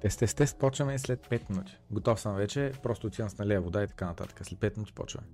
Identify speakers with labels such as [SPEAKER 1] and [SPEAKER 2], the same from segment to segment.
[SPEAKER 1] Тест, тест, тест, почваме след 5 минути. Готов съм вече, просто отивам с налея вода и така нататък. След 5 минути почваме.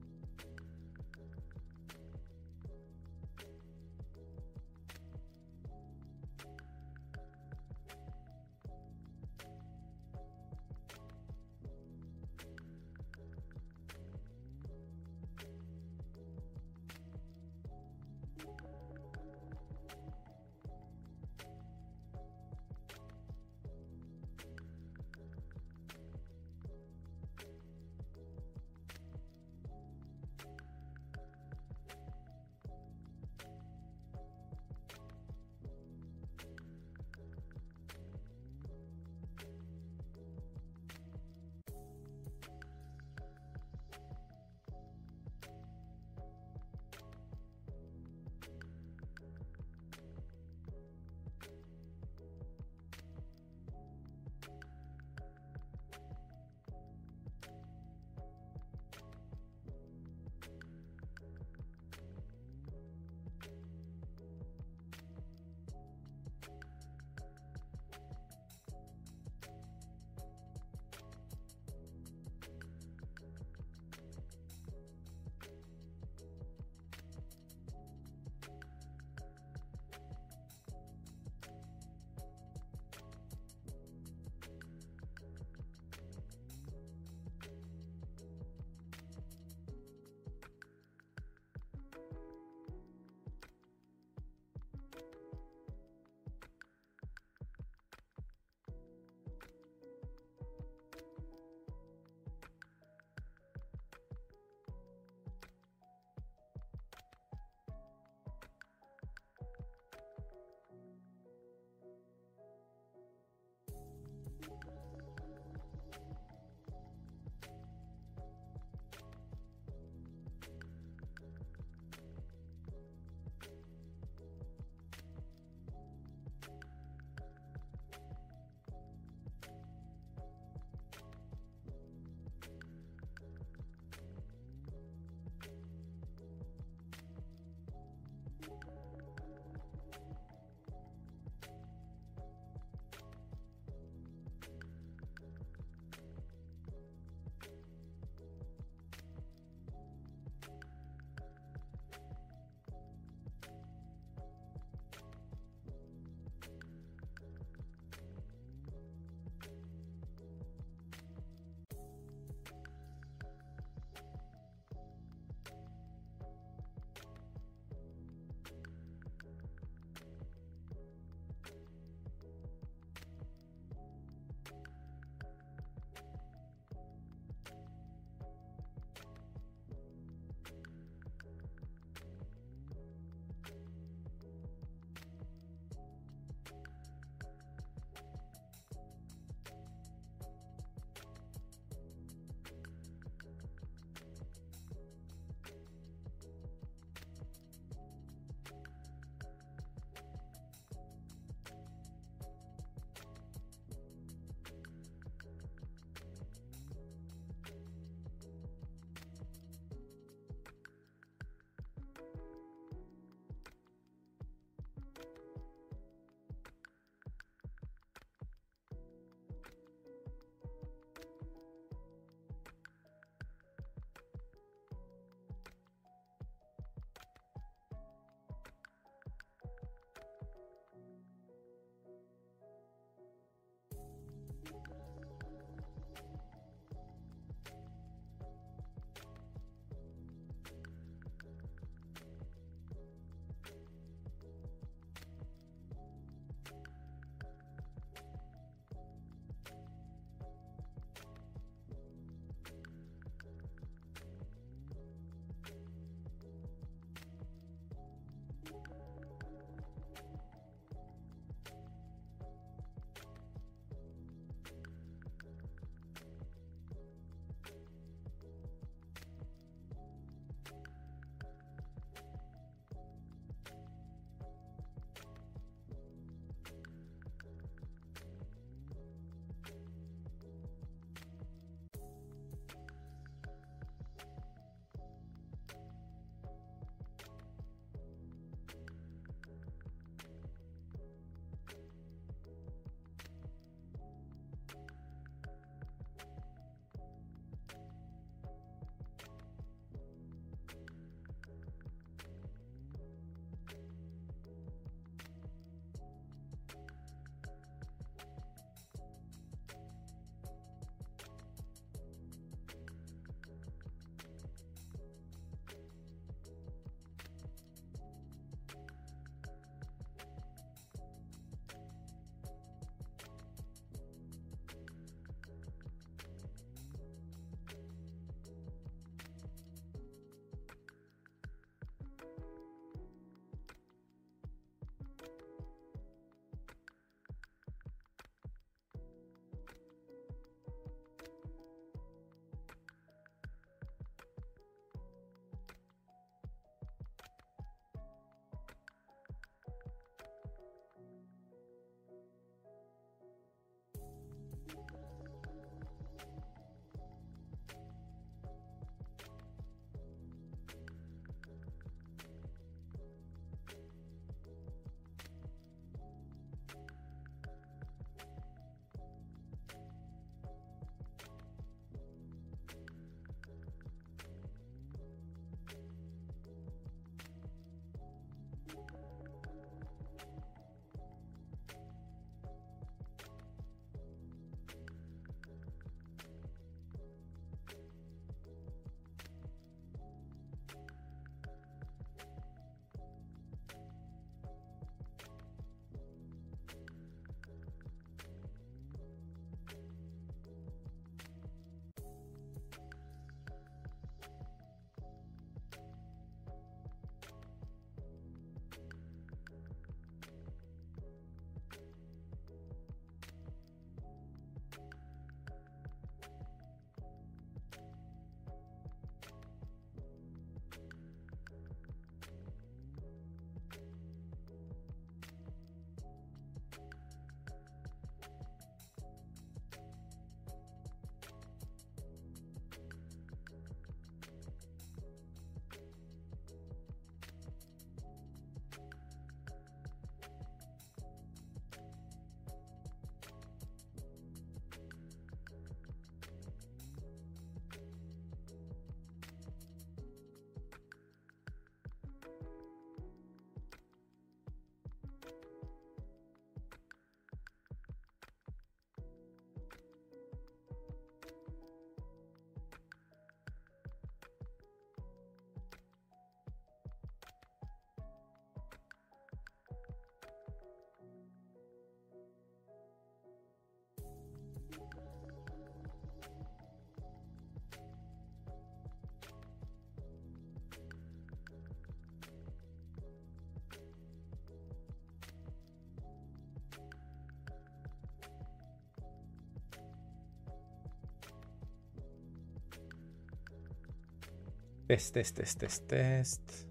[SPEAKER 1] Тест, тест, тест, тест, тест.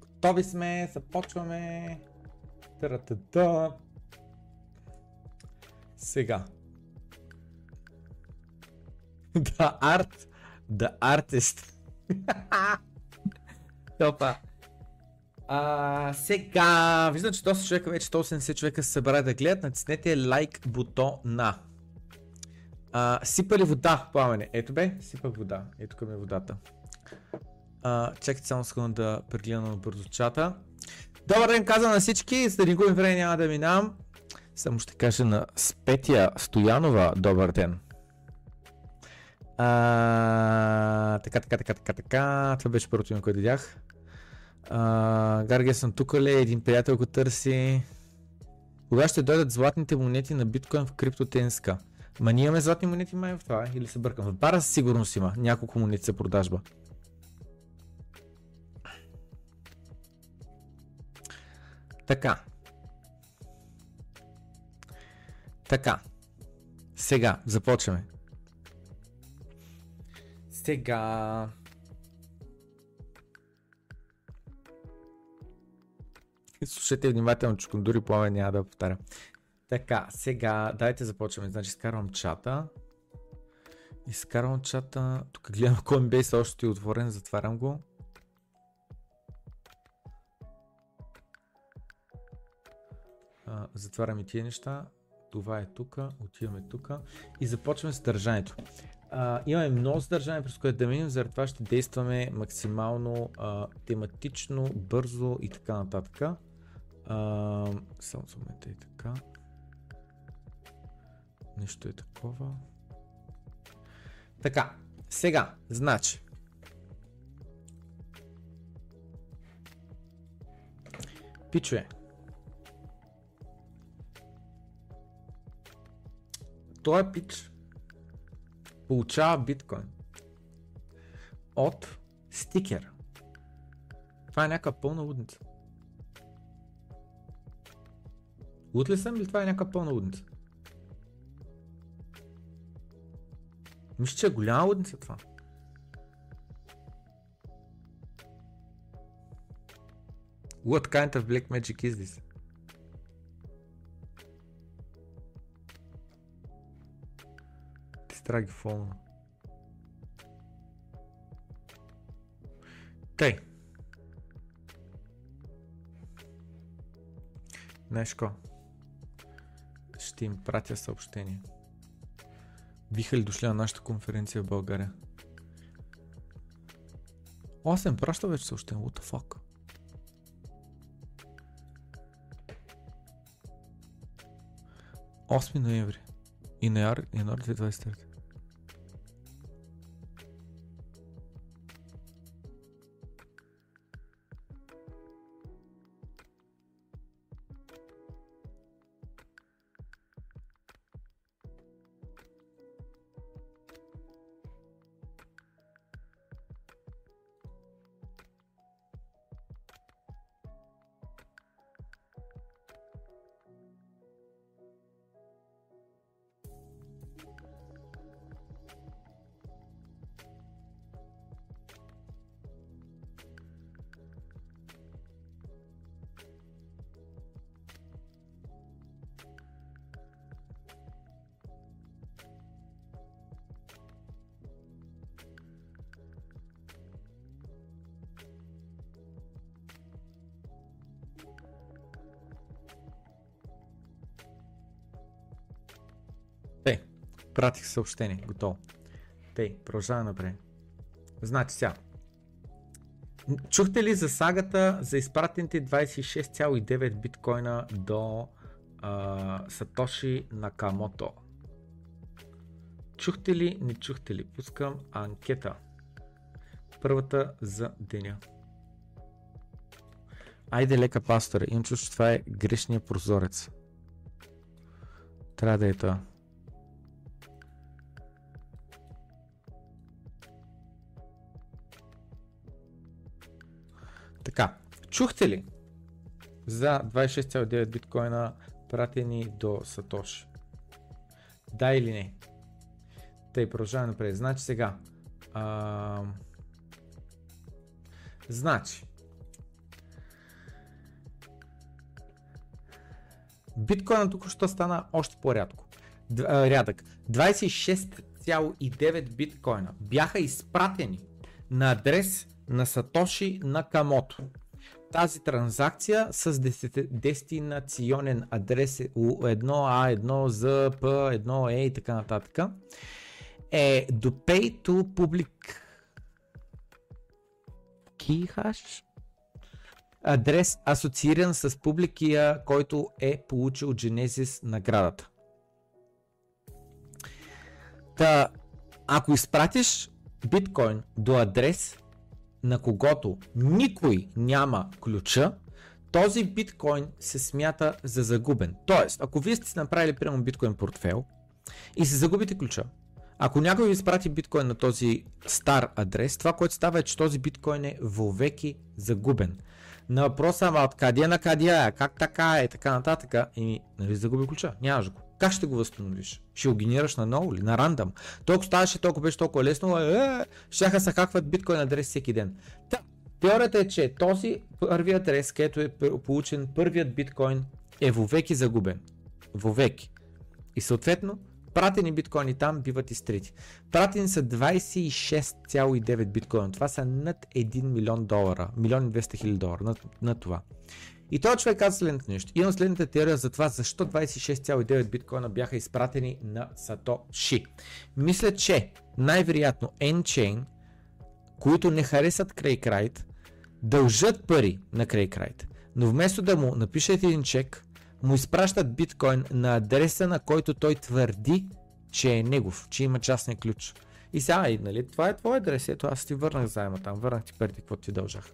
[SPEAKER 1] Готови сме, започваме. Та-та-та. Сега. The art, the artist. Топа. А, сега, виждам, че доста човека, вече 180 човека се събра да гледат. Натиснете лайк бутона. А, сипа ли вода, пламене? Ето бе, сипах вода. Ето към е водата. А, чакайте само секунда да прегледам на бързо чата. Добър ден, казвам на всички, за да губим време няма да минавам. Само ще кажа на Спетия Стоянова, добър ден. А, така, така, така, така, така. Това беше първото име, което видях. Гаргия съм тук ли? Един приятел го търси. Кога ще дойдат златните монети на биткоин в криптотенска? Ма ние имаме златни монети май в това или се бъркам? В бара със сигурност има няколко монети за продажба. Така. Така. Сега, започваме. Сега. Слушайте внимателно, че дори пламен няма да повтаря. Така, сега, дайте започваме. Значи, изкарвам чата. Изкарвам чата. Тук гледам Coinbase още е отворен, затварям го. А, затварям и тия неща. Това е тук, отиваме тук и започваме с държането. А, имаме много съдържание, през което да минем, заради това ще действаме максимално а, тематично, бързо и така нататък. А, само за момента и така. Нещо е такова. Така, сега, значи. Пичуе. Той е пич получава биткоин от стикер. Това е някаква пълна лудница. Луд ли съм или това е някаква пълна лудница? Мисля, че е голяма лудница това. What kind of black magic is this? Трябва да ги фолна. Знаеш Ще им пратя съобщение. Биха ли дошли на нашата конференция в България? О, съм пращал вече съобщение. What the fuck? Осми ноември. И на януари 2023. Пратих съобщение. Готово. Тей, продължаваме напред. Значи сега. Чухте ли за сагата за изпратените 26,9 биткоина до а, Сатоши Накамото? Чухте ли, не чухте ли? Пускам анкета. Първата за деня. Айде лека пастора, имам чувство, че това е грешния прозорец. Трябва да е това. Чухте ли за 26,9 биткоина пратени до Сатоши? Да или не? Тъй, продължаваме напред. Значи сега. А... Значи, биткоина тук що стана още по-рядко. Рядък. 26,9 биткоина бяха изпратени на адрес на Сатоши Накамото. Тази транзакция с дестинационен адрес U1A, 1Z, P, 1E и така нататък е до Pay to Public Key Hash адрес асоцииран с публикия, който е получил Genesis наградата. Та, ако изпратиш биткоин до адрес, на когото никой няма ключа, този биткоин се смята за загубен. Тоест, ако вие сте направили примерно биткоин портфел и се загубите ключа, ако някой ви изпрати биткоин на този стар адрес, това, което става е, че този биткоин е вовеки загубен. На въпроса, ама откъде на къде е, как така е, така нататък, и нали загуби ключа, нямаш го. Как ще го възстановиш? Ще го генераш на ново ли? На рандъм? Толкова ставаше, толкова беше толкова лесно, е, е, ще се хакват биткоин адрес всеки ден. Та, теорията е, че този първият адрес, където е получен първият биткоин, е вовеки загубен. Вовеки. И съответно, пратени биткоини там биват изтрити. Пратени са 26,9 биткоина. Това са над 1 милион долара. Милион и 200 хиляди долара. Над, над това. И този човек каза следното нещо. Имам следната теория за това защо 26,9 биткоина бяха изпратени на Сатоши. Мисля, че най-вероятно N-Chain, които не харесат Крейкрайт, дължат пари на Крейкрайт. Но вместо да му напишат един чек, му изпращат биткоин на адреса, на който той твърди, че е негов, че има частния ключ. И сега, нали, това е твой адрес, ето аз ти върнах заема там, върнах ти парите, какво ти дължах.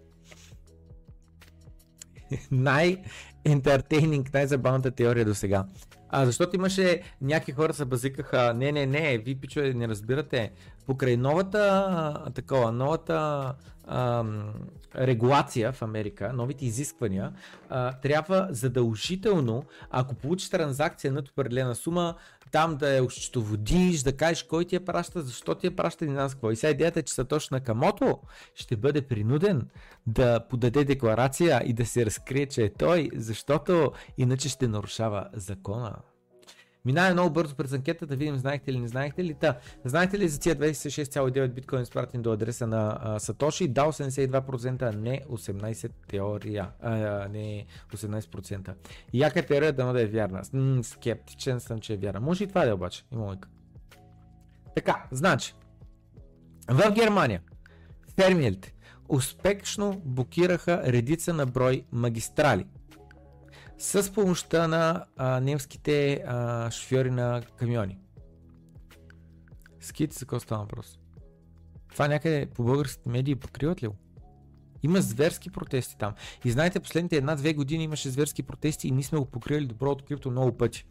[SPEAKER 1] най-ентертейнинг, най-забавната теория до сега. А, защото имаше някакви хора се базикаха, не, не, не, ви пичове не разбирате, покрай новата, такова, новата ам, регулация в Америка, новите изисквания, а, трябва задължително, ако получиш транзакция над определена сума, там да я счетоводиш, да кажеш кой ти я праща, защо ти я праща и не знам какво. И сега идеята е, че Сатош Накамото ще бъде принуден да подаде декларация и да се разкрие, че е той, защото иначе ще нарушава закона. Минава много бързо през анкета да видим знаехте ли, не знаехте ли. Та, знаете ли за тия 26,9 биткоин изпратени до адреса на а, Сатоши? Да, 82%, а не 18 теория. А, не 18%. Яка теория да да е вярна. М, скептичен съм, че е вярна. Може и това да е обаче. Има лойка. Така, значи. В Германия фермерите успешно блокираха редица на брой магистрали с помощта на а, немските а, шофьори на камиони. Скит, за какво става въпрос? Това някъде по българските медии покриват ли го? Има зверски протести там. И знаете, последните една-две години имаше зверски протести и ние сме го покривали добро открито много пъти.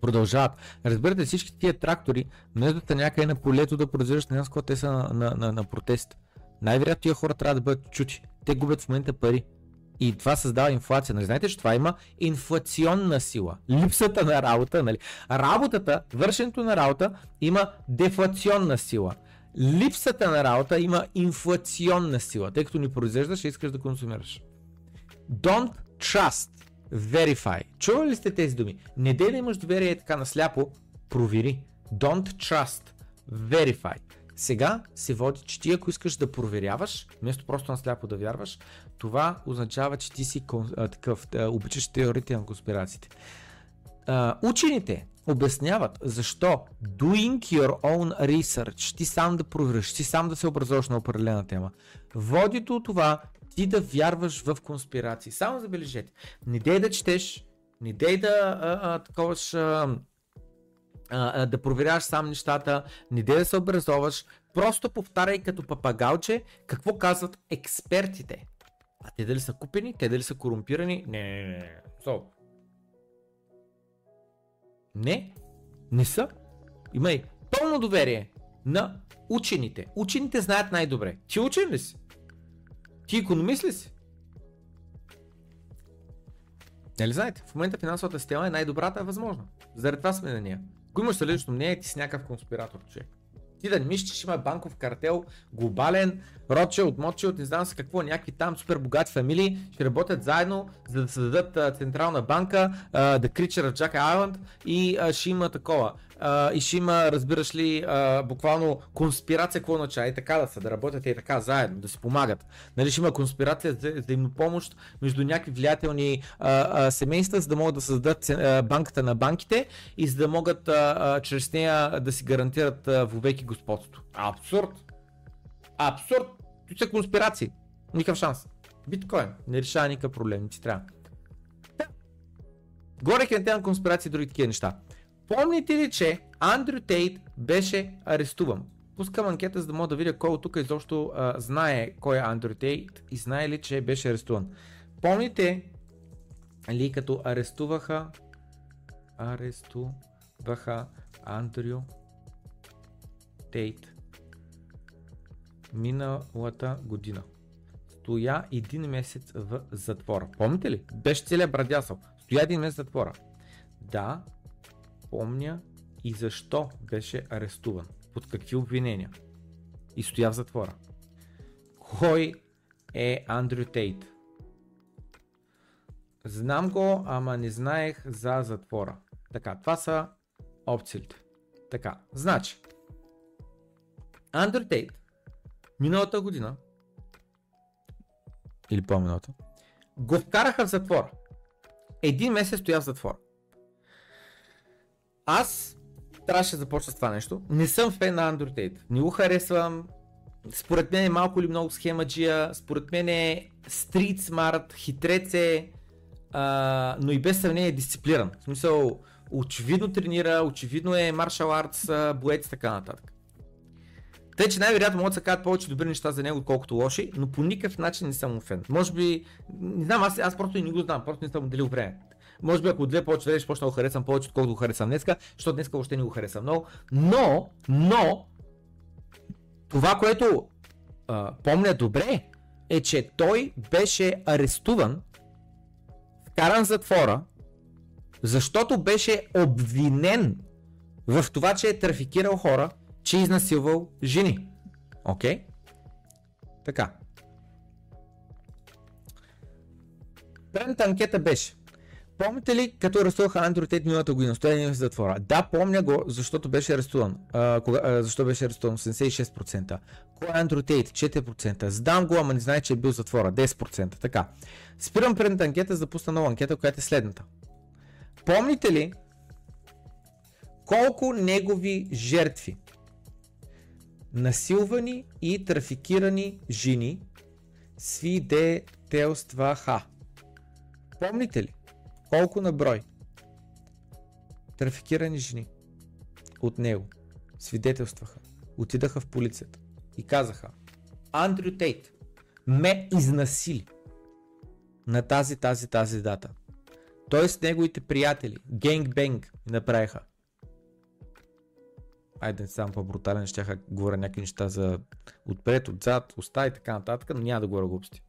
[SPEAKER 1] Продължават. Разбирате, всички тия трактори нуждата някъде на полето да произвеждаш на те са на, на, на, на протест. Най-вероятно тия хора трябва да бъдат чути. Те губят в момента пари. И това създава инфлация. Нали? Знаете, че това има инфлационна сила. Липсата на работа. Нали? Работата, вършенето на работа има дефлационна сила. Липсата на работа има инфлационна сила, тъй като ни произвеждаш и искаш да консумираш. Don't trust, verify. Чували ли сте тези думи? Не дей да имаш доверие така насляпо, провери. Don't trust, verify. Сега се води, че ти ако искаш да проверяваш, вместо просто на сляпо да вярваш, това означава, че ти си такъв, обичаш теорите на конспирациите. Учените обясняват защо doing your own research, ти сам да провериш, ти сам да се образуваш на определена тема, води до това ти да вярваш в конспирации. Само забележете, не дей да четеш, не дей да а, а, таковаш а, да проверяваш сам нещата, не да се образоваш, просто повтаряй като папагалче какво казват експертите. А те дали са купени, те дали са корумпирани? Не, не, не, не. So. Не, не са. Имай пълно доверие на учените. Учените знаят най-добре. Ти учен ли си? Ти економист ли си? Нали знаете, в момента финансовата система е най-добрата възможна. Заради това сме на нея. Ако имаш лично мнение, ти си някакъв конспиратор, човек. Ти да не мислиш, че ще има банков картел, глобален, Ротшилд, Мотшилд, не знам с какво, някакви там супер богати фамилии ще работят заедно, за да създадат а, централна банка, а, The Creature of Jack Island и а, ще има такова. И ще има, разбираш ли, а, буквално конспирация, какво означава, и така да са, да работят и така заедно, да си помагат. Нали, ще има конспирация за взаимопомощ между някакви влиятелни а, а, семейства, за да могат да създадат а, банката на банките и за да могат а, а, чрез нея да си гарантират а, вовеки господство. Абсурд! Абсурд! Тут са конспирации. Никакъв шанс. Биткоин не решава никакъв проблем, не ти трябва. Горе на конспирации и други такива неща. Помните ли, че Андрю Тейт беше арестуван? Пускам анкета, за да мога да видя кой от тук изобщо а, знае кой е Андрю Тейт и знае ли, че беше арестуван. Помните ли като арестуваха арестуваха Андрю Тейт миналата година. Стоя един месец в затвора. Помните ли? Беше целият брадясъл. Стоя един месец в затвора. Да, помня и защо беше арестуван. Под какви обвинения. И стоя в затвора. Кой е Андрю Тейт? Знам го, ама не знаех за затвора. Така, това са опциите. Така, значи, Андрю Тейт миналата година, или по-миналата, го вкараха в затвора. Един месец стоя в затвора. Аз трябваше да започна с това нещо. Не съм фен на Tate. Не го харесвам. Според мен е малко или много схемаджия. Според мен е стрит смарт, хитрец е, а, но и без съмнение е дисциплиран. В смисъл, очевидно тренира, очевидно е маршал артс, боец и така нататък. Тъй, че най-вероятно могат да се кажат повече добри неща за него, отколкото лоши, но по никакъв начин не съм му фен. Може би, не знам, аз, аз просто не го знам, просто не съм отделил време. Може би ако две повече ще почна да го харесвам повече, отколкото го харесвам днеска, защото днеска въобще не го харесвам много. Но, но, това, което а, помня добре, е, че той беше арестуван, вкаран в затвора, защото беше обвинен в това, че е трафикирал хора че е изнасилвал жени. Окей? Okay? Така. Предната анкета беше. Помните ли, като арестуваха Андрю Тейт миналата година, стояние в затвора? Да, помня го, защото беше арестуван. А, кога, а, защо беше арестуван? 86%. Кой е Андрю Тейт? 4%. Знам го, ама не знае, че е бил в затвора. 10%. Така. Спирам предната анкета, за да пусна нова анкета, която е следната. Помните ли колко негови жертви насилвани и трафикирани жени свидетелстваха. Помните ли? Колко на брой трафикирани жени от него свидетелстваха, отидаха в полицията и казаха Андрю Тейт ме изнасили на тази, тази, тази дата. Той с неговите приятели, генг-бенг, направиха айде не съм по-брутален, ще говоря някакви неща за отпред, отзад, уста и така нататък, но няма да говоря глупости.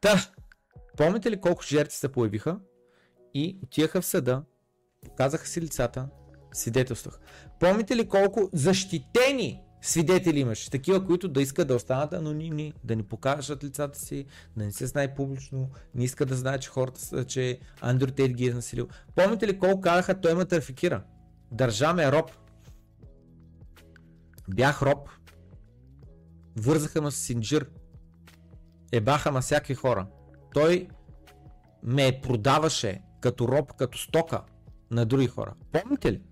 [SPEAKER 1] Та, помните ли колко жертви се появиха и отиеха в съда, показаха си лицата, свидетелствах. Помните ли колко защитени свидетели имаш? Такива, които да искат да останат анонимни, да ни покажат лицата си, да не се знае публично, не искат да знаят, че хората са, че Андрю Тейт ги е насилил. Помните ли колко казаха, той ме трафикира? Държа ме роб. Бях роб. Вързаха ме с синджир. Ебаха ма всякакви хора. Той ме продаваше като роб, като стока на други хора. Помните ли?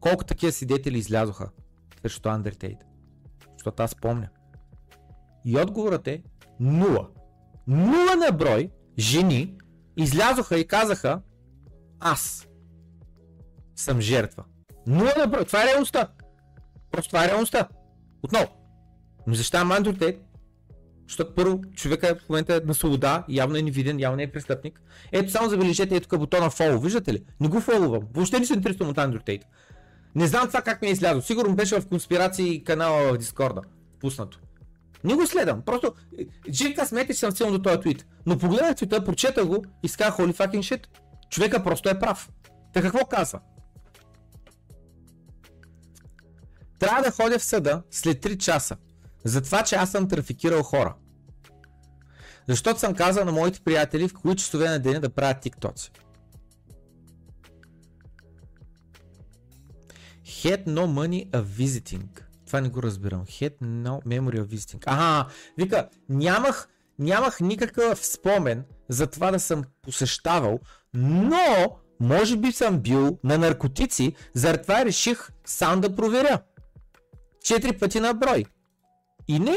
[SPEAKER 1] Колко такива свидетели излязоха срещу Undertale? Защото аз помня. И отговорът е нула. Нула на брой жени излязоха и казаха аз съм жертва. Нула на брой. Това е реалността. Просто това е реалността. Отново. Но Андрю Тейт, защото първо човека в момента е на свобода, явно е невиден, явно е престъпник. Ето само забележете, ето тук бутона фоло, виждате ли? Не го фолувам. Въобще не се интересувам от Андрю Тейт. Не знам това как ми е излязло. Сигурно беше в конспирации канала в Дискорда. Пуснато. Не го следвам. Просто Джейка смете, че съм силно до този твит. Но погледнах твита, прочета го и сказах holy fucking shit. Човека просто е прав. Та какво казва? Трябва да ходя в съда след 3 часа. За това, че аз съм трафикирал хора. Защото съм казал на моите приятели в кои часове на деня да правят тиктоци. Had no money of visiting. Това не го разбирам. Had no memory of visiting. Ага, вика, нямах, нямах никакъв спомен за това да съм посещавал, но може би съм бил на наркотици, заради това реших сам да проверя. Четири пъти на брой. И не,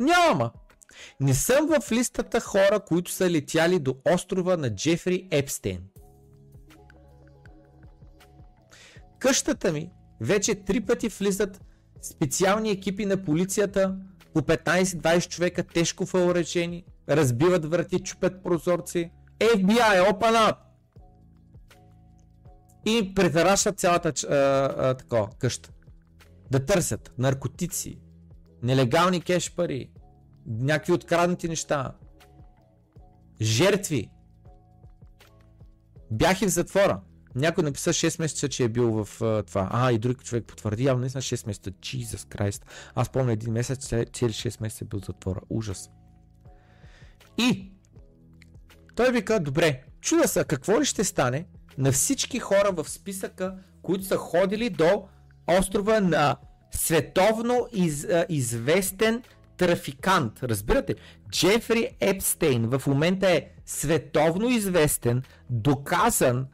[SPEAKER 1] няма. Не съм в листата хора, които са летяли до острова на Джефри Епстейн. Къщата ми вече три пъти влизат специални екипи на полицията, по 15-20 човека тежко въоръжени, разбиват врати, чупят прозорци. FBI, open up! И претарашат цялата а, а, такова, къща. Да търсят наркотици, нелегални кеш пари, някакви откраднати неща, жертви. Бях и в затвора. Някой написа 6 месеца, че е бил в това. А, и друг човек потвърди, явно наистина 6 месеца. Jesus Christ. Аз помня един месец, цели 6 месеца е бил в затвора. Ужас. И той вика, добре, чуда се, какво ли ще стане на всички хора в списъка, които са ходили до острова на световно из, известен трафикант. Разбирате? Джефри Епстейн в момента е световно известен, доказан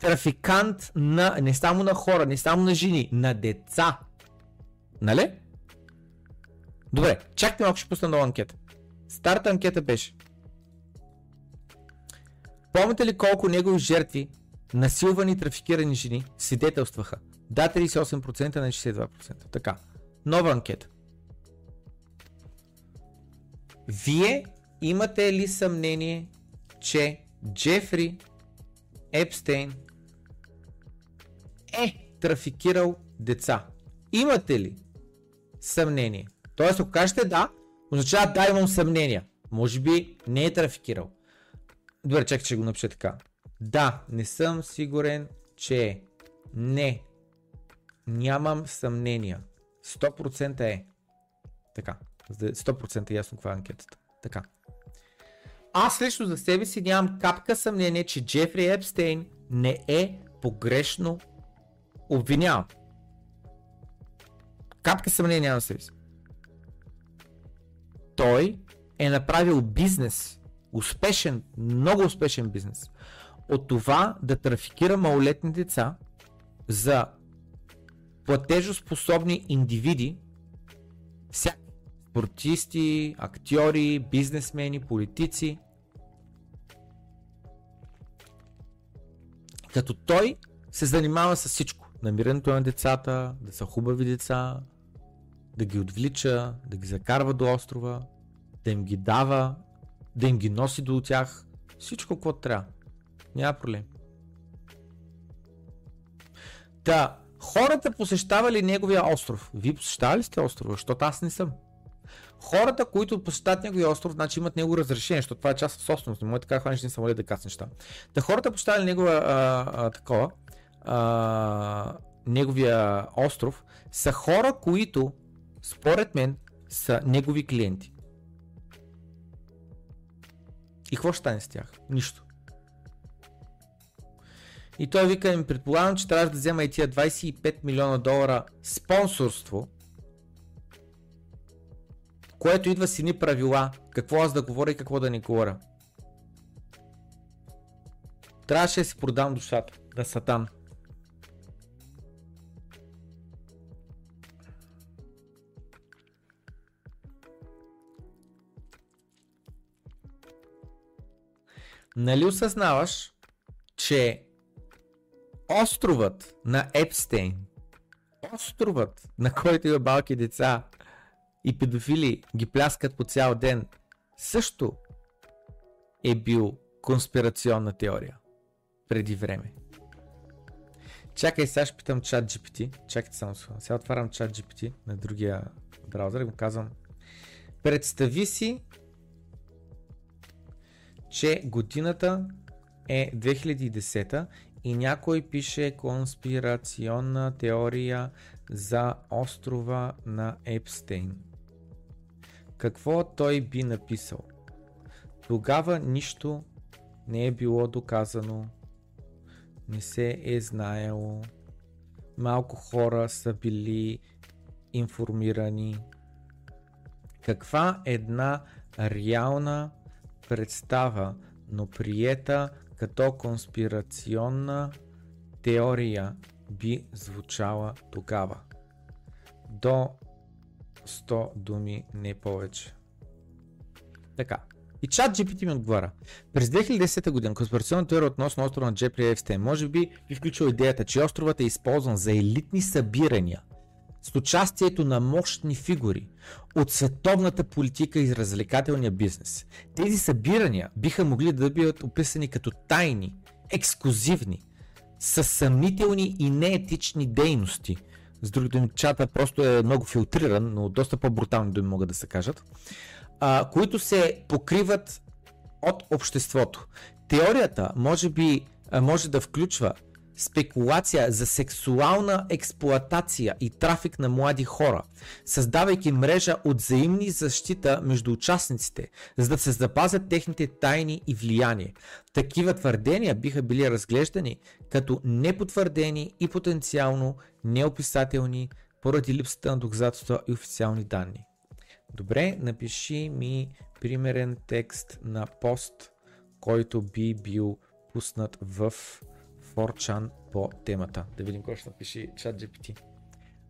[SPEAKER 1] трафикант на, не само на хора, не само на жени, на деца. Нали? Добре, чакайте малко, ще пусна нова анкета. Старта анкета беше. Помните ли колко негови жертви, насилвани трафикирани жени, свидетелстваха? Да, 38% на 62%. Така. Нова анкета. Вие имате ли съмнение, че Джефри Епстейн е трафикирал деца? Имате ли съмнение? Тоест, ако кажете да, означава да, имам съмнения. Може би не е трафикирал. Добре, чакай, че го напиша така. Да, не съм сигурен, че не. Нямам съмнения. 100% е. Така. 100% е ясно каква е анкетата. Така. Аз лично за себе си нямам капка съмнение, че Джефри Епстейн не е погрешно обвиняван. Капка съмнение нямам за себе си. Той е направил бизнес, успешен, много успешен бизнес, от това да трафикира малолетни деца за платежоспособни индивиди, всяки спортисти, актьори, бизнесмени, политици. Като той се занимава с всичко. Намирането на децата, да са хубави деца, да ги отвлича, да ги закарва до острова, да им ги дава, да им ги носи до тях. Всичко, какво трябва. Няма проблем. Та, хората посещавали неговия остров. Вие посещавали ли сте острова? Защото аз не съм. Хората, които посещават неговия остров, значи имат него разрешение, защото това е част от собственост. Не може така хванеш един самолет да кацнеш неща. Та хората посещавали негова а, а, такова, а, неговия остров, са хора, които, според мен, са негови клиенти. И какво ще стане с тях? Нищо. И той вика, ми предполагам, че трябва да взема и тия 25 милиона долара спонсорство, което идва с едни правила, какво аз да говоря и какво да не говоря. Трябваше да си продам душата, да сатан. Нали осъзнаваш, че островът на Епстейн, островът, на който има балки деца и педофили ги пляскат по цял ден, също е бил конспирационна теория преди време. Чакай, сега ще питам чат GPT. Чакайте само сега. отварям чат GPT на другия браузър и му казвам Представи си, че годината е 2010 и някой пише конспирационна теория за острова на Епстейн. Какво той би написал? Тогава нищо не е било доказано, не се е знаело, малко хора са били информирани. Каква една реална представа, но приета като конспирационна теория би звучала тогава. До 100 думи, не повече. Така. И чат GPT ми отговаря. През 2010 година конспирационната теория относно острова на Джепри Епстейн може би ви включва идеята, че островът е използван за елитни събирания с участието на мощни фигури от световната политика и развлекателния бизнес. Тези събирания биха могли да бъдат описани като тайни, ексклюзивни, с съмнителни и неетични дейности. С други думи, чата просто е много филтриран, но доста по-брутални думи могат да се кажат, а, които се покриват от обществото. Теорията може би може да включва спекулация за сексуална експлоатация и трафик на млади хора, създавайки мрежа от взаимни защита между участниците, за да се запазят техните тайни и влияние. Такива твърдения биха били разглеждани като непотвърдени и потенциално неописателни поради липсата на доказателства и официални данни. Добре, напиши ми примерен текст на пост, който би бил пуснат в 4chan по темата. Да видим кой ще напише чат GPT.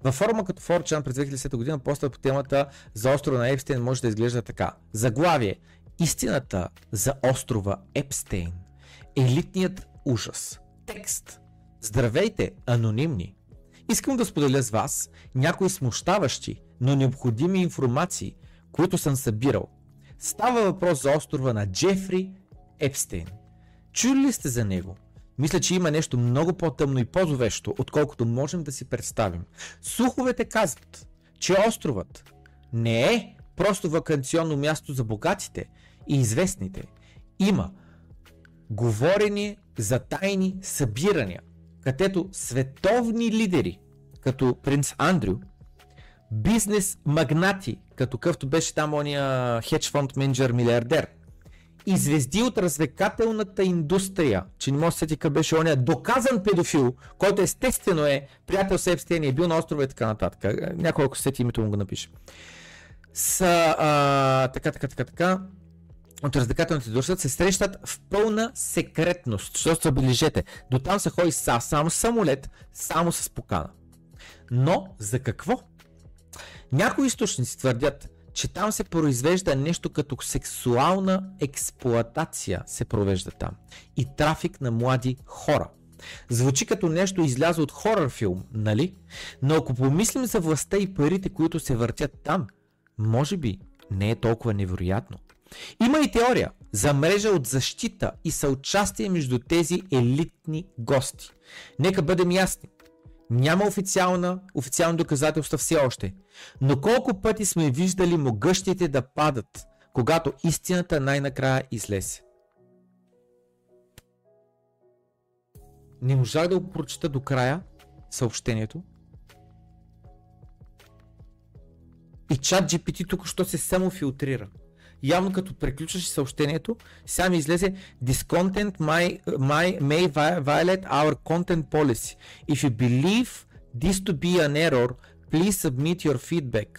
[SPEAKER 1] Във форма като 4chan през 2010 година поста по темата за острова на Епстейн може да изглежда така. Заглавие. Истината за острова Епстейн. Елитният ужас. Текст. Здравейте, анонимни. Искам да споделя с вас някои смущаващи, но необходими информации, които съм събирал. Става въпрос за острова на Джефри Епстейн. Чули ли сте за него? Мисля, че има нещо много по-тъмно и по-зловещо, отколкото можем да си представим. Слуховете казват, че островът не е просто вакансионно място за богатите и известните. Има говорени за тайни събирания, където световни лидери, като принц Андрю, бизнес магнати, като къвто беше там ония хедж фонд менеджер милиардер – и звезди от развлекателната индустрия, че не може да сети къде беше оня доказан педофил, който естествено е приятел с Епстейн и е бил на острова и така нататък. Някой ако сети името му го напише. С, а, така, така, така, така, от развлекателните индустрия се срещат в пълна секретност. Защото забележете, до там се ходи са, само самолет, само с покана. Но за какво? Някои източници твърдят, че там се произвежда нещо като сексуална експлоатация се провежда там и трафик на млади хора. Звучи като нещо излязо от хорър филм, нали? Но ако помислим за властта и парите, които се въртят там, може би не е толкова невероятно. Има и теория за мрежа от защита и съучастие между тези елитни гости. Нека бъдем ясни. Няма официална, официални доказателства все още. Но колко пъти сме виждали могъщите да падат, когато истината най-накрая излезе. Не можах да го прочета до края съобщението. И чат GPT тук що се само филтрира явно като преключваш съобщението, сега ми излезе This content may, may violate our content policy. If you believe this to be an error, please submit your feedback.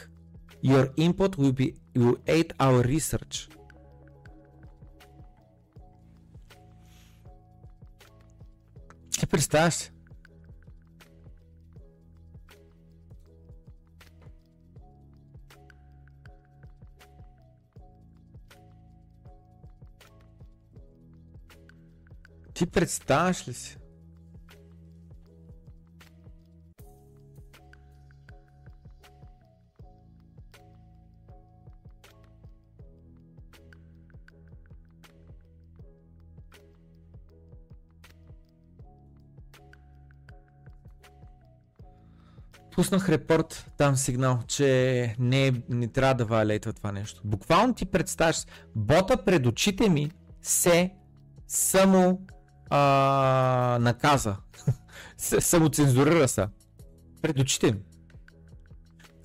[SPEAKER 1] Your input will, be, will aid our research. Ти представяш Ти представяш ли си? пуснах репорт, там сигнал, че не, не трябва да валейтва това нещо. Буквално ти представяш, бота пред очите ми се само а, наказа. Самоцензурира се. Пред очите ми.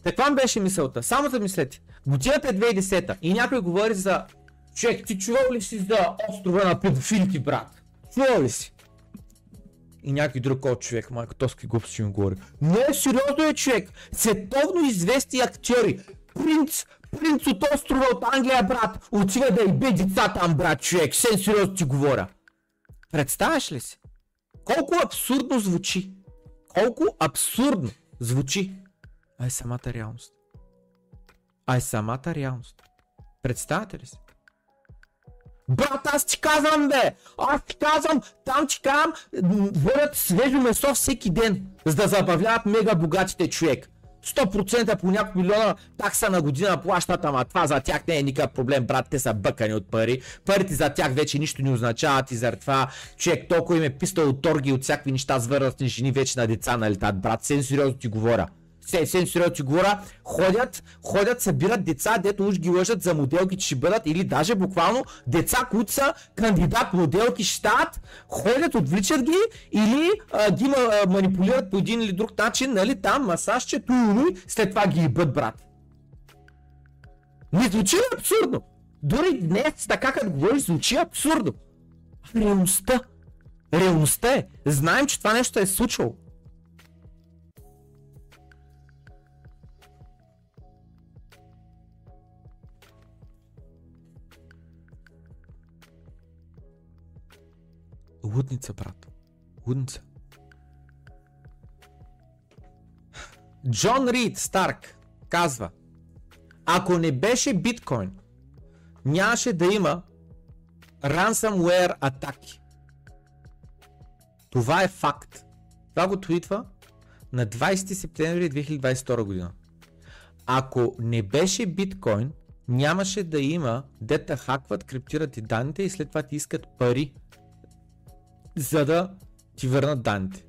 [SPEAKER 1] Каква беше мисълта? Само замислете. Годината е 2010 и някой говори за човек, ти чувал ли си за острова на педофилите, брат? Чувал ли си? И някой друг от човек, майка, то с глупости ми говори. Не, сериозно е човек. Световно известни актьори. Принц, принц от острова от Англия, брат. Отива да бе деца там, брат, човек. Сен сериозно ти говоря. Представяш ли си? Колко абсурдно звучи. Колко абсурдно звучи. А е самата реалност. А е самата реалност. Представяте ли си? Брат, аз ти казвам, бе! Аз ти казвам, там ти казвам, водят свежо месо всеки ден, за да забавляват мега богатите човек. 100% по няколко милиона такса на година плащат, ама това за тях не е никакъв проблем, брат, те са бъкани от пари. Парите за тях вече нищо не означават и заради това човек толкова им е пистал от торги от всякакви неща с възрастни жени вече на деца налетат, брат, сен сериозно ти говоря се, се сериозно ти говоря, ходят, ходят, събират деца, дето уж ги лъжат за моделки, че ще бъдат, или даже буквално деца, които са кандидат моделки, стават, ходят, отвличат ги, или а, ги а, манипулират по един или друг начин, нали, там, масажче, туи, след това ги ебат, брат. Не звучи абсурдно. Дори днес, така като говориш, звучи абсурдно. Реалността. Реалността е. Знаем, че това нещо е случило. Лудница, брат. Лудница. Джон Рид Старк казва, ако не беше биткоин, нямаше да има ransomware атаки. Това е факт. Това го твитва на 20 септември 2022 година. Ако не беше биткоин, нямаше да има дета хакват, криптират и данните и след това ти искат пари за да ти върнат данните.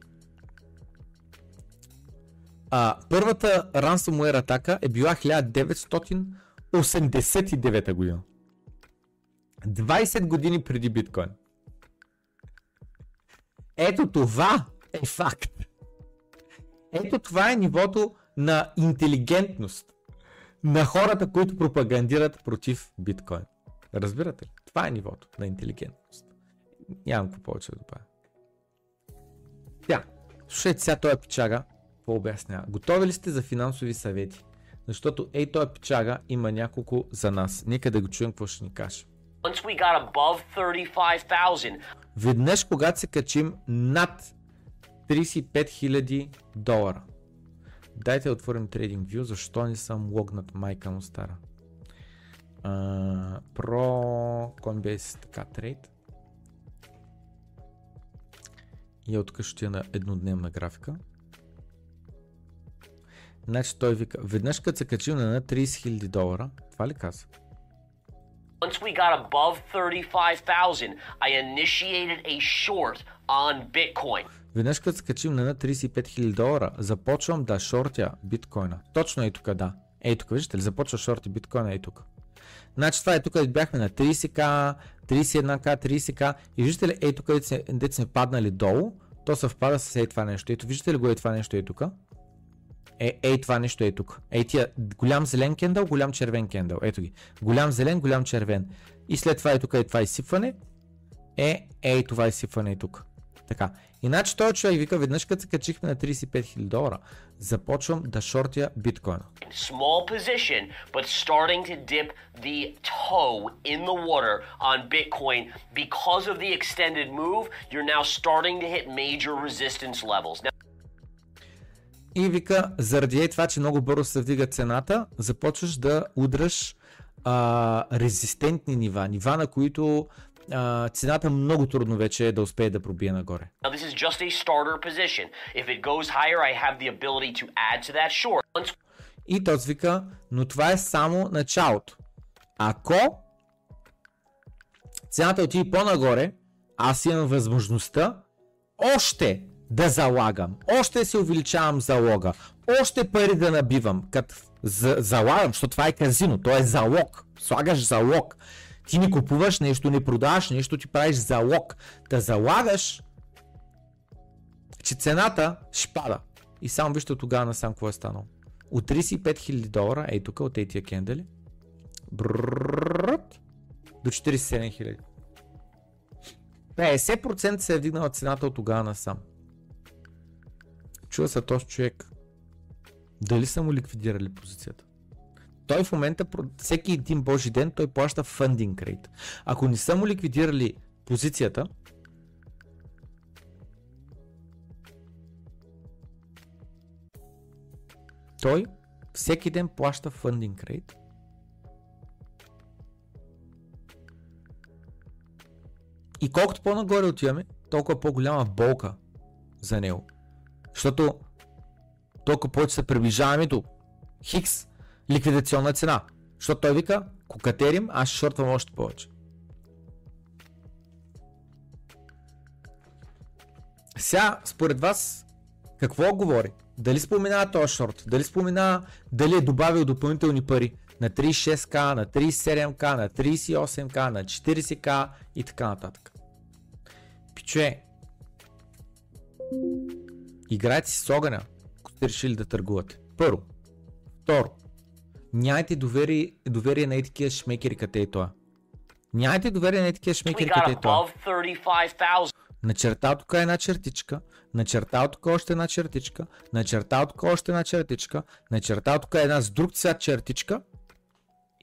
[SPEAKER 1] А, първата ransomware атака е била 1989 година. 20 години преди биткоин. Ето това е факт. Ето това е нивото на интелигентност на хората, които пропагандират против биткоин. Разбирате ли? Това е нивото на интелигентност. Нямам какво повече да добавя. Тя, слушайте сега този пичага, какво обяснява. Готови ли сте за финансови съвети? Защото ей този пичага има няколко за нас. Нека да го чуем какво ще ни каже. Веднъж, когато се качим над 35 000 долара. Дайте да отворим TradingView, защо не съм логнат майка му стара. Uh, Coinbase така трейд. И от тук ще на еднодневна графика. Значи той вика, веднъж като се качил на 30 000 долара, това ли казва? Once we got above 35,000, I initiated a short on Bitcoin. Веднъж като се качим на 35 000 долара, започвам да шортя биткоина. Точно е тук, да. Ей тук, виждате ли, започва шорти биткоина, ей тук. Значи това е тук, бяхме на 30к, 31к, 30к и виждате ли, ей тук, дете сме паднали долу, то съвпада с ей това нещо. Ето виждате ли го е това нещо е тук? Е, ей това нещо е тук. Ей тия голям зелен кендъл, голям червен кендъл. Ето ги. Голям зелен, голям червен. И след това е тук е това изсипване. Е, ей това изсипване е тук. Така. Иначе той човек вика, веднъж като се качихме на 35 000 долара, започвам да шортя биткоина. Small position, but starting to dip the toe in the water on Bitcoin because of the extended move, you're now starting to hit major resistance levels. Now... И вика, заради това, че много бързо се вдига цената, започваш да удръш а, резистентни нива, нива на които а, цената много трудно вече е да успее да пробие нагоре. Now this is just a starter position. If it goes higher, I have the ability to add to that short. Once... И той вика, но това е само началото. Ако цената отиде по-нагоре, аз имам възможността още да залагам, още се увеличавам залога, още пари да набивам, като залагам, защото това е казино, то е залог, слагаш залог. Ти не купуваш нещо, не продаваш нещо, ти правиш залог. Да залагаш, че цената ще пада. И само вижте тогава насам какво е станало. От 35 000 долара, ей тук от тези кендели, до 47 000. 50% се е вдигнала цената от тогава насам. Чува се този човек. Дали са му ликвидирали позицията? Той в момента, всеки един божи ден, той плаща фандинг рейт. Ако не са му ликвидирали позицията, той всеки ден плаща фандинг рейт. И колкото по-нагоре отиваме, толкова по-голяма болка за него. Защото толкова повече се приближаваме до Хикс ликвидационна цена. Защото той вика, кокатерим, аз ще шортвам още повече. Сега, според вас, какво говори? Дали споменава този шорт? Дали споменава дали е добавил допълнителни пари на 36к, на 37к, на 38к, на 40к и така нататък? Пиче, играйте си с огъня, ако сте решили да търгувате. Първо. Второ. Нямайте доверие, доверие на етикия шмекери къде е това. Нямайте доверие на етикия шмекери къде е това. Начертал тук една чертичка, начертал тук още една чертичка, начертал тук още една чертичка, начертал тук една с друг цвят чертичка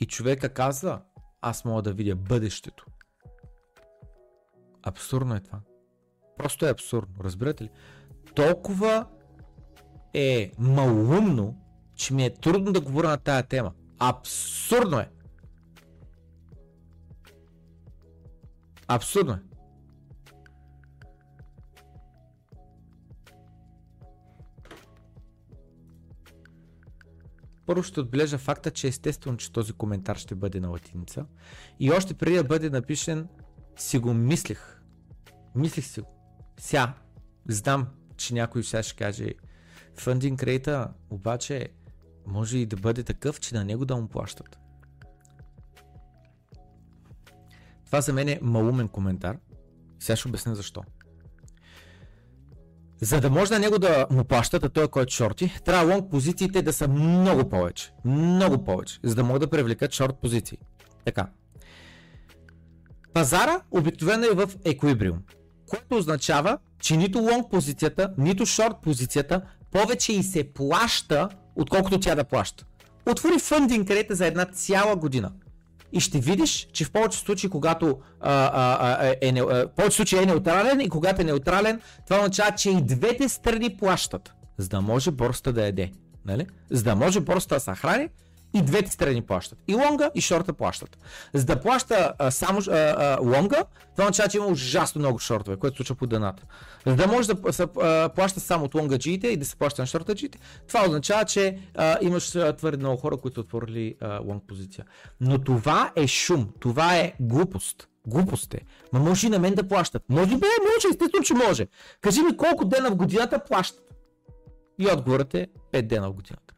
[SPEAKER 1] и човека казва, аз мога да видя бъдещето. Абсурдно е това. Просто е абсурдно, разбирате ли? Толкова е малумно, че ми е трудно да говоря на тая тема. Абсурдно е. Абсурдно е. Първо ще отбележа факта, че естествено, че този коментар ще бъде на латиница. И още преди да бъде напишен, си го мислих. Мислих си го. Ся, знам, че някой сега ще каже, фандинг рейта обаче може и да бъде такъв, че на него да му плащат. Това за мен е малумен коментар. Сега ще обясня защо. За да може на него да му плащат, а той който шорти, трябва лонг позициите да са много повече. Много повече, за да могат да привлекат шорт позиции. Така. Пазара обикновено е в еквибриум, което означава, че нито лонг позицията, нито шорт позицията повече и се плаща, отколкото тя да плаща. Отвори фъндинг рейта за една цяла година и ще видиш, че в повечето случаи, когато а, а, а, е, не, а, повечето случаи е неутрален и когато е неутрален, това означава, че и двете страни плащат, за да може борста да яде. Нали? За да може борста да се храни и двете страни плащат. И лонга, и шорта плащат. За да плаща а, само а, а, лонга, това означава, че има ужасно много шортове, което случва по дъната. За да може да се плаща само от лонгаджиите и да се плаща на шортаджиите, това означава, че а, имаш твърде много хора, които отворили лонг позиция. Но това е шум, това е глупост. Глупост е. Ма може и на мен да плащат. Може бе, може, естествено, че може. Кажи ми колко дена в годината плащат. И отговорът е 5 дена в годината.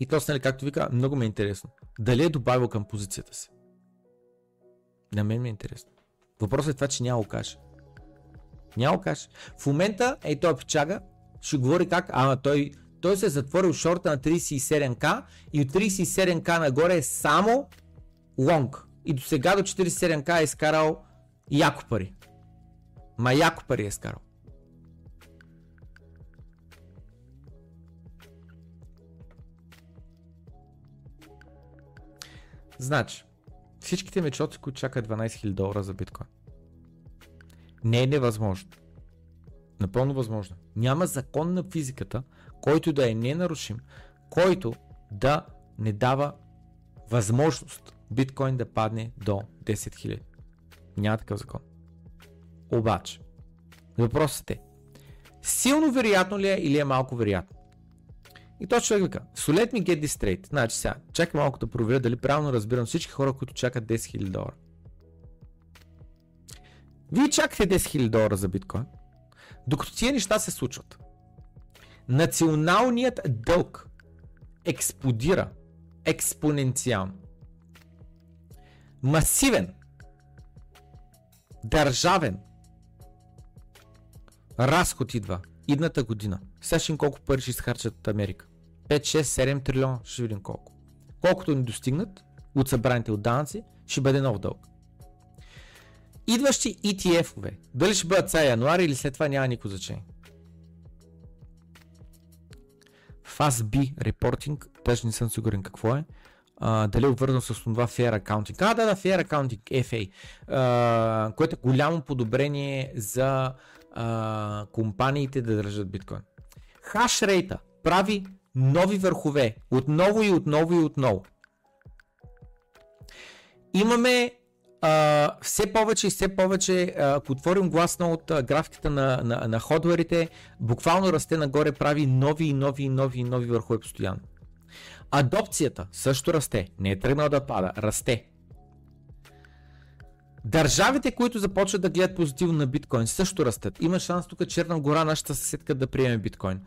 [SPEAKER 1] И то, нали, както вика, много ме е интересно. Дали е добавил към позицията си? На мен ми е интересно. Въпросът е това, че няма каже. Няма каже. В момента, ей той печага, ще говори как, ама той, той се е затворил шорта на 37к и от 37к нагоре е само лонг. И до сега до 47к е изкарал яко пари. Ма яко пари е изкарал. Значи, всичките мечоци, които чакат 12 000 долара за биткоин. Не е невъзможно. Напълно възможно. Няма закон на физиката, който да е ненарушим, който да не дава възможност биткоин да падне до 10 000. Няма такъв закон. Обаче, въпросът е, силно вероятно ли е или е малко вероятно? И то човек вика, so let me get this straight. Значи сега, чакай малко да проверя дали правилно разбирам всички хора, които чакат 10 000 долара. Вие чакате 10 000 долара за биткоин, докато тия неща се случват. Националният дълг експлодира експоненциално. Масивен, държавен разход идва идната година. Сега ще колко пари ще изхарчат Америка. 5, 6, 7 трилиона, ще видим колко. Колкото ни достигнат от събраните от данъци, ще бъде нов дълг. Идващи ETF-ове, дали ще бъдат сега януари или след това няма никакво значение. FastB Reporting, даже не съм сигурен какво е. Uh, дали е обвързано с това Fair Accounting. А, да, да, Fair Accounting, FA, uh, което е голямо подобрение за uh, компаниите да държат биткоин. Хашрейта прави нови върхове, отново и отново и отново. Имаме а, все повече и все повече, ако отворим гласно от а, графиката на, на, на ходварите, буквално расте нагоре, прави нови и нови и нови и нови върхове постоянно. Адопцията също расте, не е тръгнал да пада, расте. Държавите, които започват да гледат позитивно на биткоин, също растат. Има шанс тук Черна гора, нашата съседка, да приеме биткоин.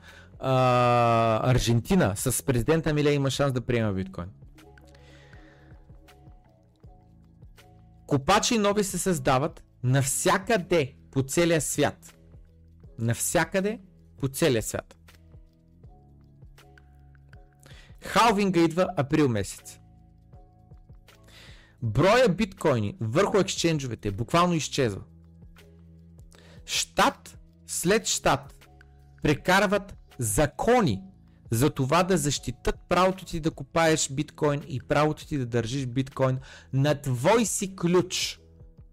[SPEAKER 1] А, Аржентина с президента Миле има шанс да приеме биткоин. Копачи нови се създават навсякъде по целия свят. Навсякъде по целия свят. Халвинга идва април месец. Броя биткоини върху ексченджовете буквално изчезва. Штат след щат прекарват закони за това да защитат правото ти да купаеш биткоин и правото ти да държиш биткоин на твой си ключ.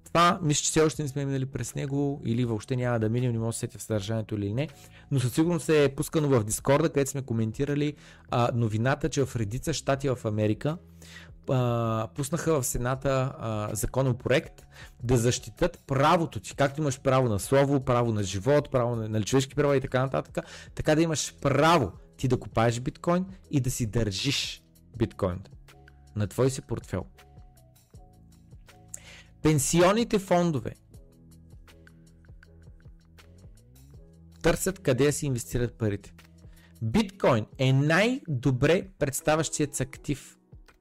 [SPEAKER 1] Това мисля, че все още не сме минали през него или въобще няма да минем, не може да сетя в съдържанието или не, но със сигурност е пускано в Дискорда, където сме коментирали а, новината, че в редица щати в Америка а, пуснаха в Сената законопроект да защитат правото ти, както имаш право на слово, право на живот, право на, на човешки права и така нататък, така да имаш право ти да купаеш биткоин и да си държиш биткоин на твой си портфел. Пенсионните фондове търсят къде си инвестират парите. Биткоин е най-добре представящият се актив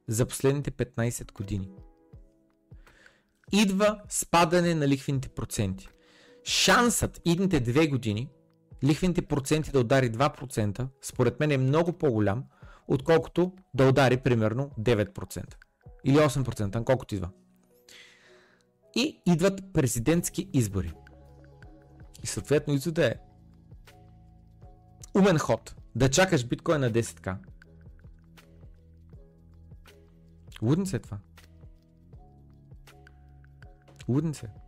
[SPEAKER 1] за последните 15 години. Идва спадане на лихвените проценти. Шансът идните две години лихвените проценти да удари 2%, според мен е много по-голям, отколкото да удари примерно 9%. Или 8%, колкото идва. И идват президентски избори. И съответно извода е умен ход. Да чакаш биткоин на 10к. Луден се е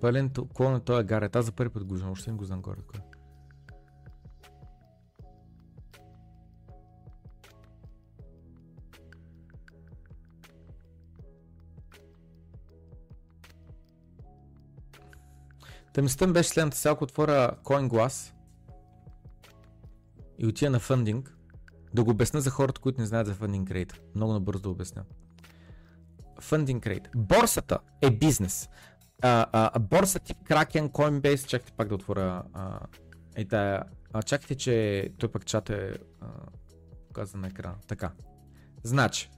[SPEAKER 1] Пълен клон на този гарет. Аз за първи път го знам, още не го знам горе. Кой. Тъмистън беше следната сега, ако отворя CoinGlass и отида на фандинг, да го обясня за хората, които не знаят за фандинг рейт. Много набързо да обясня. Фандинг рейт. Борсата е бизнес а, а, борса тип Kraken, Coinbase, чакайте пак да отворя а, тая, а, чакайте, че той пък чат е показан на екрана. Така. Значи,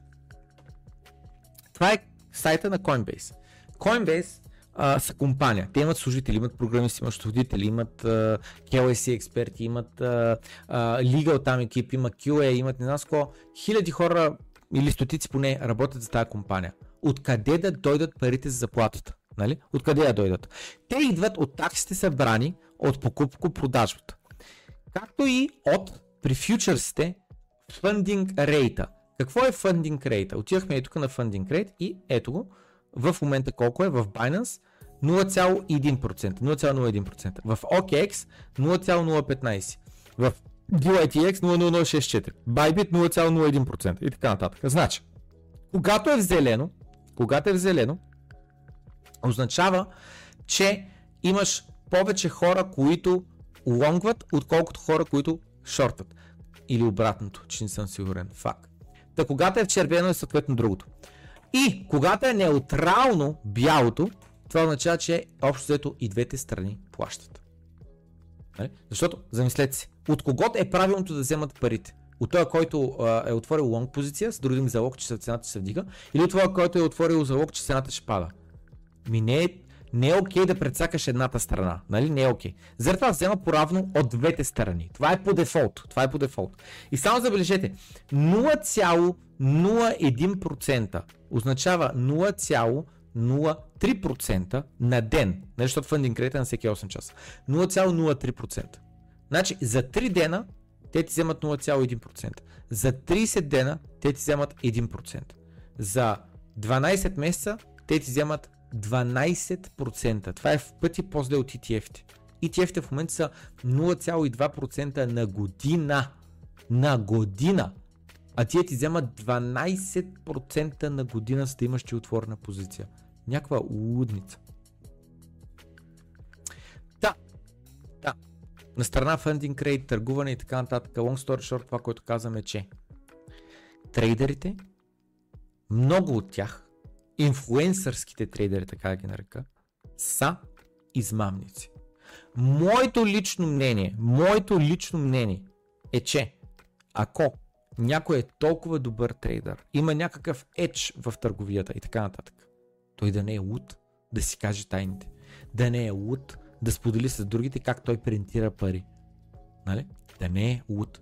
[SPEAKER 1] това е сайта на Coinbase. Coinbase а, са компания. Те имат служители, имат програмисти, имат служители, имат а, KYC експерти, имат а, а, legal там екип, има QA, имат не знам Хиляди хора или стотици поне работят за тази компания. Откъде да дойдат парите за заплатата? Нали? Откъде я дойдат? Те идват от таксите събрани от покупко-продажбата. Както и от при фьючерсите фандинг рейта. Какво е фандинг рейта? Отивахме и тук на фандинг рейт и ето го. В момента колко е в Binance? 0,1%. 0,01%. В OKX 0,015%. В DYTX 0,0064. Bybit 0,01% и така нататък. Значи, когато е в зелено, когато е в зелено, означава, че имаш повече хора, които лонгват, отколкото хора, които шортат. Или обратното, че не съм сигурен. Факт. Та когато е в червено е съответно другото. И когато е неутрално бялото, това означава, че общо взето и двете страни плащат. Нали? Защото, замислете се, от когото е правилното да вземат парите? От този, който е отворил лонг позиция, с други думи залог, че цената ще се вдига, или от това, който е отворил залог, че цената ще пада. Ми не е, не е окей да предсакаш едната страна, нали? Не е окей. Okay. Взема поравно от двете страни. Това е по дефолт. Това е по дефолт. И само забележете, 0,01% означава 0,03% на ден, нали, защото фандинг кредит е на всеки 8 часа. 0,03%. Значи за 3 дена те ти вземат 0,1%. За 30 дена те ти вземат 1%. За 12 месеца те ти вземат 12%. Това е в пъти по-зле от ETF-те. ETF-те в момента са 0,2% на година. На година. А тия ти вземат 12% на година, за да имаш ти отворена позиция. Някаква лудница. Да. Да. На страна фандинг кредит, търгуване и така нататък. Long story short, това, което казваме, че трейдерите, много от тях, инфлуенсърските трейдери, така да ги нарека, са измамници. Моето лично мнение, моето лично мнение е, че ако някой е толкова добър трейдър, има някакъв едж в търговията и така нататък, той да не е луд да си каже тайните, да не е луд да сподели с другите как той принтира пари. Нали? Да не е луд.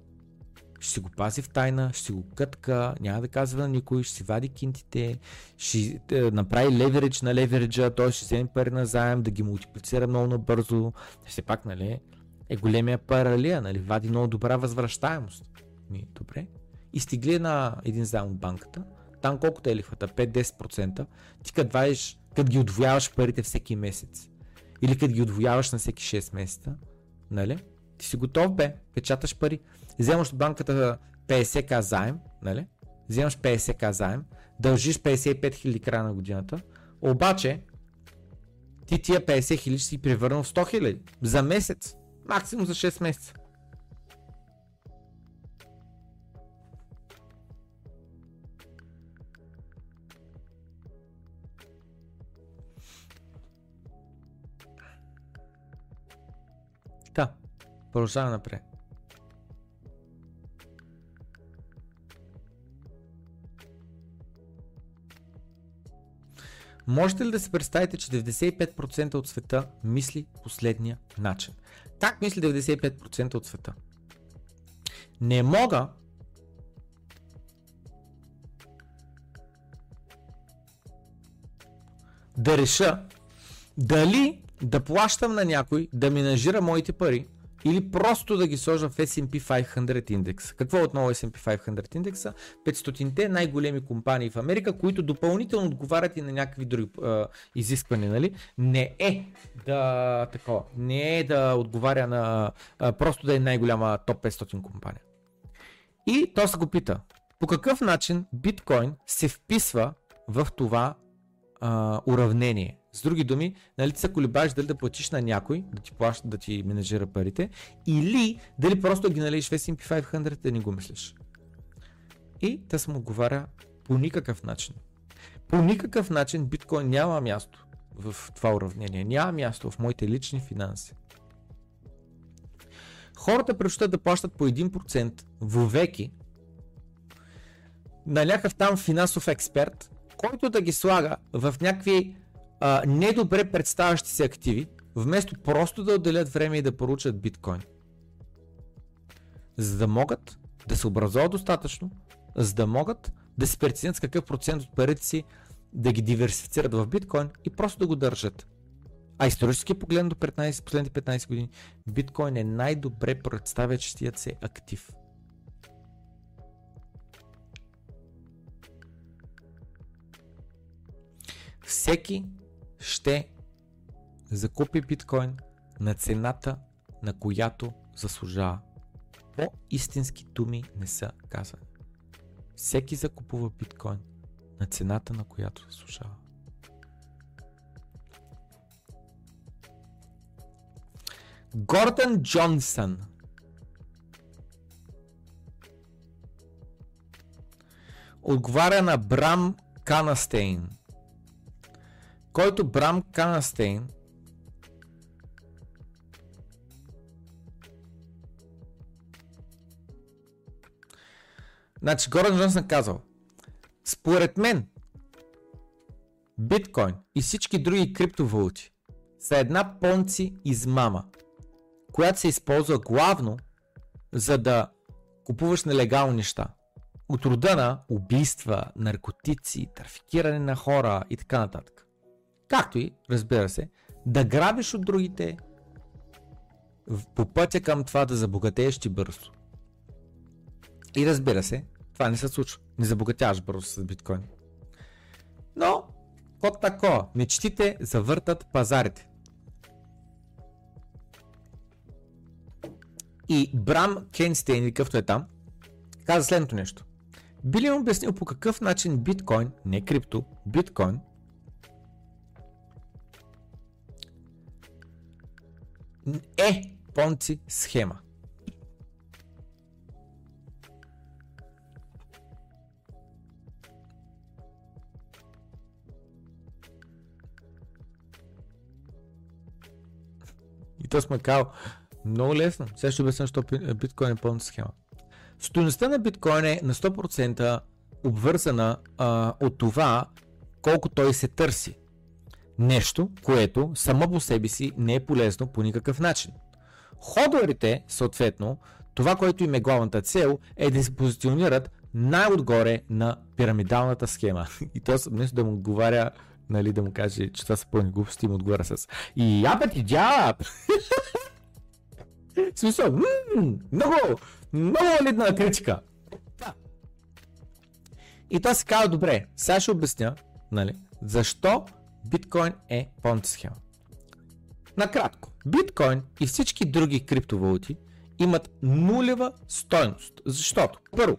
[SPEAKER 1] Ще си го пази в тайна, ще си го кътка, няма да казва на никой, ще си вади кинтите, ще е, направи леверидж на левериджа, той ще вземе пари на заем, да ги мултиплицира много набързо. Все пак, нали, е големия паралия, нали, вади много добра възвръщаемост. Ми, добре. И стигли на един заем от банката, там колкото е лихвата, 5-10%, ти като вадиш, като ги отвояваш парите всеки месец, или като ги отвояваш на всеки 6 месеца, нали? Ти си готов бе, печаташ пари. Вземаш от банката 50к заем, нали? Вземаш 50к заем, дължиш 55 000 края на годината, обаче ти тия 50 000 ще си превърнал в 100 000 за месец, максимум за 6 месеца. Продължаваме напред. Можете ли да се представите, че 95% от света мисли последния начин? Как мисли 95% от света? Не мога да реша дали да плащам на някой да менажира моите пари или просто да ги сложа в S&P 500 индекс. Какво е отново S&P 500 индекса? 500-те най-големи компании в Америка, които допълнително отговарят и на някакви други а, изисквания, нали? Не е да такова, не е да отговаря на а, просто да е най-голяма топ 500 компания. И то се го пита, по какъв начин биткоин се вписва в това а, уравнение? С други думи, нали ти се колебаеш дали да платиш на някой да ти плаща, да ти менеджира парите, или дали просто ги налиш в S&P 500 да не го мислиш. И да съм отговаря по никакъв начин. По никакъв начин биткоин няма място в това уравнение. Няма място в моите лични финанси. Хората предпочитат да плащат по 1% вовеки на някакъв там финансов експерт, който да ги слага в някакви а, недобре представящи се активи, вместо просто да отделят време и да поручат биткоин. За да могат да се образуват достатъчно, за да могат да се преценят с какъв процент от парите си да ги диверсифицират в биткоин и просто да го държат. А исторически 15, последните 15 години, биткоин е най-добре представящият се актив. Всеки ще закупи биткоин на цената, на която заслужава. По-истински думи не са казани. Всеки закупува биткоин на цената, на която заслужава. Гордън Джонсън. Отговаря на Брам Канастейн. Който Брам Канастейн Значи Гордън Джонсън казал, според мен, биткоин и всички други криптовалути са една понци измама, която се използва главно за да купуваш нелегални неща. От рода на убийства, наркотици, трафикиране на хора и така нататък. Както и, разбира се, да грабиш от другите по пътя към това да забогатееш ти бързо. И разбира се, това не се случва. Не забогатяваш бързо с биткоин. Но, код тако, мечтите завъртат пазарите. И Брам Кенстейн, какъвто е там, каза следното нещо. Би ли обяснил по какъв начин биткоин, не крипто, биткоин, е понци схема. И то сме казал, много лесно. Сега ще обясня, защо биткоин е пълна схема. Стоеността на биткоин е на 100% обвързана а, от това колко той се търси. Нещо, което само по себе си не е полезно по никакъв начин. Ходорите, съответно, това, което им е главната цел, е да се позиционират най-отгоре на пирамидалната схема. И то вместо да му отговаря, нали, да му каже, че това са пълни глупости, му отговаря с И я ти дяб! Смисъл, много, много валидна критика. Да. И то се казва, добре, сега ще обясня, нали, защо биткоин е понт схема. Накратко, биткоин и всички други криптовалути имат нулева стойност. Защото, първо,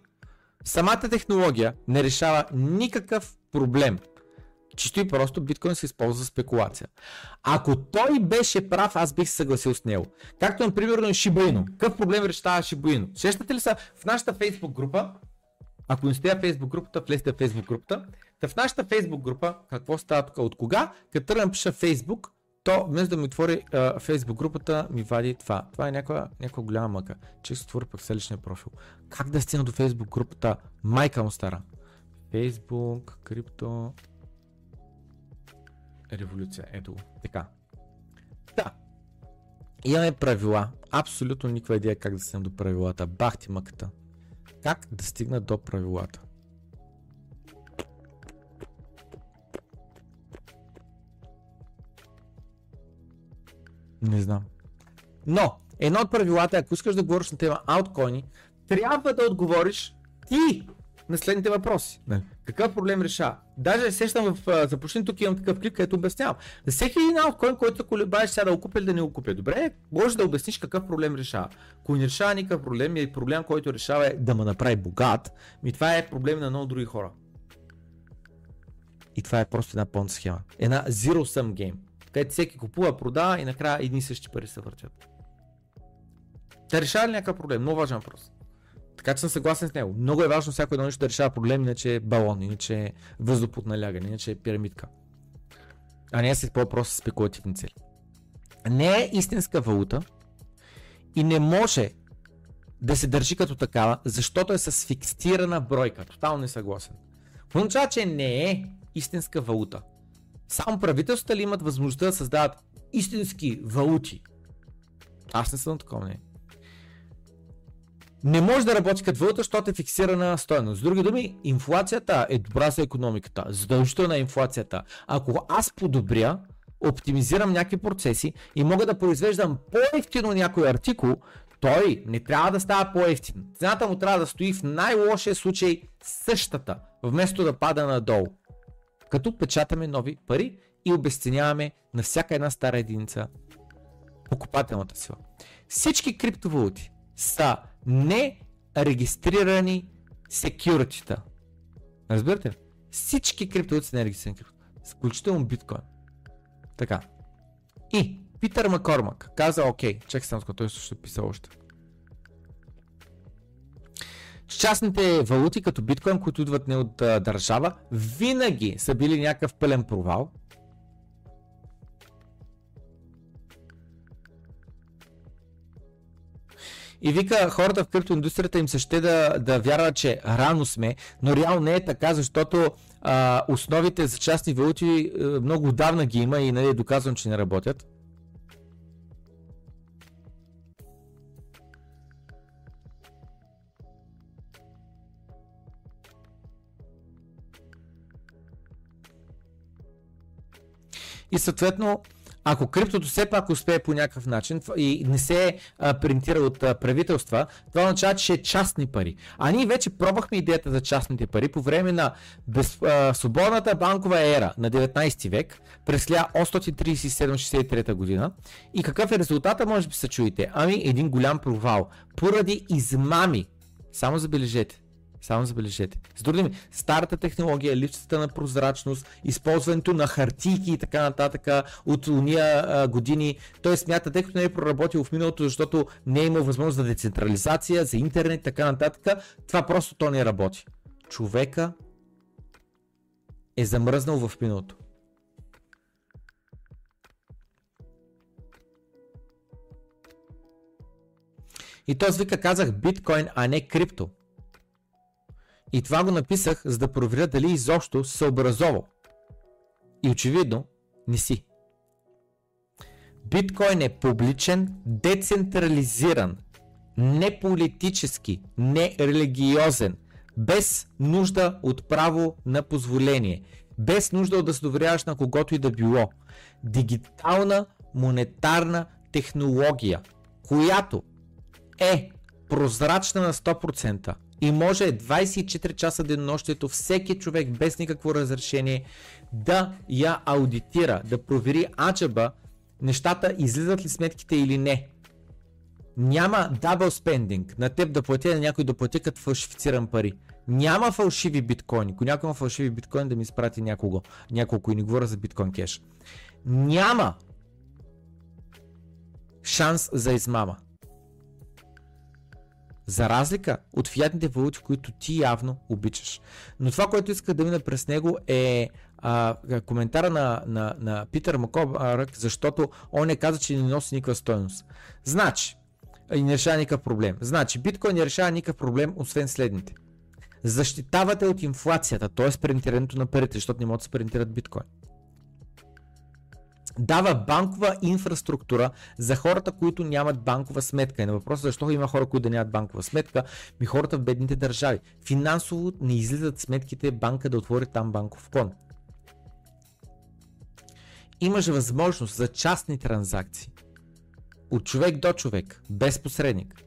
[SPEAKER 1] самата технология не решава никакъв проблем. Чисто и просто биткоин се използва за спекулация. Ако той беше прав, аз бих се съгласил с него. Както, например, на Шибаино. Какъв проблем решава Шибаино? Сещате ли са в нашата фейсбук група, ако не сте в фейсбук групата, влезте в фейсбук групата. Та в нашата фейсбук група, какво става тук, от кога, като тръгна пиша фейсбук, то вместо да ми отвори фейсбук групата, ми вади това. Това е някаква, някаква голяма мъка. Че се отвори пък селищния профил. Как да стигна до фейсбук групата? Майка му стара. Фейсбук, крипто, революция. Ето го. Така. Да. Имаме правила. Абсолютно никаква идея как да стигна до правилата. Бах ти мъката. Как да стигна до правилата? Не знам. Но, едно от правилата, ако искаш да говориш на тема ауткоини, трябва да отговориш ти на следните въпроси. Не. Какъв проблем решава? Даже сещам в започни тук имам такъв клик, където обяснявам. За всеки един ауткоин, който колебаеш сега да го купя или да не го купя. Добре, може да обясниш какъв проблем решава. Ако не решава никакъв проблем и проблем, който решава е да ме направи богат, ми това е проблем на много други хора. И това е просто една понт схема. Една zero sum game. Където всеки купува, продава и накрая едни и същи пари се въртят. Та решава ли някакъв проблем? Много важен въпрос. Така че съм съгласен с него. Много е важно всяко едно нещо да решава проблем, иначе е балон, иначе е въздух налягане, иначе е пирамидка. А не с по-просто спекулативни цели. Не е истинска валута и не може да се държи като такава, защото е с фиксирана бройка. Тотално не съгласен. Означава, че не е истинска валута. Само правителствата ли имат възможността да създават истински валути? Аз не съм такова не не може да работи като валута, защото е фиксирана стоеност. С други думи, инфлацията е добра за економиката. Задължителна е инфлацията. Ако аз подобря, оптимизирам някакви процеси и мога да произвеждам по-ефтино някой артикул, той не трябва да става по-ефтин. Цената му трябва да стои в най-лошия случай същата, вместо да пада надолу. Като печатаме нови пари и обесценяваме на всяка една стара единица покупателната сила. Всички криптовалути са не регистрирани секюритита. Разбирате ли? Всички криптовалути са не регистрирани включително биткоин. Така. И Питър Макормак каза окей, чакай само, той също писал още. С частните валути, като биткоин, които идват не от а, държава, винаги са били някакъв пълен провал. И вика, хората в криптоиндустрията им се ще да, да вярват, че рано сме, но реално не е така, защото а, основите за частни валути а, много отдавна ги има и нали, е доказвам, че не работят. И съответно, ако криптото все пак успее по някакъв начин и не се а, принтира от правителства, това означава, че е частни пари. А ние вече пробвахме идеята за частните пари по време на без, а, свободната банкова ера на 19 век, през 1837-63 година. И какъв е резултата, може би се чуете? Ами един голям провал. Поради измами. Само забележете. Само забележете. С други старата технология, липсата на прозрачност, използването на хартийки и така нататък от уния години, той смята, тъй като не е проработил в миналото, защото не е имал възможност за децентрализация, за интернет и така нататък, това просто то не работи. Човека е замръзнал в миналото. И този вика казах биткоин, а не крипто. И това го написах, за да проверя дали изобщо се образовал. И очевидно не си. Биткоин е публичен, децентрализиран, не политически, не религиозен, без нужда от право на позволение, без нужда да се доверяваш на когото и да било. Дигитална монетарна технология, която е прозрачна на 100%, и може 24 часа денонощието всеки човек без никакво разрешение да я аудитира, да провери аджаба нещата излизат ли сметките или не. Няма дабл спендинг на теб да платя на някой да плати като фалшифициран пари. Няма фалшиви биткоини. Ако някой има фалшиви биткоини да ми изпрати някого, няколко и не говоря за биткоин кеш. Няма шанс за измама. За разлика от фиатните валути, които ти явно обичаш. Но това, което иска да мина през него е а, коментара на, на, на Питър Макобарък, защото он не каза, че не носи никаква стоеност. Значи, и не решава никакъв проблем. Значи, биткоин не решава никакъв проблем, освен следните. Защитавате от инфлацията, т.е. принтирането на парите, защото не могат да се принтират биткоин дава банкова инфраструктура за хората, които нямат банкова сметка. И на въпроса защо има хора, които да нямат банкова сметка, ми хората в бедните държави. Финансово не излизат сметките банка да отвори там банков кон. Имаш възможност за частни транзакции. От човек до човек, без посредник.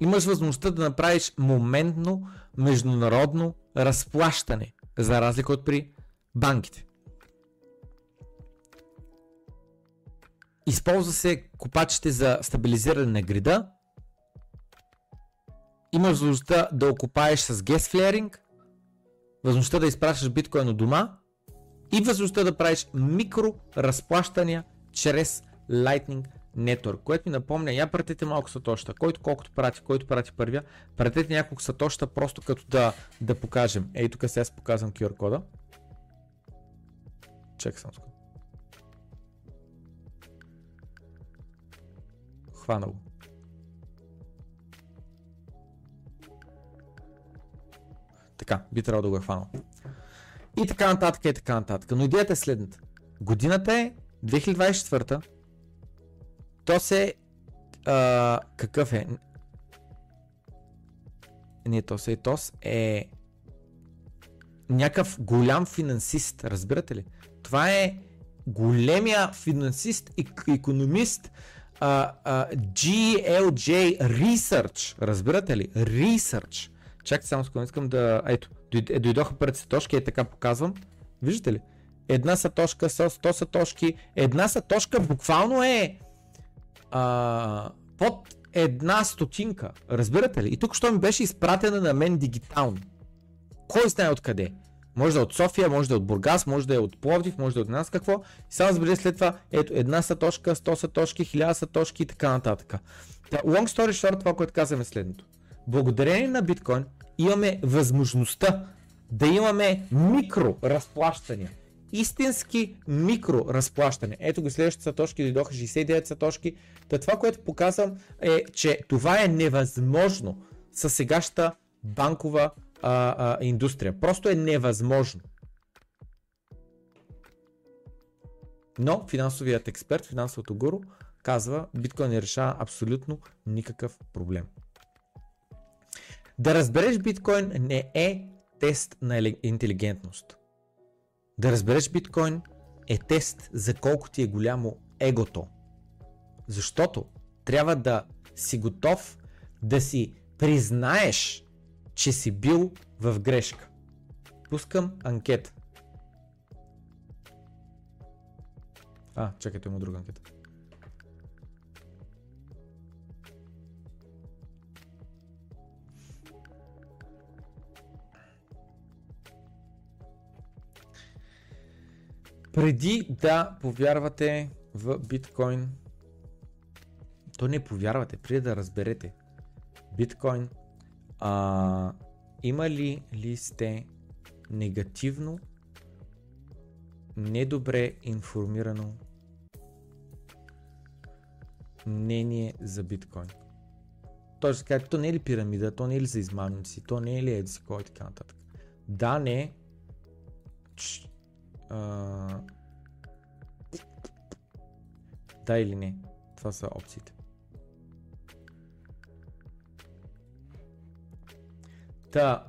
[SPEAKER 1] Имаш възможността да направиш моментно международно разплащане за разлика от при банките. Използва се копачите за стабилизиране на грида. Имаш възможността да окупаеш с guest flaring, възможността да изпращаш биткоин от дома и възможността да правиш микро разплащания чрез Lightning Network, което ми напомня, я пратете малко сатоща, който колкото прати, който прати първия, пратете няколко сатоща просто като да, да покажем. Ей, тук сега показвам QR кода. Чекай съм скоро. Хвана го. Така, би трябвало да го е хванал. И така нататък, и така нататък. Но идеята е следната. Годината е 2024 то се... А, какъв е? Не, то се ТОС е някакъв голям финансист, разбирате ли? Това е големия финансист и економист uh, uh, GLJ Research, разбирате ли? Research. Чакайте само секунда, искам да... Ето, дойдоха пред сатошки, е така показвам. Виждате ли? Една сатошка с 100 сатошки. Една сатошка буквално е а, под една стотинка. Разбирате ли? И тук що ми беше изпратена на мен дигитално. Кой знае откъде? Може да е от София, може да е от Бургас, може да е от Пловдив, може да е от нас какво. И само забележи след това, ето една сатошка, 100 сатошки, 1000 сатошки и така нататък. Та, long story short, това, което казваме е следното. Благодарение на биткоин имаме възможността да имаме микро разплащания. Истински микро разплащане. Ето го следващите сатошки дойдоха 69 сатошки. Та това, което показвам е, че това е невъзможно с сегашната банкова а, а, индустрия. Просто е невъзможно. Но финансовият експерт, финансовото гуру, казва, биткоин не решава абсолютно никакъв проблем. Да разбереш биткоин не е тест на интелигентност. Да разбереш биткоин е тест за колко ти е голямо егото. Защото трябва да си готов да си признаеш, че си бил в грешка. Пускам анкета. А, чакайте, има друга анкета. Преди да повярвате в биткоин, то не повярвате, преди да разберете биткоин, а, има ли, сте негативно, недобре информирано мнение за биткоин? Тоест, така, то не е ли пирамида, то не е ли за измамници, то не е ли еди кой и така нататък. Да, не. А... Да или не. Това са опциите. Та.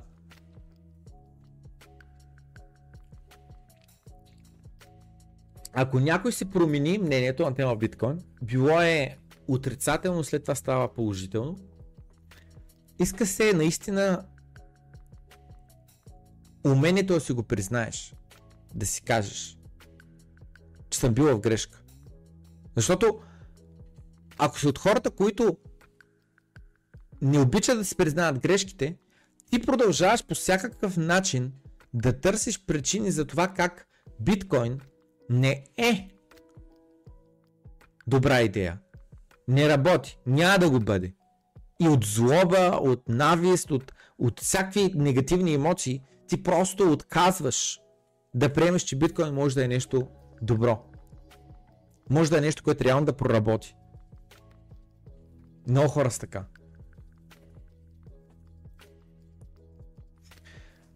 [SPEAKER 1] Ако някой си промени мнението на тема биткоин, било е отрицателно, след това става положително, иска се наистина умението да си го признаеш, да си кажеш, че съм бил в грешка. Защото ако си от хората, които не обичат да си признаят грешките, ти продължаваш по всякакъв начин да търсиш причини за това как биткоин не е добра идея. Не работи. Няма да го бъде. И от злоба, от навист, от, от всякакви негативни емоции, ти просто отказваш да приемеш, че биткоин може да е нещо добро. Може да е нещо, което реално да проработи. Много хора са така.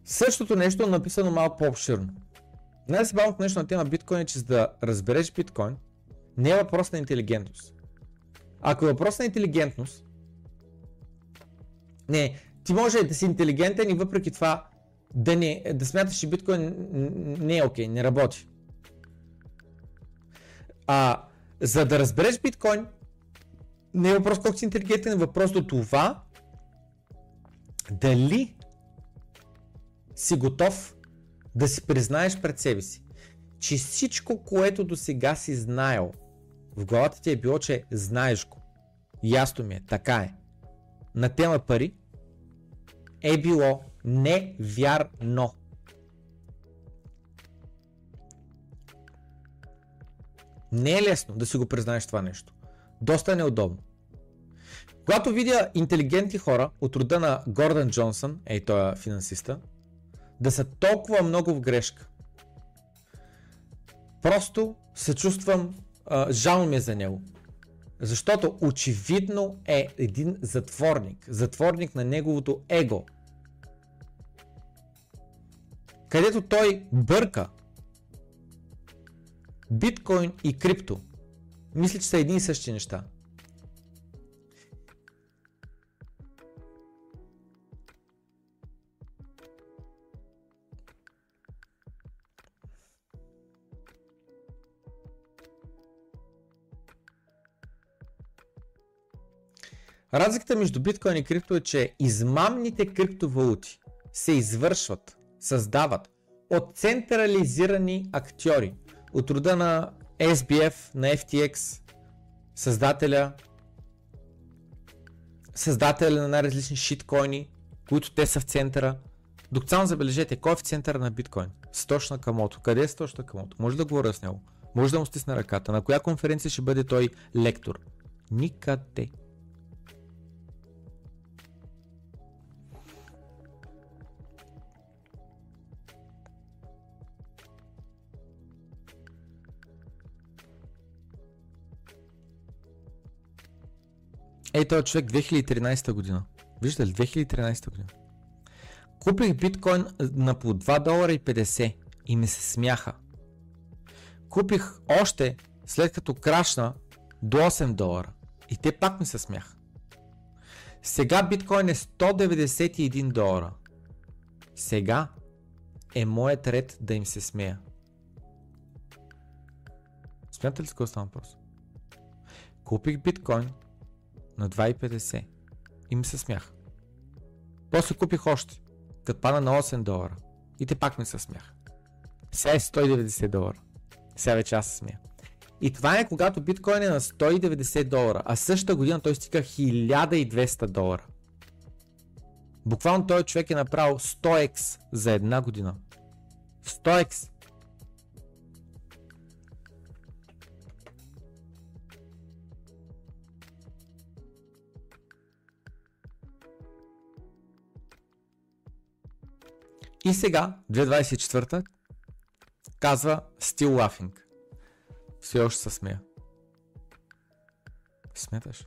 [SPEAKER 1] Същото нещо е написано малко по-обширно. Най-забавното нещо на тема биткоин е, че за да разбереш биткоин, не е въпрос на интелигентност. Ако е въпрос на интелигентност, не, ти може да си интелигентен и въпреки това да, не, да смяташ, че биткоин не е окей, okay, не работи. А за да разбереш биткоин, не е въпрос колко си интелигентен, е въпрос до това дали си готов да си признаеш пред себе си, че всичко, което до сега си знаел, в главата ти е било, че знаеш го. Ясно ми е, така е. На тема пари е било невярно. Не е лесно да си го признаеш това нещо. Доста е неудобно. Когато видя интелигентни хора от рода на Гордън Джонсън, ей той е финансиста, да са толкова много в грешка. Просто се чувствам, а, жал ми е за него. Защото очевидно е един затворник. Затворник на неговото его. Където той бърка биткоин и крипто. Мисля, че са едни и същи неща. Разликата между биткоин и крипто е, че измамните криптовалути се извършват, създават от централизирани актьори, от рода на SBF, на FTX, създателя, създателя на най-различни шиткоини, които те са в центъра, Докцално забележете, кой е в центъра на биткоин? Сточна Камото. Къде е Сточна Камото? Може да говоря с него. Може да му стисна ръката. На коя конференция ще бъде той лектор? Никъде. Ей, този човек 2013 година. Виждате ли, 2013 година. Купих биткоин на по 2 долара и 50 и ми се смяха. Купих още след като крашна до 8 долара и те пак ми се смяха. Сега биткоин е 191 долара. Сега е моят ред да им се смея. Смятате ли с какво става въпрос? Купих биткоин на 2,50 и ми се смях. После купих още, като пана на 8 долара и те пак ми се смях. Сега е 190 долара. Сега вече аз се смея. И това е когато биткоин е на 190 долара, а същата година той стига 1200 долара. Буквално този човек е направил 100x за една година. 100x. И сега, 2024 казва Still Laughing. Все още се смея. Смяташ?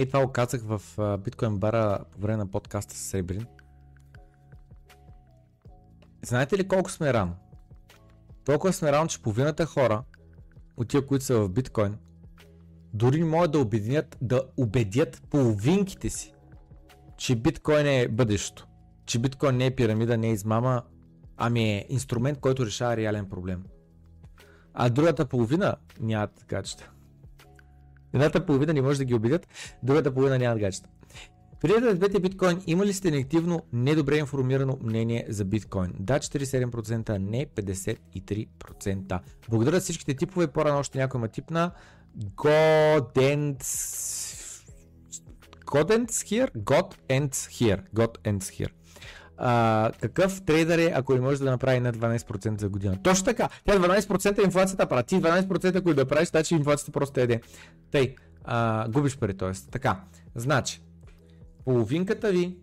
[SPEAKER 1] Ей, това го казах в биткоин бара по време на подкаста с Сребрин. Знаете ли колко сме рано? Толкова сме рано, че половината хора от тия, които са в биткоин, дори не могат да обединят, да убедят половинките си, че биткоин е бъдещето. Че биткоин не е пирамида, не е измама, ами е инструмент, който решава реален проблем. А другата половина нямат гаджета. Едната половина не може да ги убедят, другата половина нямат гаджета. Преди да разберете биткоин, има ли сте неактивно недобре информирано мнение за биткоин? Да, 47%, не 53%. Благодаря всичките типове, по-рано още някой има тип на Godens Godens here? God ends here. God ends here. А, какъв трейдър е, ако не може да направи на 12% за година? Точно така. Тя 12% е инфлацията прави. Ти 12% ако да правиш, значи инфлацията просто еде. Тъй, а, губиш пари, т.е. Така. Значи, половинката ви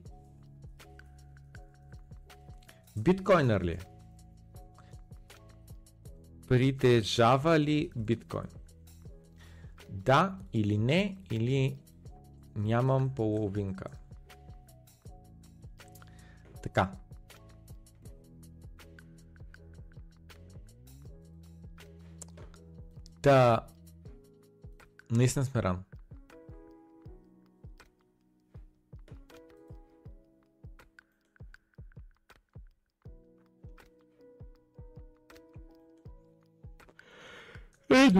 [SPEAKER 1] биткоинър ли е? Притежава ли биткоин? Да или не, или нямам половинка. Така. Та, наистина сме рано. Е,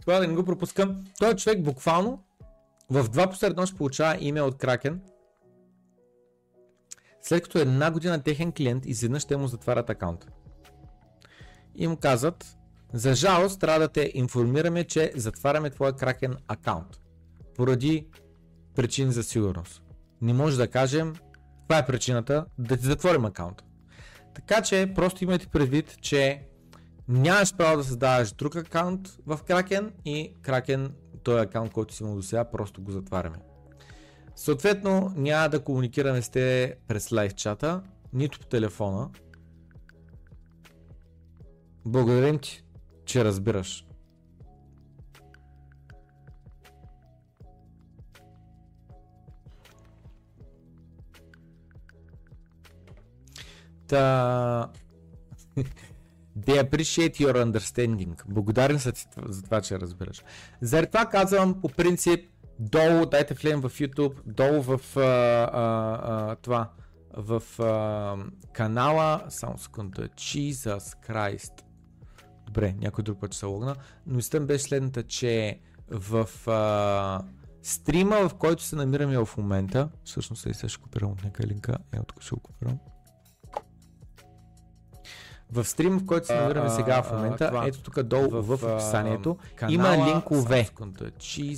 [SPEAKER 1] Това да не го пропускам. Той човек буквално в два посреднощ получава имейл от Кракен. След като една година техен клиент изведнъж те му затварят акаунта. И му казват, за жалост трябва да те информираме, че затваряме твоя Кракен акаунт. Поради причини за сигурност. Не може да кажем, това е причината да ти затворим акаунта. Така че просто имайте предвид, че нямаш право да създаваш друг акаунт в Kraken и Kraken, този акаунт, който си имал до сега, просто го затваряме. Съответно, няма да комуникираме с те през лайв чата, нито по телефона. Благодарим ти, че разбираш. Та... They appreciate your understanding. Благодарен са ти за това, че разбираш. Заради това казвам по принцип долу, дайте влезем в YouTube, долу в а, а, а, това, в а, канала, само секунда, Jesus Christ. Добре, някой друг път се логна, но мислям беше следната, че в а, стрима, в който се намираме в момента, всъщност сега ще копирам от някакъв линка, е тук ще го копирам. В стрим, в който се намираме сега в момента, това, ето тук долу в, в описанието, има линкове.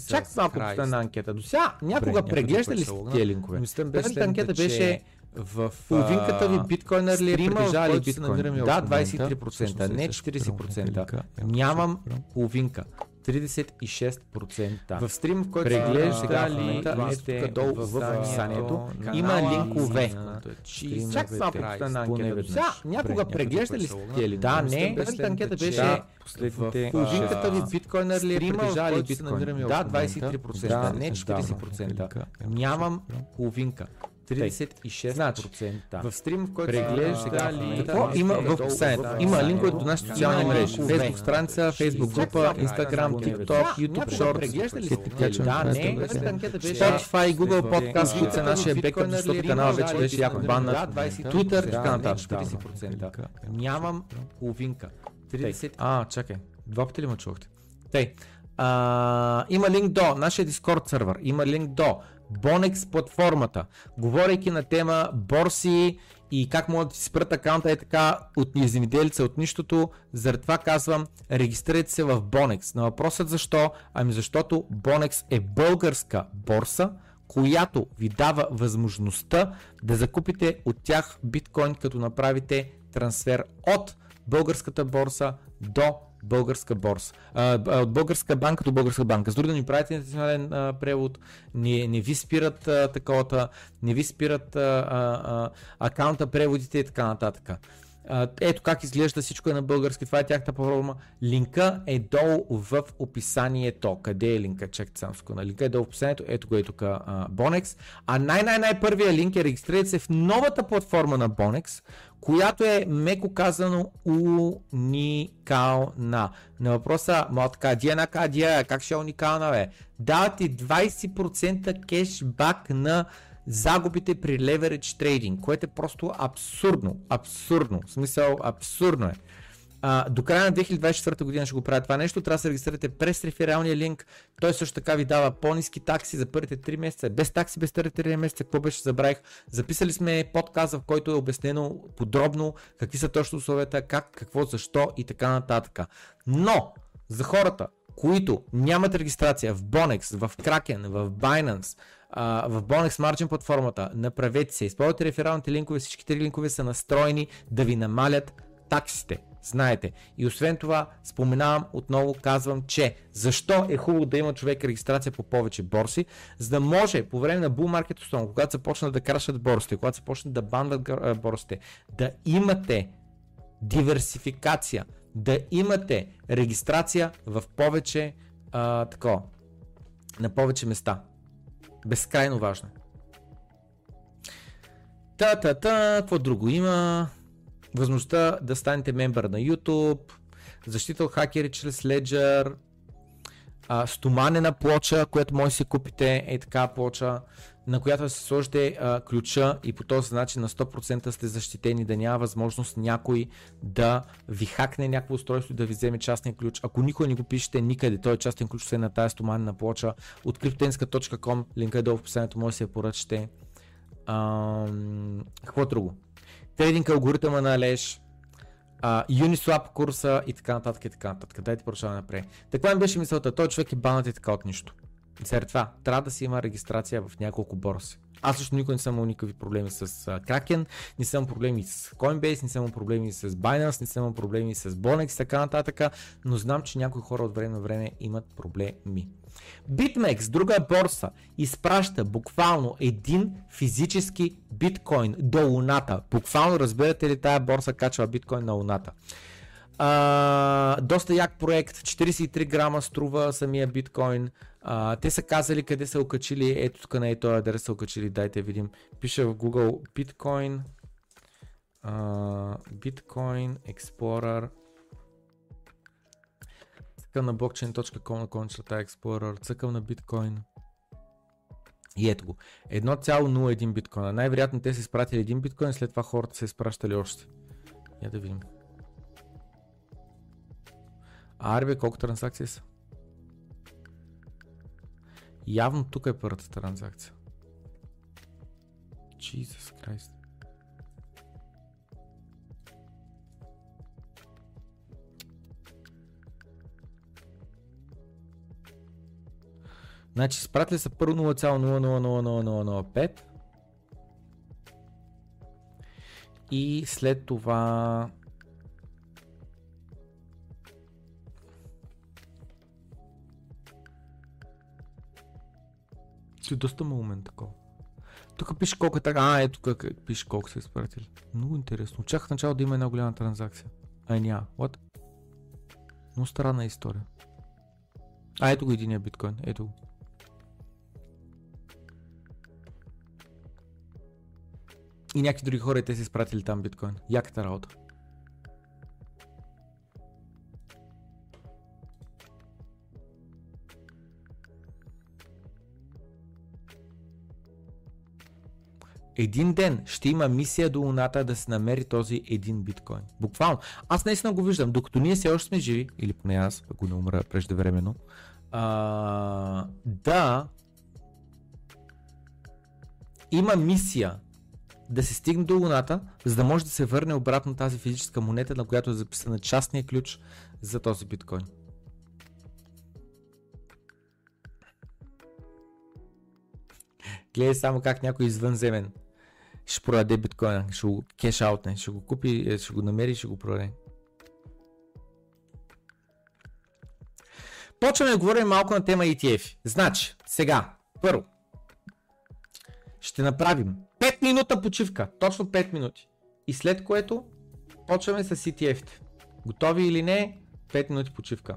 [SPEAKER 1] Чак малко на анкета. До сега някога преглеждали ли сте тия линкове? Първата анкета беше в половинката ви биткоинър ли е притежали биткоин? Да, 23%, не 40%. Нямам половинка. 36%. В стрим, в който преглежда ли долу в описанието, има линкове. Чак това по на анкета. Някога преглежда ли сте тия Да, не, първата анкета беше в половинката ви биткоинър ли е притежали биткоин? Да, 23%, не 40%. Нямам половинка. 36%. Значи, в стрим, в който преглежда ли... Какво има в описанието? Има линкове до нашите социални мрежи. Facebook страница, Facebook група, Instagram, TikTok, YouTube Shorts. Да, не. Spotify, Google Podcast, които са нашия бекъп, защото канала вече беше яко баннат. Twitter и така нататък. Нямам половинка. 30... А, чакай. Два пъти ли ме чухте? Тей. има линк до нашия Discord сервер, има линк до Bonex платформата, говорейки на тема борси и как могат да си спрат акаунта е така от земеделица, от нищото, заради това казвам, регистрирайте се в Bonex. На въпросът защо? Ами защото Bonex е българска борса, която ви дава възможността да закупите от тях биткоин, като направите трансфер от българската борса до българска борса. А, от българска банка до българска банка. С други да ни правите национален а, превод, не, не ви спират а, таковата, не ви спират а, а, акаунта, преводите и така нататък. Ето как изглежда всичко е на български, това е тяхната платформа. Линка е долу в описанието. Къде е линка? Чакайте само секунда. Линка е долу в описанието, ето го е тук Bonex. А най-най-най първия линк е регистрирайте се в новата платформа на Bonex, която е меко казано уникална. На въпроса, ма така, дия кадия, как ще е уникална бе? Дава ти 20% кешбак на загубите при leverage трейдинг, което е просто абсурдно. Абсурдно. В смисъл, абсурдно е. А, до края на 2024 година ще го правя това нещо. Трябва да се регистрирате през рефералния линк. Той също така ви дава по-низки такси за първите 3 месеца. Без такси, без 3 месеца. Какво беше, забравих. Записали сме подкаст, в който е обяснено подробно какви са точно условията, как, какво, защо и така нататък. Но, за хората, които нямат регистрация в Bonex, в Kraken, в Binance, в Bonex Margin платформата, направете се, използвайте рефералните линкове, всички три линкове са настроени да ви намалят таксите. Знаете. И освен това, споменавам отново, казвам, че защо е хубаво да има човек регистрация по повече борси, за да може по време на bull market основа, когато започнат да крашат борсите, когато започнат да бандат борсите, да имате диверсификация, да имате регистрация в повече а, тако, на повече места. Безкрайно важно. Та-та-та, какво друго има? Възможността да станете мембър на YouTube, защита от хакери чрез Ledger, а, стоманена плоча, която може да си купите, е така плоча, на която се сложите а, ключа и по този начин на 100% сте защитени, да няма възможност някой да ви хакне някакво устройство и да ви вземе частния ключ. Ако никой не го пишете никъде, той е частен ключ се на тази стоманена плоча. От cryptenska.com, линка е долу в описанието, може да се я поръчате. какво друго? Трейдинг алгоритъма на Алеш, uh, Uniswap курса и така нататък и така нататък. Дайте продължаваме напред. Така ми беше мисълта, той човек е банът и така от нищо. След това, трябва да си има регистрация в няколко борси. Аз също никой не съм имал никакви проблеми с Kraken, не съм проблеми с Coinbase, не съм имал проблеми с Binance, не съм имал проблеми с Bonex и така нататък, но знам, че някои хора от време на време имат проблеми. BitMEX, друга борса, изпраща буквално един физически биткоин до Луната. Буквално разбирате ли тая борса качва биткоин на Луната. А, доста як проект, 43 грама струва самия биткоин. А, те са казали къде са окачили, ето тук на ето адрес са окачили, дайте видим. Пише в Google биткоин, биткоин Explorer цъкам на blockchain.com на кончата Explorer, цъкам на биткоин. И ето го. 1,01 биткоина. Най-вероятно те са изпратили един биткоин, след това хората са изпращали още. Я да видим. А Арбе колко транзакции са? Явно тук е първата транзакция. Jesus Christ. Значи спратили са първо 0,000005 и след това си доста момент такова. Тук пише колко е така. А, ето как пише колко са изпратили. Много интересно. Очаквах начало да има една голяма транзакция. Ай няма. What? Много странна история. А, ето го единия биткоин. Ето го. И някакви други хора те са изпратили там биткоин. Яката работа. Един ден ще има мисия до Луната да се намери този един биткоин. Буквално. Аз наистина го виждам. Докато ние все още сме живи, или поне аз, ако не умра преждевременно, а, да има мисия да се стигне до Луната, за да може да се върне обратно тази физическа монета, на която е записана частния ключ за този биткоин. Гледай само как някой извънземен ще продаде биткоина, ще го кеш аутне, ще го купи, е, ще го намери и ще го продаде. Почваме да говорим малко на тема ETF. Значи, сега, първо, ще направим 5 минута почивка, точно 5 минути. И след което почваме с ETF. Готови или не? 5 минути почивка.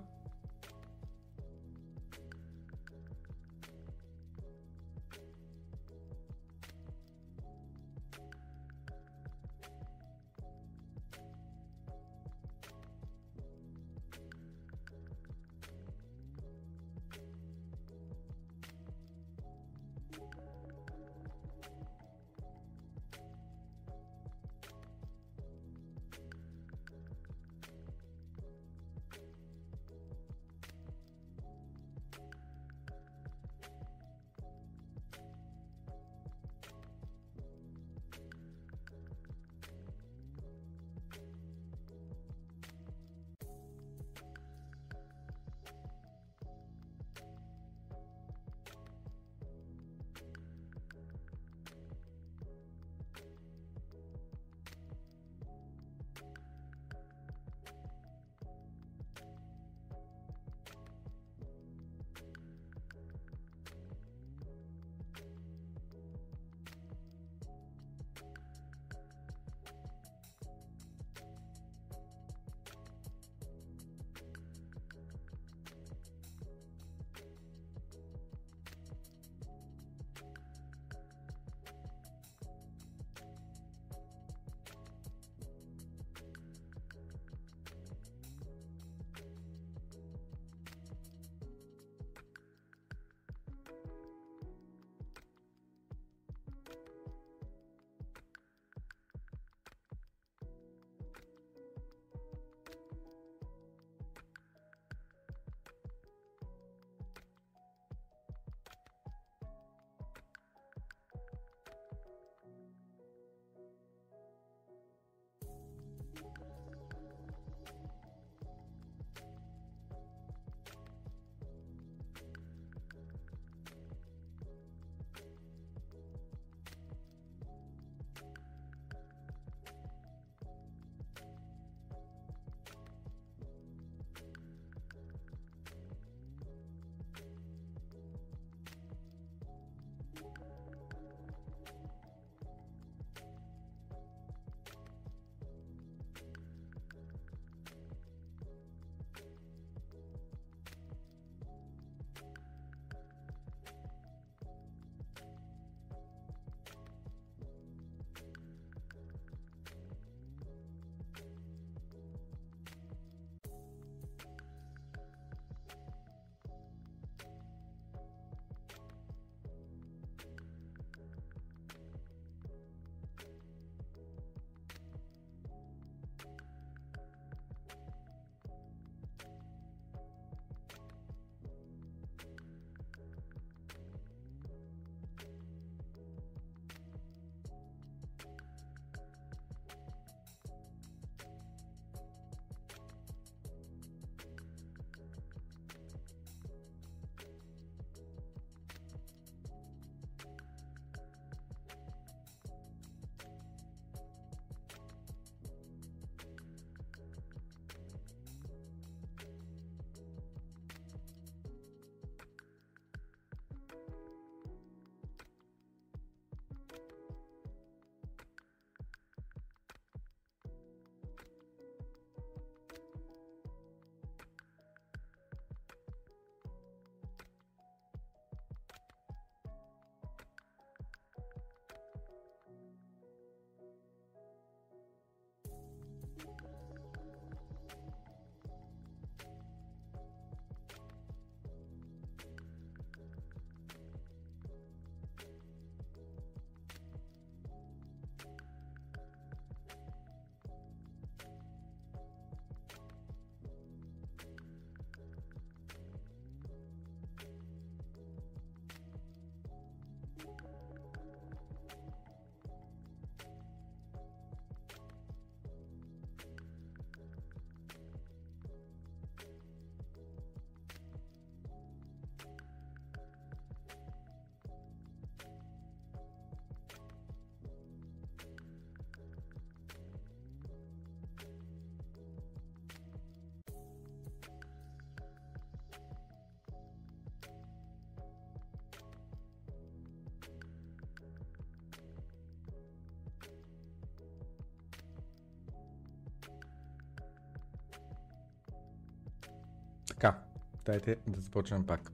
[SPEAKER 1] Дайте да започнем пак.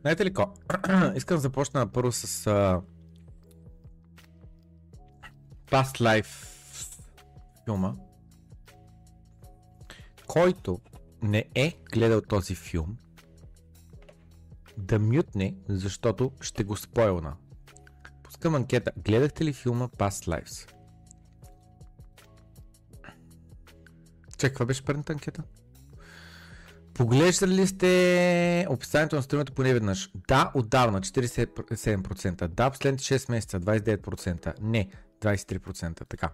[SPEAKER 1] Знаете ли ко? Искам да започна първо с uh, Past Life филма. Който не е гледал този филм, да мютне, защото ще го спойлна. Пускам анкета. Гледахте ли филма Past Lives? Чакай, каква беше предната анкета? Поглеждали ли сте описанието на стримата поне веднъж? Да, отдавна, 47%. Да, последните 6 месеца, 29%. Не, 23%. Така.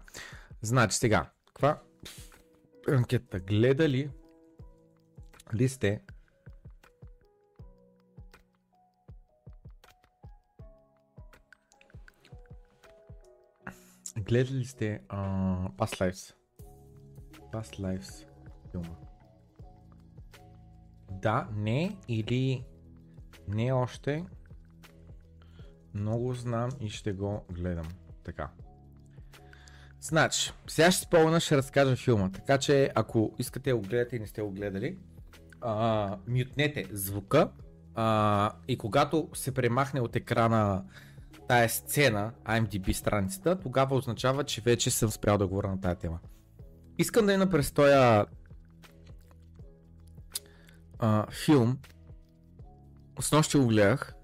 [SPEAKER 1] Значи сега, каква анкета? Гледали ли сте Гледали ли сте uh, Past Lives? Past Lives филма. Да, не или не още. Много знам и ще го гледам. Така. Значи, сега ще спомена, ще разкажа филма. Така че, ако искате да го гледате и не сте го гледали, а, мютнете звука а, и когато се премахне от екрана тая сцена, IMDb страницата, тогава означава, че вече съм спрял да говоря на тази тема. Искам да има през този а, филм. С нощи го гледах.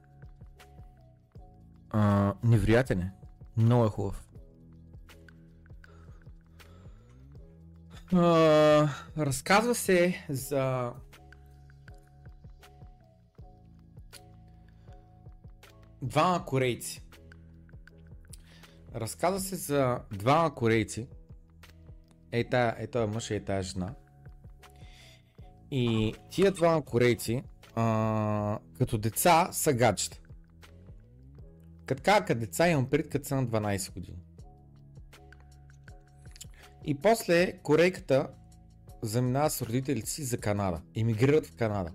[SPEAKER 1] А, невероятен е. Много е хубав. А, разказва се за двама корейци. Разказва се за двама корейци. Ей, тая, е, този мъж и е тая жена. И тия двама корейци, а, като деца, са гаджета. Като като деца имам пред като са на 12 години. И после корейката заминава с родителите си за Канада. Емигрират в Канада.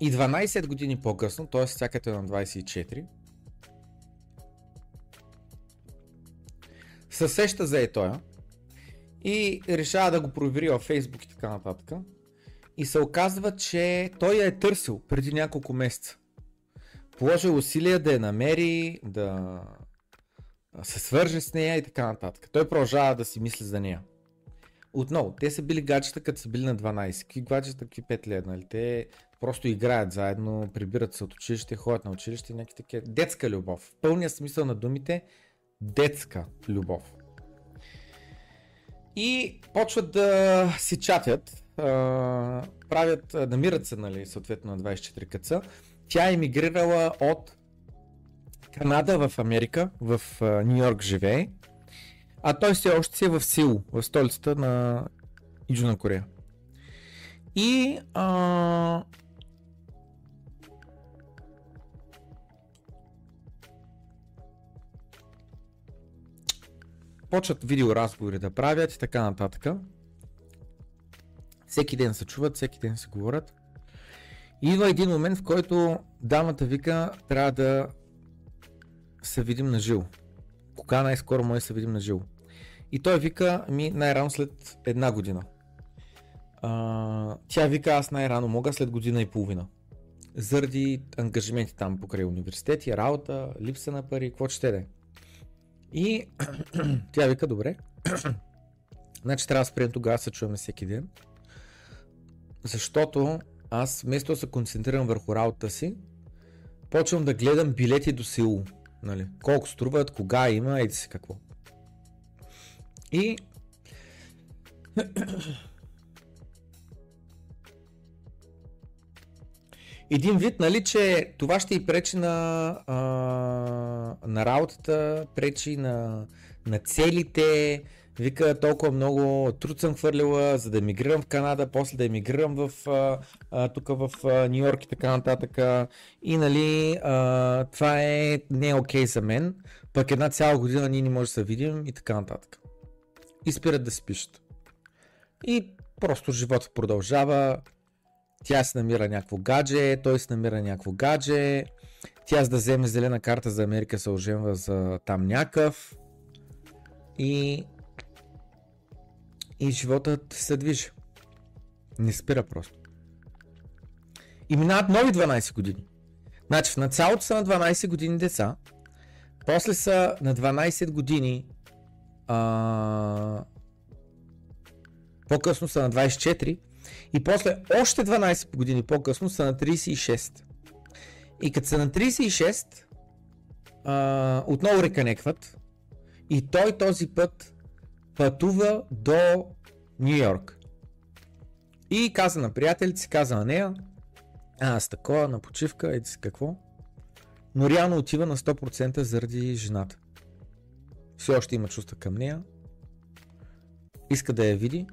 [SPEAKER 1] И 12 години по-късно, т.е. всяката е на 24, се сеща за етоя и решава да го провери във Facebook и така нататък. И се оказва, че той я е търсил преди няколко месеца. Положил усилия да я намери, да се свърже с нея и така нататък. Той продължава да си мисли за нея. Отново, те са били гаджета, като са били на 12. Какви гаджета, какви 5 лет, нали? Те просто играят заедно, прибират се от училище, ходят на училище, някакви такива. Детска любов. В пълния смисъл на думите, детска любов. И почват да си чатят, правят, намират се, нали, съответно на 24 къца. Тя е емигрирала от Канада в Америка, в Нью Йорк живее, а той все още си е в Сил, в столицата на Южна Корея. И а, почват видеоразговори да правят и така нататък. Всеки ден се чуват, всеки ден се говорят. Идва един момент, в който дамата вика, трябва да се видим на жил. Кога най-скоро може да се видим на жил? И той вика, ми най-рано след една година. А, тя вика, аз най-рано мога след година и половина. Заради ангажименти там покрай университети, работа, липса на пари, какво ще да е. И тя вика, добре. значи трябва да спрем тогава, се чуваме всеки ден. Защото аз вместо да се концентрирам върху работата си, почвам да гледам билети до Сеул. Нали? Колко струват, кога има, еди си какво. И един вид, нали, че това ще и пречи на, а, на работата, пречи на, на целите. Вика толкова много труд съм хвърлила, за да емигрирам в Канада, после да емигрирам в, а, тук в Нью Йорк и така нататък. И нали, а, това е не е окей за мен, пък една цяла година ние не можем да се видим и така нататък. И спират да си пишат. И просто живота продължава, тя се намира някакво гадже, той се намира някакво гадже, тя за да вземе зелена карта за Америка се оженва за там някакъв и и животът се движи. Не спира просто. И минават нови 12 години. Значи в началото са на 12 години деца, после са на 12 години а... по-късно са на 24 и после още 12 години по-късно са на 36. И като са на 36, а, отново реканекват и той този път пътува до Нью Йорк. И каза на приятелите си, каза на нея, а, аз такова, на почивка, еди си какво. Но реално отива на 100% заради жената. Все още има чувства към нея. Иска да я види.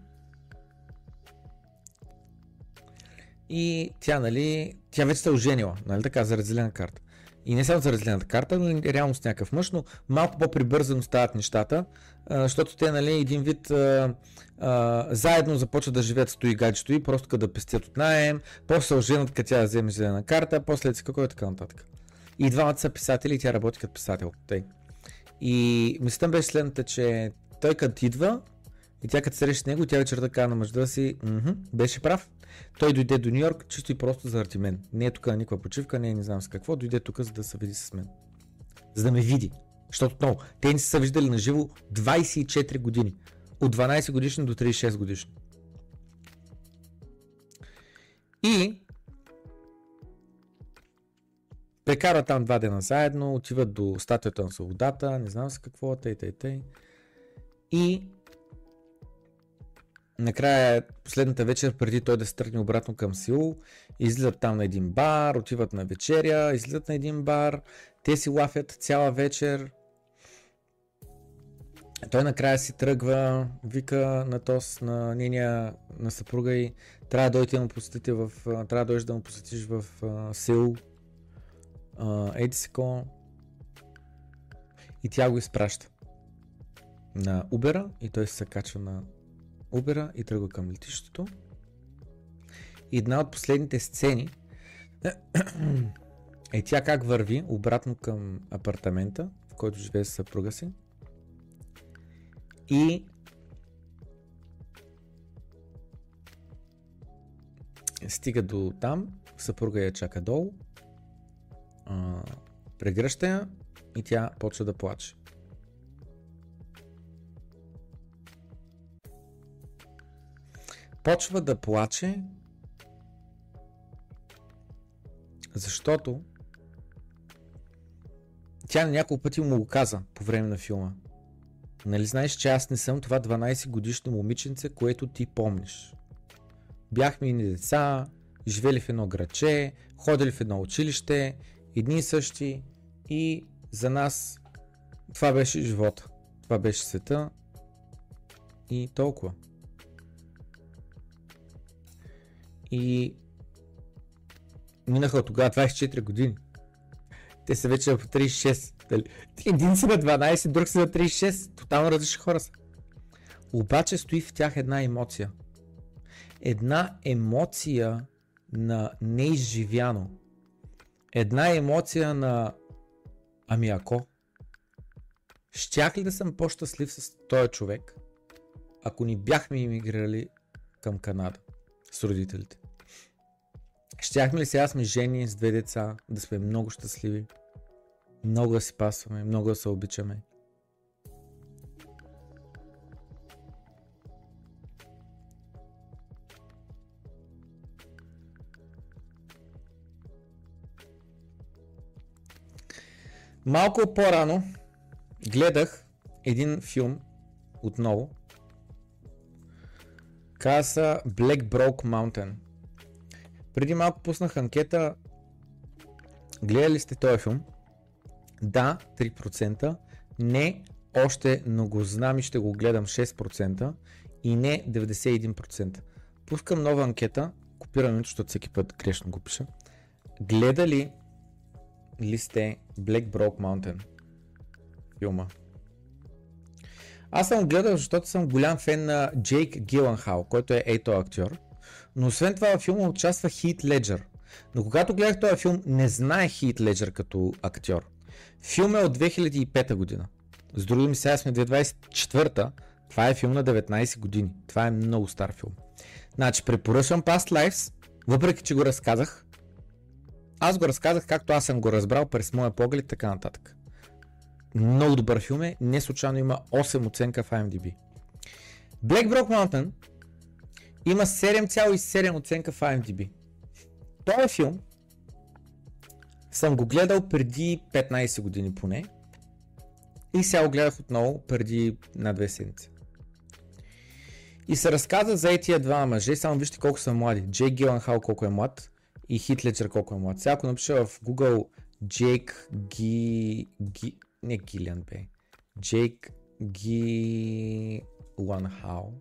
[SPEAKER 1] И тя, нали, тя вече се е оженила, нали така, за разделена карта. И не само за разделената карта, но реално с някакъв мъж, но малко по-прибързано стават нещата, защото те, нали, един вид а, а, заедно започват да живеят стои гаджето и просто като да пестят от найем, после оженят, като тя вземе зелена карта, после си какво е така нататък. И двамата са писатели и тя работи като писател. Тъй. И мислята беше следната, че той като идва и тя като среща с него, тя вечерта казва на мъжа си, беше прав, той дойде до Нью Йорк чисто и просто заради мен. Не е тук на никаква почивка, не е не знам с какво, дойде тук за да се види с мен. За да ме види. Защото много. Те не са виждали на живо 24 години. От 12 годишни до 36 годишни. И прекарват там два дена заедно, отиват до статуята на свободата, не знам с какво, тъй, тъй, тъй. И накрая, последната вечер, преди той да се тръгне обратно към Сеул, излизат там на един бар, отиват на вечеря, излизат на един бар, те си лафят цяла вечер. Той накрая си тръгва, вика на Тос, на нейния, на съпруга и трябва да дойдете да му посетите в, трябва да да му посетиш в Сеул. Еди си И тя го изпраща на Убера и той се качва на Убера и тръгва към летището. И една от последните сцени е тя как върви обратно към апартамента, в който живее с съпруга си. И стига до там, съпруга я чака долу, прегръща я и тя почва да плаче. Почва да плаче, защото тя на няколко пъти му го каза по време на филма. Нали знаеш, че аз не съм това 12 годишно момиченце, което ти помниш. Бяхме и деца, живели в едно граче, ходили в едно училище, едни и същи и за нас това беше живота. Това беше света и толкова. И минаха от тогава 24 години. Те са вече по 36. Дали? Един си на 12, друг си на 36. Тотално различни хора са. Обаче стои в тях една емоция. Една емоция на неизживяно. Една емоция на ами ако. Щях ли да съм по-щастлив с този човек, ако ни бяхме иммигрирали към Канада с родителите? Щяхме ли сега сме жени с две деца, да сме много щастливи, много да си пасваме, много да се обичаме? Малко по-рано гледах един филм отново. Каза Black Broke Mountain. Преди малко пуснах анкета. Гледали сте този филм? Да, 3%. Не, още, но го знам и ще го гледам 6%. И не, 91%. Пускам нова анкета. Копирам, защото всеки път грешно го пиша. Гледали ли сте Black Broke Mountain? Филма. Аз съм гледал, защото съм голям фен на Джейк Гиланхал, който е ето актьор. Но освен това във филма участва Хит Леджер. Но когато гледах този филм, не знаех Хит Леджер като актьор. Филм е от 2005 година. С други ми сега сме 2024, Това е филм на 19 години. Това е много стар филм. Значи, препоръчвам Past Lives, въпреки че го разказах. Аз го разказах както аз съм го разбрал през моя поглед, така нататък. Много добър филм е, не случайно има 8 оценка в IMDb. Black Brock Mountain има 7,7 оценка в IMDb. Този филм съм го гледал преди 15 години поне и сега го гледах отново преди на две седмици. И се разказа за етия два мъже, само вижте колко са млади. Джейк Геленхал колко е млад и Хит колко е млад. Сега ако напиша в Google Джейк Ги... Ги... Не Гилиан бе. Джейк Ги... Ланхал.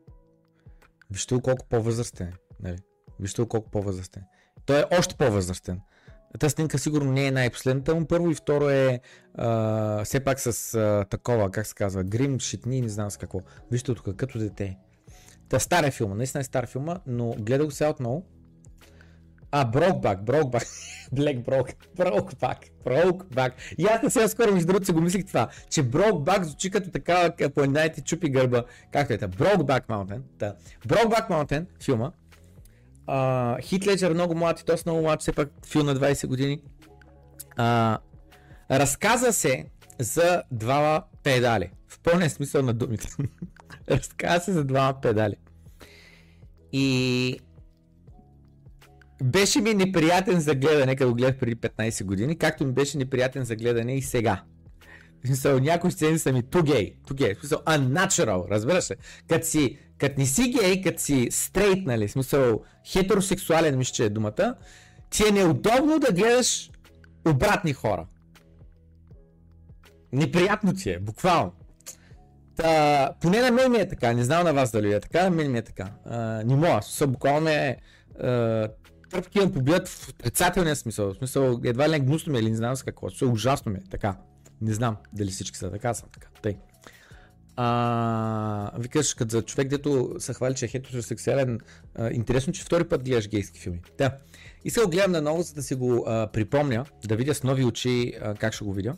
[SPEAKER 1] Вижте колко по-възрастен е. Нали? Вижте колко по-възрастен. Той е още по-възрастен. Та снимка сигурно не е най-последната му първо и второ е а, все пак с а, такова, как се казва, грим, шитни, не знам с какво. Вижте тук, като дете. Та стар е филма, наистина е стар филма, но гледах го сега отново. А, Брокбак, Брокбак, Блек Брок, Брокбак, Брокбак. И аз сега скоро между другото си го мислих това, че Брокбак звучи като така, по една ти чупи гърба, както е та, Брокбак Маунтен, та, Брокбак Маунтен, филма, Хит Леджер много млад и то много млад, все пак филм на 20 години. А, разказа се за двама педали. В пълния смисъл на думите. разказа се за двама педали. И беше ми неприятен за гледане, като гледах преди 15 години, както ми беше неприятен за гледане и сега. В смисъл, някои сцени са ми too gay, too gay, в смисъл, unnatural, разбираш се. Като си, като не си гей, като си стрейт, нали, в смисъл, хетеросексуален, мисля, че е думата, ти е неудобно да гледаш обратни хора. Неприятно ти е, буквално. Та, поне на мен ми е така, не знам на вас дали е така, на мен ми е така. А, не мога, смисъл, буквално е, тръпки имам побият в отрицателния смисъл. В смисъл, едва ли не гнусно ми е или не знам с какво. Смисъл, ужасно ми е така. Не знам дали всички са така, съм така. Тъй. А, викаш, като за човек, дето се хвали, че е хетеросексуален, а, интересно, че втори път гледаш гейски филми. Да. Го гледам на ново, за да си го а, припомня, да видя с нови очи а, как ще го видя.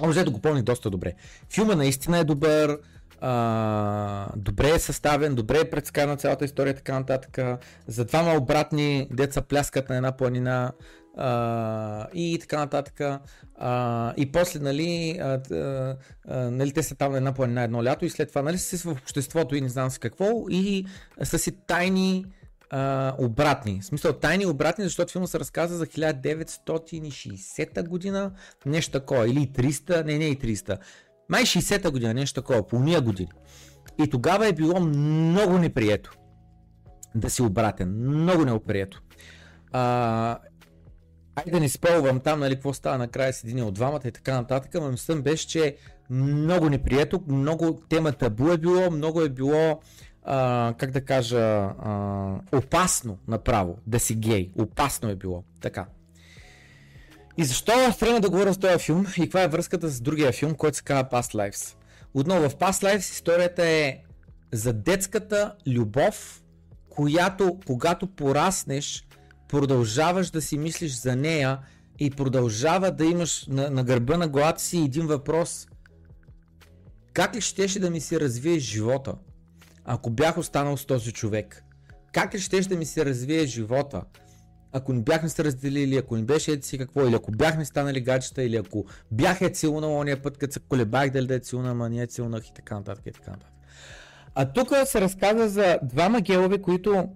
[SPEAKER 1] Може да го помни доста добре. Филма наистина е добър, а, добре е съставен, добре е предскана цялата история, така нататък. За двама обратни деца пляскат на една планина а, и така нататък. А, и после, нали, а, а, нали, те са там на една планина едно лято и след това, нали, са в обществото и не знам с какво и са си тайни а, обратни. В смисъл тайни обратни, защото филма се разказва за 1960 година, нещо такова, или 300, не, не и 300. Май 60-та година, нещо такова, по уния години. И тогава е било много неприето да си обратен. Много неприето. А, айде да не спълвам там, нали, какво става накрая с един от двамата и така нататък, но мислям беше, че много неприето, много тема табу е било, много е било, а, как да кажа, а, опасно направо да си гей. Опасно е било. Така. И защо тръгна да говоря с този филм и каква е връзката с другия филм, който се казва Past Lives? Отново в Past Lives историята е за детската любов, която когато пораснеш, продължаваш да си мислиш за нея и продължава да имаш на, на гърба на главата си един въпрос. Как ли щеше да ми се развие живота, ако бях останал с този човек? Как ли щеше да ми се развие живота, ако не бяхме се разделили, ако не беше еди си какво, или ако бяхме станали гаджета, или ако бях е целунал ония път, като се колебах дали да е целуна, ама не е целунах и така нататък и така нататък. А тук се разказва за двама гелове, които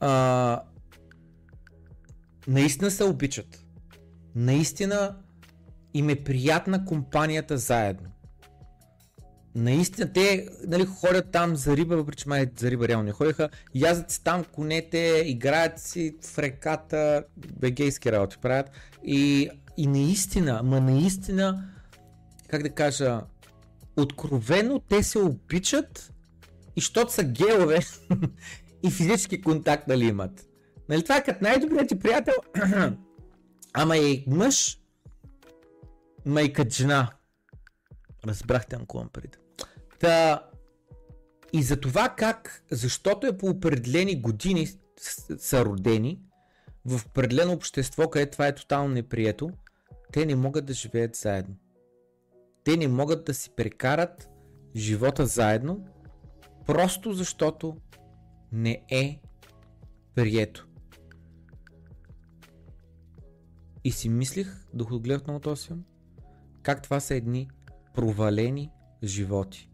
[SPEAKER 1] а, наистина се обичат. Наистина им е приятна компанията заедно наистина те нали, ходят там за риба, въпреки че май за риба реално не ходиха, язат си там конете, играят си в реката, бегейски работи правят и, и наистина, ма наистина, как да кажа, откровено те се обичат и щото са гелове и физически контакт нали имат. Нали това е като най-добрият ти приятел, ама и мъж, ма и като жена. Разбрахте, имам преди. Та, и за това как, защото е по определени години са родени, в определено общество, където това е тотално неприето, те не могат да живеят заедно. Те не могат да си прекарат живота заедно, просто защото не е прието. И си мислих, докато гледах много този как това са едни провалени животи.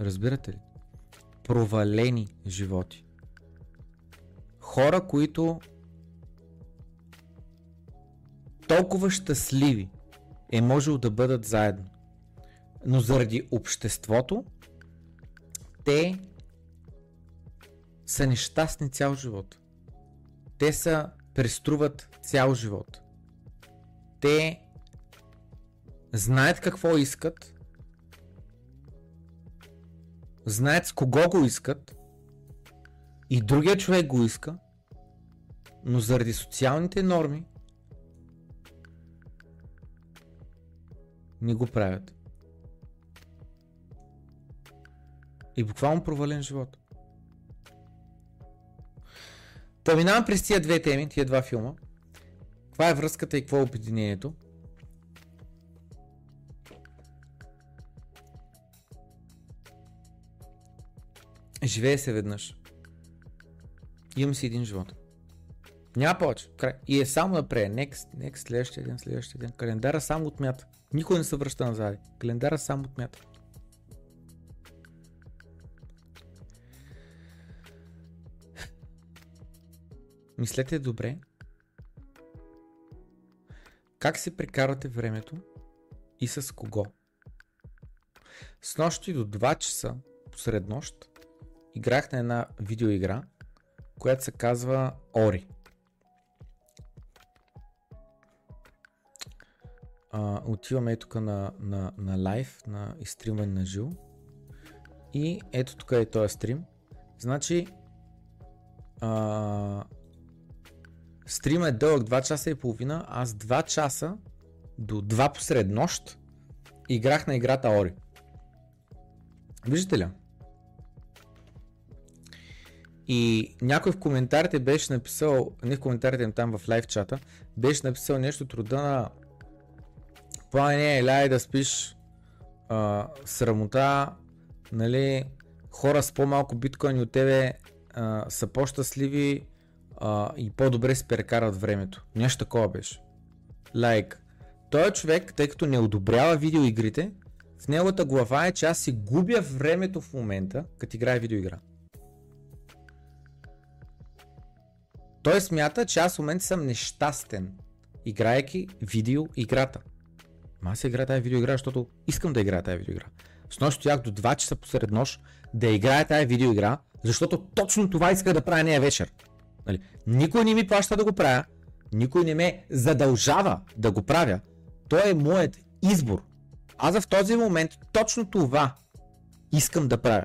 [SPEAKER 1] Разбирате ли? Провалени животи. Хора, които толкова щастливи е можело да бъдат заедно. Но заради обществото, те са нещастни цял живот. Те са преструват цял живот. Те знаят какво искат, знаят с кого го искат и другия човек го иска, но заради социалните норми не го правят. И буквално провален живот. Та минавам през тия две теми, тия два филма. Каква е връзката и какво е обединението? Живее се веднъж. Имам си един живот. Няма повече. И е само напред. Next, next, следващия ден, следващия ден. Календара само отмята. Никой не се връща назад. Календара само отмята. Мислете добре. Как се прекарвате времето и с кого? С нощи до 2 часа посред нощ играх на една видеоигра, която се казва Ори. А, отиваме ето тук на, на, на лайв, на изстримване на жил. И ето тук е този стрим. Значи, а, Стрима е дълъг 2 часа и половина, аз 2 часа до 2 посред нощ играх на играта Ори. Виждате ли? И някой в коментарите беше написал, не в коментарите, там в лайв чата, беше написал нещо труда на Плане, ляй да спиш а, срамота, нали, хора с по-малко биткоини от тебе а, са по-щастливи, а, и по-добре си прекарат времето. Нещо такова беше. Лайк. Like, той човек, тъй като не одобрява видеоигрите, в неговата глава е, че аз си губя времето в момента, като играя видеоигра. Той смята, че аз в момента съм нещастен, играйки видеоиграта. Ма аз играя тази видеоигра, защото искам да играя тази видеоигра. С нощ стоях до 2 часа посред нощ да играя тази видеоигра, защото точно това иска да правя нея вечер. Нали? Никой не ми плаща да го правя, никой не ме задължава да го правя. То е моят избор. Аз в този момент точно това искам да правя.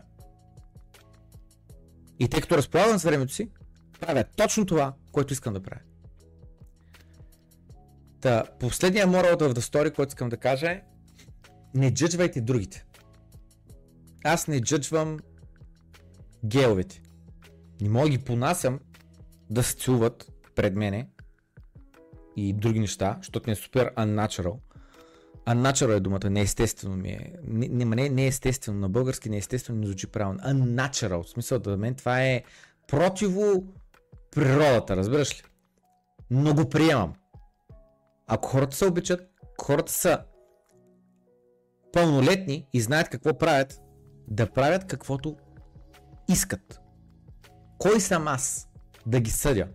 [SPEAKER 1] И тъй като разполагам с времето си, правя точно това, което искам да правя. Та, последния moral of the story, който искам да кажа е не джъджвайте другите. Аз не джъджвам геовете. Не мога ги понасям, да се целуват пред мене и други неща, защото ми е супер unnatural. Unnatural е думата, неестествено ми е. Не, не, не е естествено, на български неестествено не звучи правилно. Unnatural, в смисъл да мен това е противо природата, разбираш ли? Но го приемам. Ако хората се обичат, хората са пълнолетни и знаят какво правят, да правят каквото искат. Кой съм аз? да ги съдя?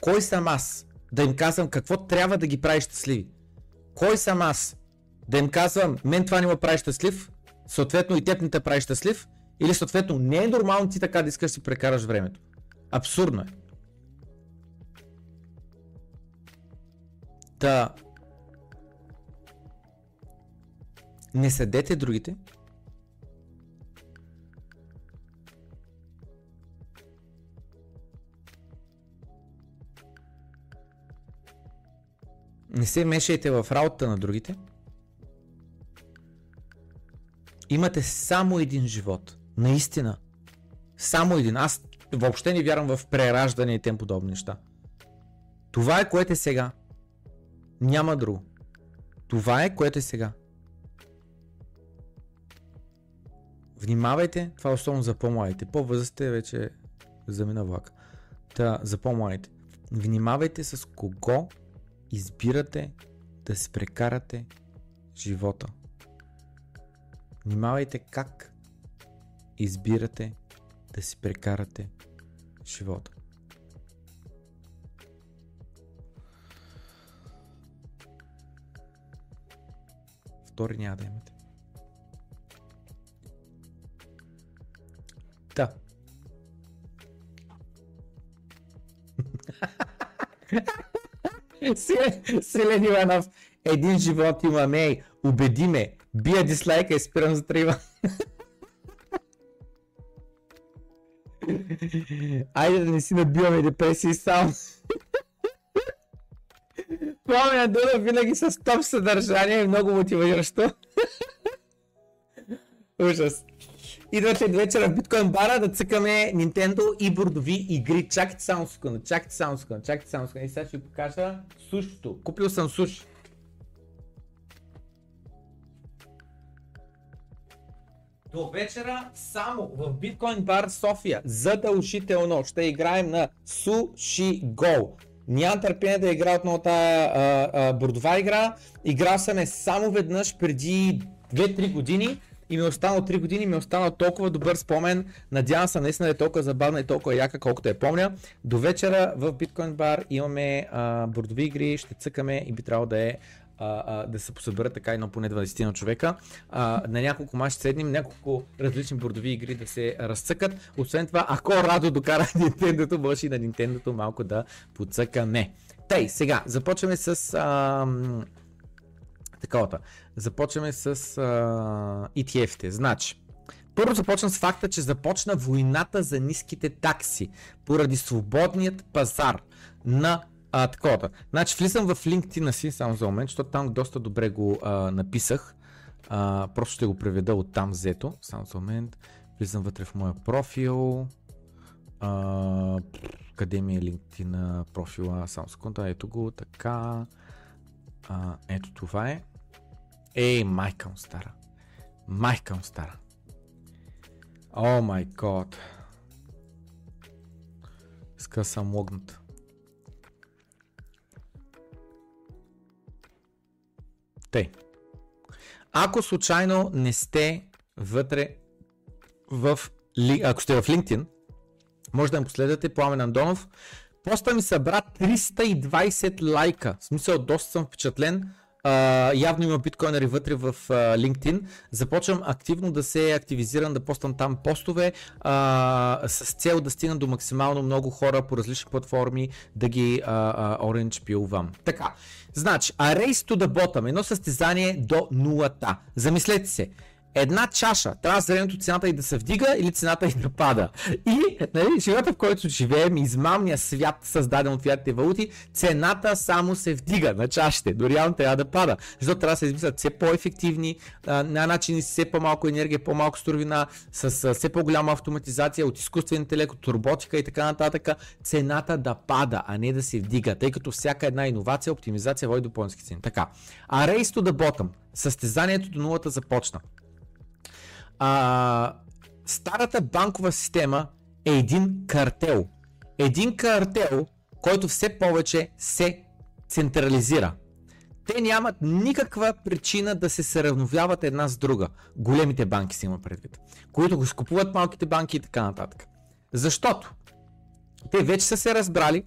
[SPEAKER 1] Кой съм аз да им казвам какво трябва да ги прави щастливи? Кой съм аз да им казвам, мен това не ме прави щастлив, съответно и теб не те прави щастлив, или съответно не е нормално ти така да искаш да си прекараш времето. Абсурдно е. Та, не съдете другите, Не се мешайте в работа на другите. Имате само един живот. Наистина. Само един. Аз въобще не вярвам в прераждане и тем подобни неща. Това е което е сега. Няма друго. Това е което е сега. Внимавайте, това е особено за по-младите. По-възрастите вече замина влак. Та, за по-младите. Внимавайте с кого избирате да се прекарате живота. Внимавайте как избирате да си прекарате живота. Втори няма да имате. Да. Селен Иванов, един живот имаме, убеди ме, бия дислайка и спирам за трима. Айде да не си набиваме депресии сам. Пламена Дуда винаги с топ съдържание и много мотивиращо. Ужас. Идвате вечера в биткоин бара да цъкаме Nintendo и бордови игри. Чакайте само секунда, чакайте само секунда, чакайте само секунда. И сега ще ви покажа сушито. Купил съм суш. До вечера само в биткоин бар София задължително ще играем на Sushi Go. Нямам търпение да игра отново тази бордова игра. Играл съм е само веднъж преди 2-3 години и ми е останал 3 години, ми е останал толкова добър спомен. Надявам се наистина е толкова забавна и толкова яка, колкото я помня. До вечера в биткоин бар имаме а, бордови игри, ще цъкаме и би трябвало да е а, а, да се посъберат така едно поне 20 на човека. А, на няколко мачи седнем, няколко различни бордови игри да се разцъкат. Освен това, ако Радо докара Nintendo, може и на Nintendo малко да подцъкаме. Тъй, сега, започваме с а, таковата. Започваме с а, ETF-те. Значи, първо започвам с факта, че започна войната за ниските такси поради свободният пазар на а, таковата. Значи влизам в LinkedIn си само за момент, защото там доста добре го а, написах. А, просто ще го преведа от там взето. Само за момент. Влизам вътре в моя профил. А, къде ми е LinkedIn профила? Само секунда. Ето го. Така. А, ето това е. Ей, майка му стара. Майка му стара. О май год. Иска съм логната. Тъй. Ако случайно не сте вътре в, ако сте в LinkedIn, може да ме последвате Пламен Андонов. Поста ми събра 320 лайка. В смисъл, доста съм впечатлен. Uh, явно има биткоинери вътре в uh, LinkedIn. Започвам активно да се активизирам, да постам там постове uh, с цел да стигна до максимално много хора по различни платформи, да ги uh, uh, orange пилвам. Така, значи, a race to the bottom, едно състезание до нулата. Замислете се, една чаша, трябва за времето цената и да се вдига или цената и да пада. И нали, живота, в който живеем, измамния свят, създаден от фиатните валути, цената само се вдига на чашите, до реално трябва да пада. Защото трябва да се измислят все по-ефективни, а, на начин с все по-малко енергия, по-малко суровина, с все по-голяма автоматизация от изкуствен интелект, от роботика и така нататък, цената да пада, а не да се вдига, тъй като всяка една иновация, оптимизация води до по-низки цени. Така. А Race to the състезанието до нулата започна. А, старата банкова система е един картел. Един картел, който все повече се централизира. Те нямат никаква причина да се съравновяват една с друга. Големите банки си има предвид, които го скупуват малките банки и така нататък. Защото те вече са се разбрали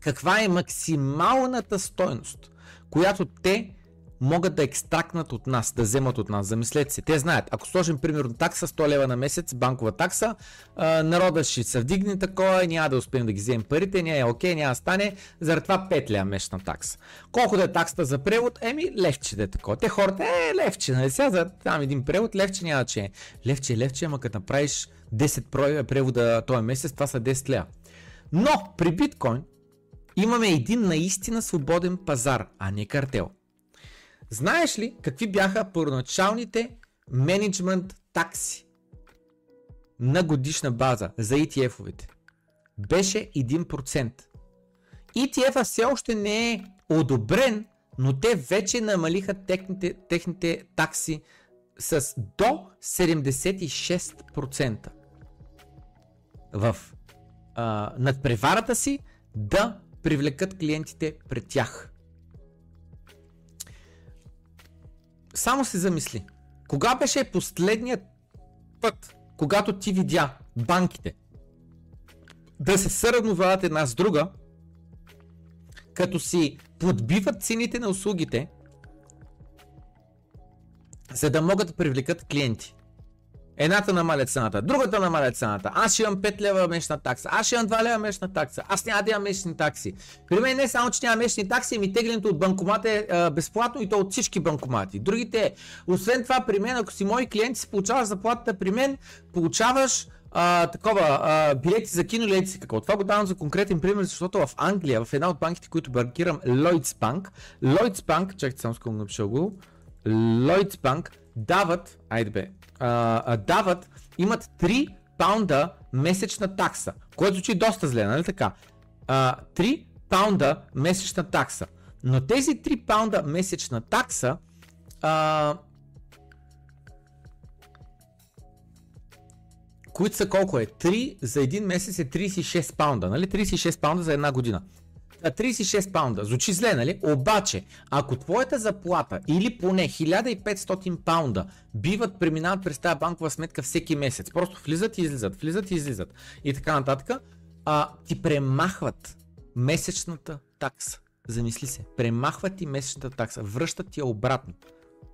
[SPEAKER 1] каква е максималната стойност, която те могат да екстракнат от нас, да вземат от нас. Замислете се, те знаят, ако сложим примерно такса 100 лева на месец, банкова такса, народа ще се вдигне такова, няма да успеем да ги вземем парите, не е окей, няма да стане, заради това 5 лева месечна такса. Колко да е таксата за превод? Еми, левче да е такова. Те хората, е, левче, нали сега за там един превод, левче няма че е. Левче, левче, ама като направиш 10 превода този месец, това са 10 лева. Но при биткоин имаме един наистина свободен пазар, а не картел. Знаеш ли какви бяха първоначалните менеджмент такси на годишна база за ETF-овете? Беше 1%. ETF-а все още не е одобрен, но те вече намалиха техните, техните такси с до 76% в а, надпреварата си да привлекат клиентите пред тях. Само се замисли. Кога беше последният път, когато ти видя банките да се съревновават една с друга, като си подбиват цените на услугите, за да могат да привлекат клиенти. Едната намаля цената, другата намаля цената. Аз ще имам 5 лева месечна такса, аз ще имам 2 лева месечна такса, аз няма да имам месечни такси. При мен не само, че няма месечни такси, ми теглянето от банкомата е а, безплатно и то от всички банкомати. Другите, освен това при мен, ако си мои клиенти си получаваш заплатата при мен, получаваш а, такова, а, билети за кино или си какво. Това го давам за конкретен пример, защото в Англия, в една от банките, които банкирам, Lloyds Bank, Lloyds Bank, чакайте само сколько напиша го, Lloyds Bank дават, айде бе, а, а, дават, имат 3 паунда месечна такса, което звучи доста зле, нали така? А, 3 паунда месечна такса. Но тези 3 паунда месечна такса а, които са колко е? 3 за един месец е 36 паунда, нали? 36 паунда за една година. 36 паунда. Звучи зле, нали? Обаче, ако твоята заплата или поне 1500 паунда биват, преминават през тази банкова сметка всеки месец, просто влизат и излизат, влизат и излизат и така нататък, а, ти премахват месечната такса. Замисли се. Премахват ти месечната такса. Връщат ти я обратно.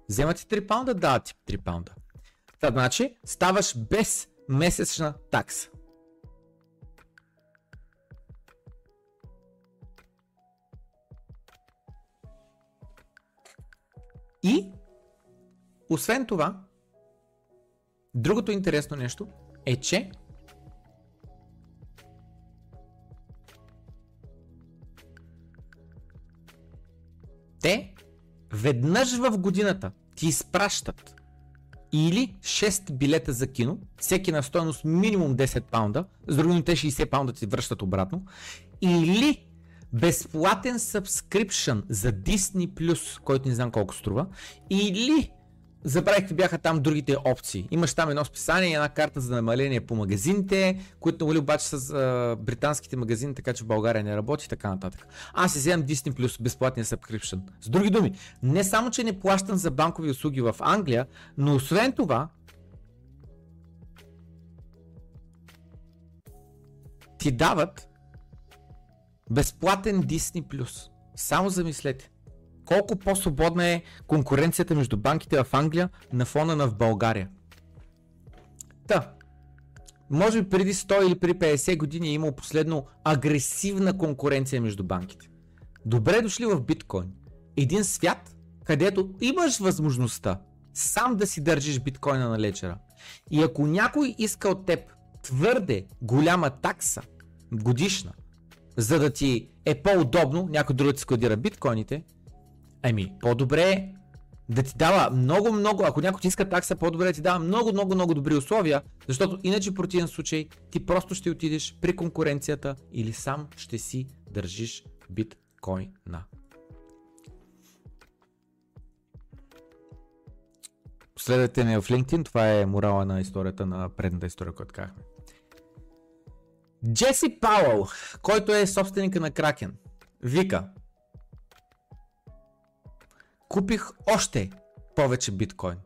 [SPEAKER 1] Вземат ти 3 паунда, дават ти 3 паунда. Та, значи, ставаш без месечна такса. И, освен това, другото интересно нещо е, че те веднъж в годината ти изпращат или 6 билета за кино, всеки на стоеност минимум 10 паунда, с други те 60 паунда ти връщат обратно, или безплатен subscription за Disney+, който не знам колко струва, или Забравих, че бяха там другите опции. Имаш там едно списание една карта за намаление по магазините, които нали обаче с а, британските магазини, така че в България не работи и така нататък. Аз си вземам Disney Plus безплатния subscription. С други думи, не само, че не плащам за банкови услуги в Англия, но освен това, ти дават безплатен Disney Plus. Само замислете колко по-свободна е конкуренцията между банките в Англия на фона на в България. Та, може би преди 100 или преди 50 години е имал последно агресивна конкуренция между банките. Добре дошли в биткоин. Един свят, където имаш възможността сам да си държиш биткоина на лечера. И ако някой иска от теб твърде голяма такса годишна, за да ти е по-удобно, някой друг ти складира биткоините, Ами, по-добре да ти дава много, много, ако някой ти иска такса, по-добре да ти дава много, много, много добри условия, защото иначе в противен случай ти просто ще отидеш при конкуренцията или сам ще си държиш биткоина. Следвайте ме в LinkedIn, това е морала на историята на предната история, която казахме. Джеси Пауъл, който е собственика на Кракен, вика, купих още повече биткоин.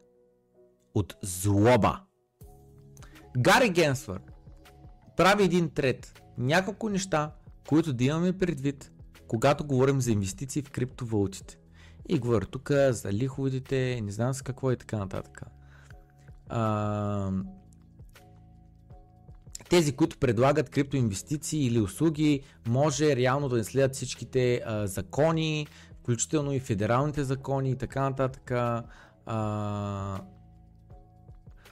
[SPEAKER 1] От злоба. Гари Генсвър прави един трет. Няколко неща, които да имаме предвид, когато говорим за инвестиции в криптовалутите. И говоря тук за лиховодите, не знам с какво и така нататък. А, тези, които предлагат криптоинвестиции или услуги, може реално да не следят всичките а, закони, включително и федералните закони и така нататък. А,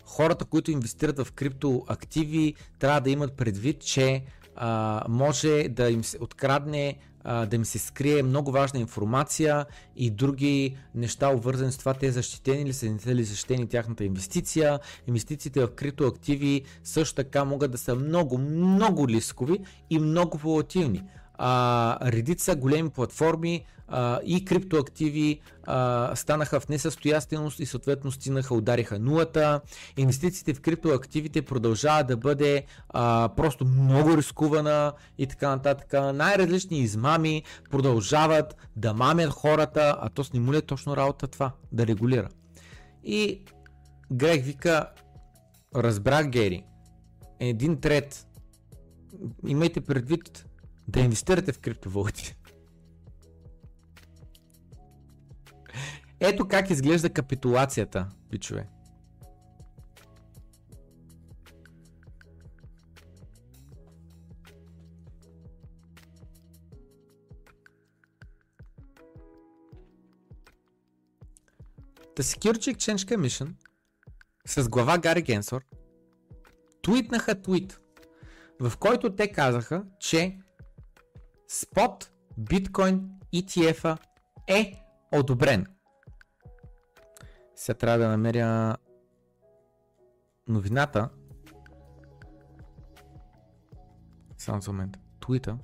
[SPEAKER 1] хората, които инвестират в криптоактиви, трябва да имат предвид, че а, може да им се открадне, да им се скрие много важна информация и други неща, обвързани с това, те защитени ли са, не са ли защитени тяхната инвестиция. Инвестициите в криптоактиви също така могат да са много, много рискови и много волатилни а, редица големи платформи а, и криптоактиви а, станаха в несъстоятелност и съответно стигнаха, удариха нулата. Инвестициите в криптоактивите продължават да бъде а, просто много рискувана и така нататък. Най-различни измами продължават да мамят хората, а то с не е точно работа това, да регулира. И Грег вика, разбрах Гери, един трет, имайте предвид да инвестирате в криптовалути. Ето как изглежда капитулацията, пичове. The Security Exchange Commission с глава Гари Генсор твитнаха твит, в който те казаха, че Spot Bitcoin ETF е одобрен. Сега трябва да намеря новината. Само за момент. Твита.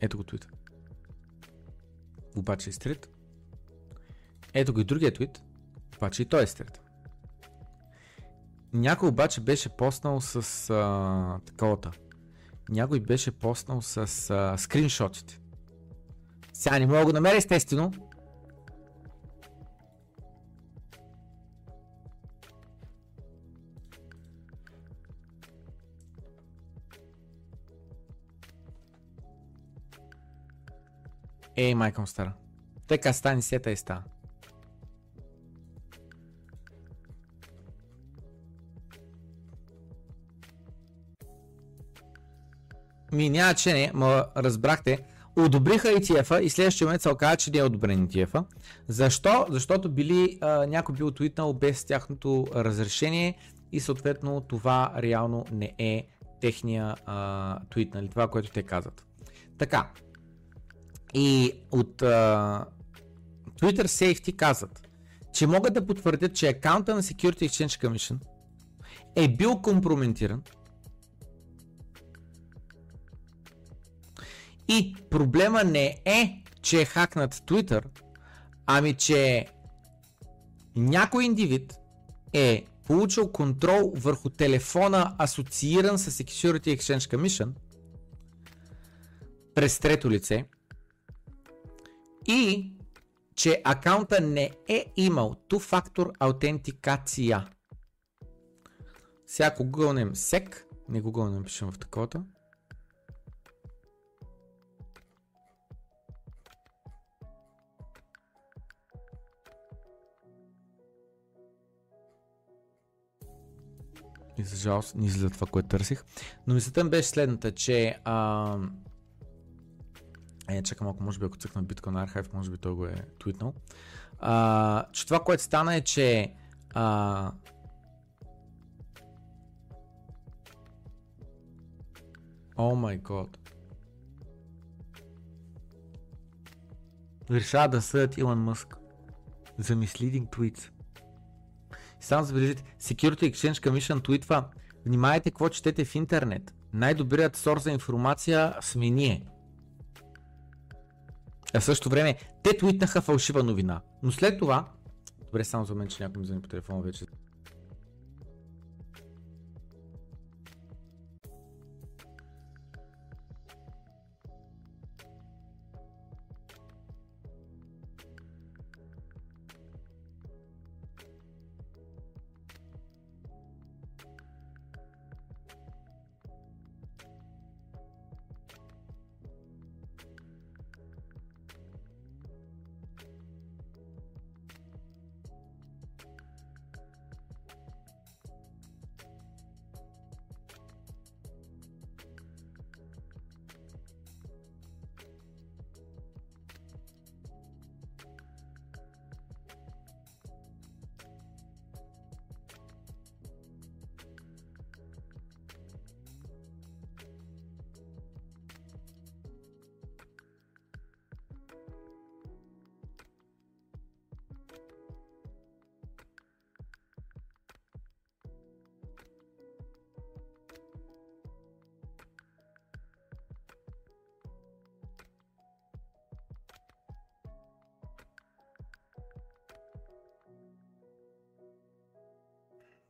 [SPEAKER 1] Ето го твита. Обаче е стрит. Ето го и другия твит. Обаче и той е стрит. Някой обаче беше поснал с а, таковата. Някой беше поснал с а, скриншотите. Сега не мога да го намеря естествено, Ей, майка му стара. Така стани сета и ста. Ми няма че не, ма разбрахте. Одобриха ETF-а и следващия момент се оказа, че не е одобрен ETF-а. Защо? Защото били, а, някой бил твитнал без тяхното разрешение и съответно това реално не е техния а, твит, нали? това, което те казват. Така, и от uh, Twitter Safety казват, че могат да потвърдят, че акаунта на Security Exchange Commission е бил компрометиран и проблема не е, че е хакнат Twitter, ами че някой индивид е получил контрол върху телефона асоцииран с Security Exchange Commission през трето лице и че акаунта не е имал two-factor аутентикация. Сега гугълнем SEC, не гугълнем, пишем в таковата. И за жалост не излиза това, което търсих. Но мислята беше следната, че а, е, чакам малко, може би ако цъкна Bitcoin Archive, може би той го е твитнал. А, че това, което стана е, че а, О май год. Решава да съдят Илон Мъск за misleading tweets. Само забележите, Security Exchange Commission твитва, внимайте какво четете в интернет. Най-добрият сорс за информация сме ние. А в същото време те твитнаха фалшива новина. Но след това, добре, само за мен, че някой ми звъни по телефона вече.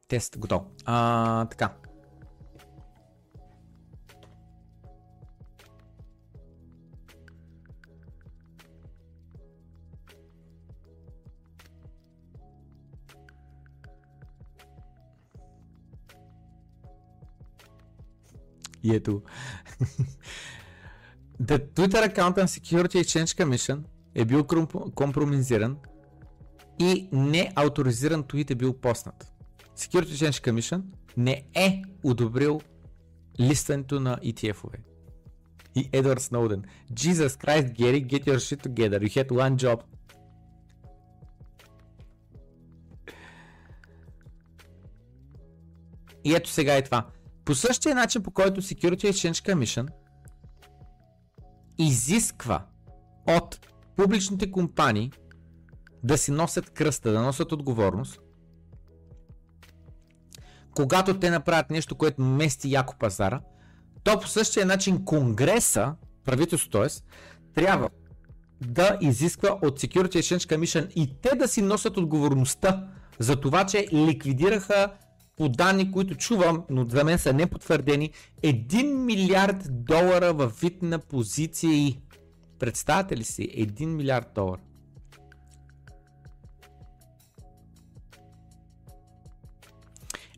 [SPEAKER 1] Тест, готов. А, така. И ето. The Twitter account на Security Exchange Commission е бил компромизиран и неауторизиран твит е бил поснат. Security Exchange Commission не е одобрил листването на ETF-ове. И Едвард Сноуден. Jesus Christ, Gary, get your shit together. You had one job. И ето сега е това. По същия начин, по който Security Exchange Commission изисква от публичните компании да си носят кръста, да носят отговорност, когато те направят нещо, което мести яко пазара, то по същия начин Конгреса, правителството т.е. трябва да изисква от Security Exchange Commission и те да си носят отговорността за това, че ликвидираха по данни, които чувам, но за мен са непотвърдени, 1 милиард долара в вид на позиции. Представете ли си? 1 милиард долара.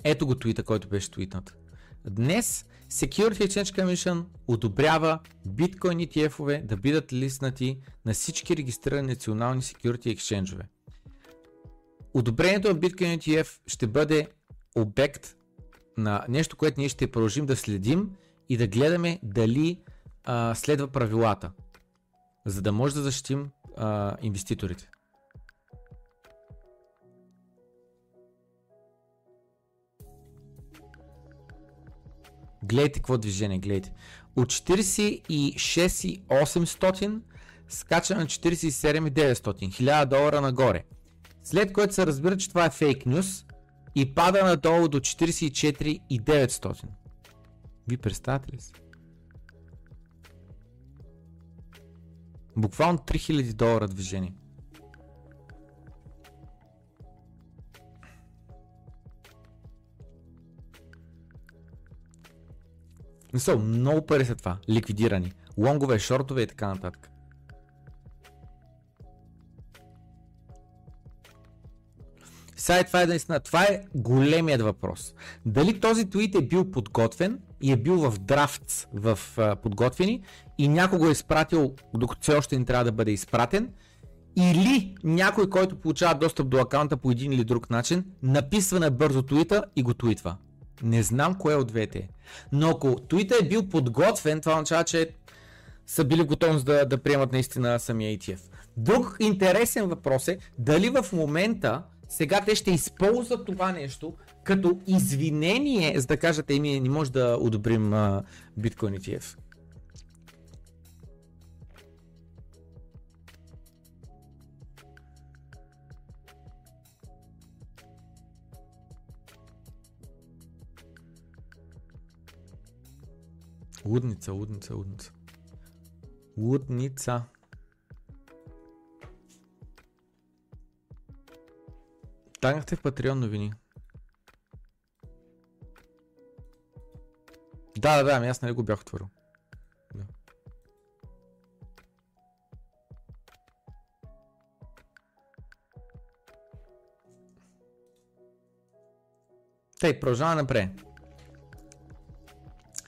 [SPEAKER 1] Ето го твита, който беше твитнат. Днес Security Exchange Commission одобрява биткоин ETF-ове да бидат листнати на всички регистрирани национални security exchange Одобрението на биткоин ETF ще бъде обект на нещо, което ние ще продължим да следим и да гледаме дали а, следва правилата, за да може да защитим а, инвеститорите. Гледайте какво движение, гледайте. От 46,800 скача на 47,900. 1000 долара нагоре. След което се разбира, че това е фейк нюс и пада надолу до 44,900. Ви представяте ли си? Буквално 3000 долара движение. Са много пари са това. Ликвидирани. Лонгове, шортове и така нататък. Сега това е наистина, това е големият въпрос. Дали този твит е бил подготвен и е бил в драфт в uh, подготвени и някой го е изпратил, докато все още не трябва да бъде изпратен, или някой, който получава достъп до акаунта по един или друг начин, написва на бързо твита и го твитва. Не знам кое от двете. Но ако твита е бил подготвен, това означава, че са били готови да, да приемат наистина самия ETF. Друг интересен въпрос е дали в момента сега те ще използват това нещо като извинение, за да кажат, еми не може да одобрим Bitcoin ETF. Лудница, лудница, лудница. Лудница. Тагнахте в Patreon новини. Да, да, да, ами аз нали го бях отворил. Да. Тъй, продължаваме напред.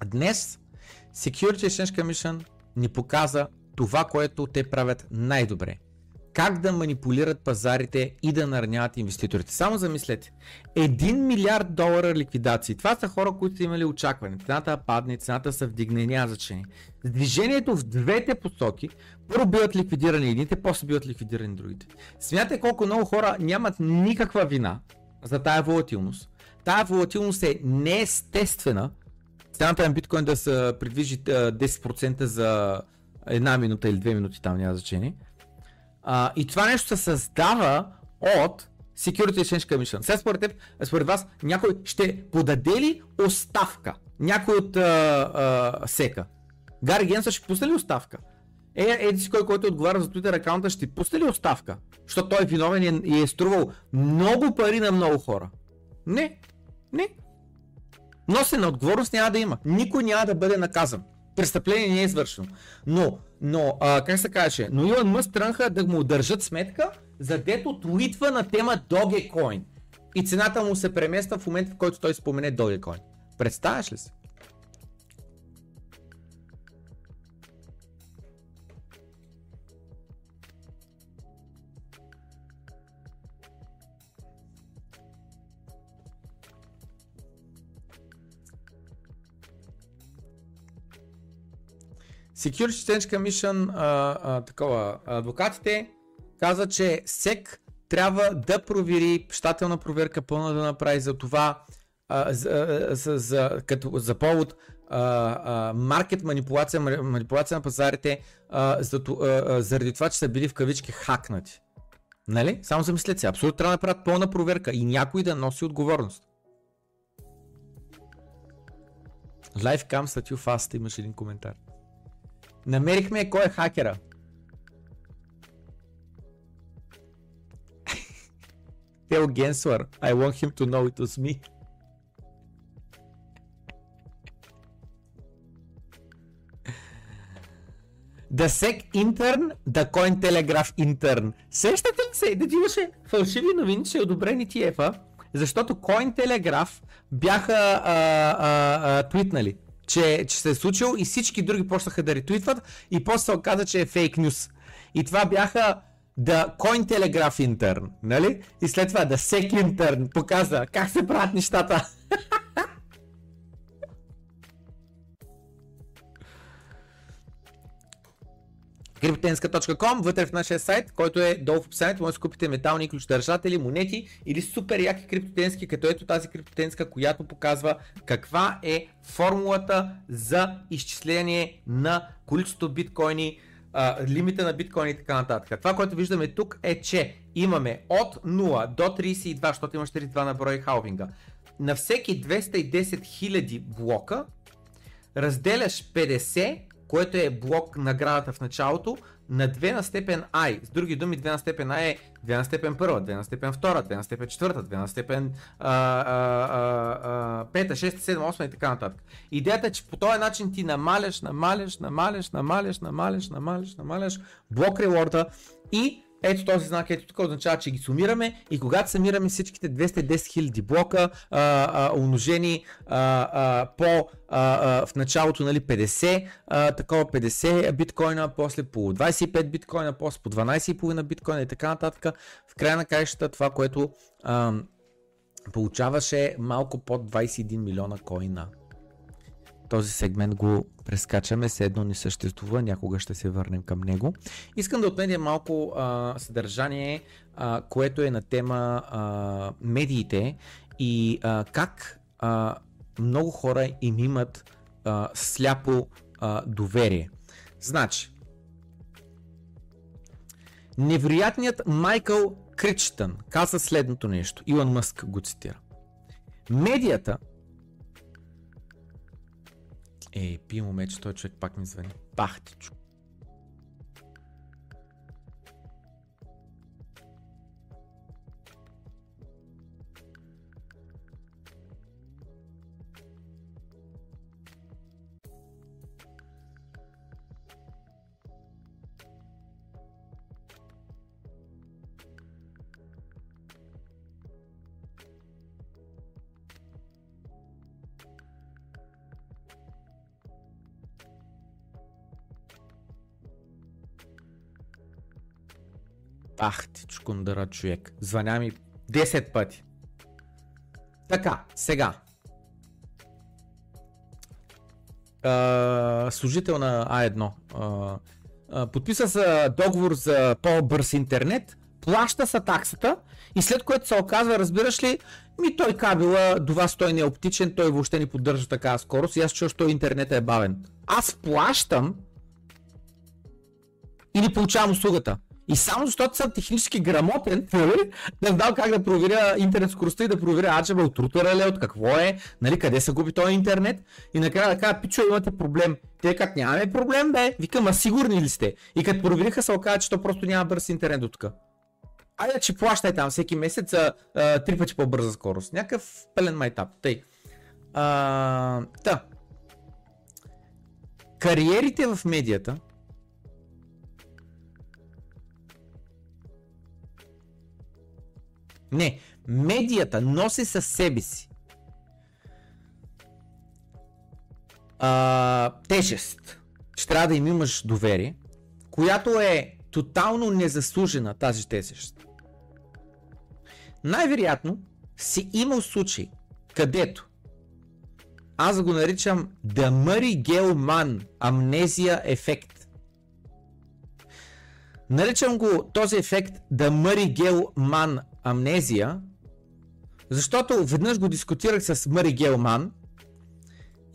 [SPEAKER 1] Днес Security Exchange Commission ни показа това, което те правят най-добре. Как да манипулират пазарите и да нараняват инвеститорите. Само замислете. 1 милиард долара ликвидации. Това са хора, които са имали очакване. Цената падне, цената се вдигне, няма значение. Движението в двете посоки първо биват ликвидирани едните, после биват ликвидирани другите. Смятате колко много хора нямат никаква вина за тая волатилност. Тая волатилност е неестествена, цената на биткоин да се придвижи 10% за една минута или две минути, там няма значение. А, и това нещо се създава от Security Exchange Commission. Сега според теб, според вас, някой ще подаде ли оставка? Някой от а, а, сека? Гари Генса ще пусне ли оставка? Е, еди си кой, който отговаря за Twitter акаунта, ще пусне ли оставка? Защото той е виновен и е, струвал много пари на много хора. Не. Не. Носена отговорност няма да има. Никой няма да бъде наказан. Престъпление не е извършено. Но, но а, как се каже, но Илон Мъск тръгнаха да му държат сметка, за дето твитва на тема Dogecoin. И цената му се премества в момента, в който той спомене Dogecoin. Представяш ли се? Security Exchange Commission, а, а, такова, адвокатите каза, че СЕК трябва да провери, щателна проверка пълна да направи за това, а, за, за, за, като, за повод маркет манипулация, манипулация на пазарите, а, за, а, заради това, че са били в кавички хакнати. Нали? Само замислете се, абсолютно трябва да направят пълна проверка и някой да носи отговорност. Life comes at you fast, имаш един коментар. Намерихме кой е хакера. Tell Gensler, I want him to know it was me. The Sec Intern, The Cointelegraph Intern. Сещате ли се, да ти имаше фалшиви новини, че е одобрени TF-а, защото Cointelegraph бяха а, а, а, твитнали че, че се е случило и всички други почнаха да ретвитват и после се оказа, че е фейк нюс. И това бяха The Cointelegraph Intern, нали? И след това The Sec Intern показа как се правят нещата. Cryptenska.com, вътре в нашия сайт, който е долу в описанието, може да купите метални ключодържатели, монети или супер яки криптотенски, като ето тази криптотенска, която показва каква е формулата за изчисление на количество биткоини, а, лимита на биткоини и така нататък. Това, което виждаме тук е, че имаме от 0 до 32, защото има 42 на брой халвинга. На всеки 210 000 блока разделяш 50 което е блок наградата в началото, на 2 на степен I. С други думи, 2 на степен I е 2 на степен 1, 2 на степен 2, 2 на степен 4, 2 на степен 5, 6, 7, 8 и така нататък. Идеята е, че по този начин ти намаляш, намаляш, намаляш, намаляш, намаляш, намаляш, намаляш блок реворда и ето този знак, ето тук означава, че ги сумираме и когато съмираме всичките 210 000 блока, а, а, умножени а, а, по а, а, в началото нали, 50, а, такова 50 биткоина, после по 25 биткоина, после по 12,5 биткоина и така нататък. В края на краищата това, което а, получаваше малко под 21 милиона коина този сегмент го прескачаме, все едно не съществува, някога ще се върнем към него. Искам да отменя малко а, съдържание, а, което е на тема а, медиите и а, как а, много хора им имат а, сляпо а, доверие. Значи, невероятният Майкъл Кричтън каза следното нещо. Илон Мъск го цитира. Медията Ей, пи момент, че той човек пак ми звъни. Бахтичко. Ах ти чукундъра човек. Звъня ми 10 пъти. Така, сега. А, служител на А1. А, а, подписа се договор за по-бърз интернет, плаща са таксата и след което се оказва, разбираш ли, ми той кабела до вас той не е оптичен, той въобще не поддържа такава скорост и аз чуя, че той интернет е бавен. Аз плащам и не получавам услугата. И само защото съм технически грамотен, нали, не знам как да проверя интернет скоростта и да проверя аджаба от рутера ли, от какво е, нали, къде се губи този интернет. И накрая да кажа, пичо, имате проблем. Те като нямаме проблем, бе, викам, а сигурни ли сте? И като провериха се оказа, че то просто няма бърз интернет до тук. айде, че плащай там всеки месец а, а, три пъти по-бърза скорост. Някакъв пълен майтап. Тъй. А, да. Кариерите в медията Не, медията носи със себе си а, тежест, че трябва да им имаш доверие, която е тотално незаслужена тази тежест. Най-вероятно си имал случай, където аз го наричам The Murray Gell-Mann амнезия ефект. Наричам го този ефект The Murray Gell-Mann амнезия, защото веднъж го дискутирах с Мъри Гелман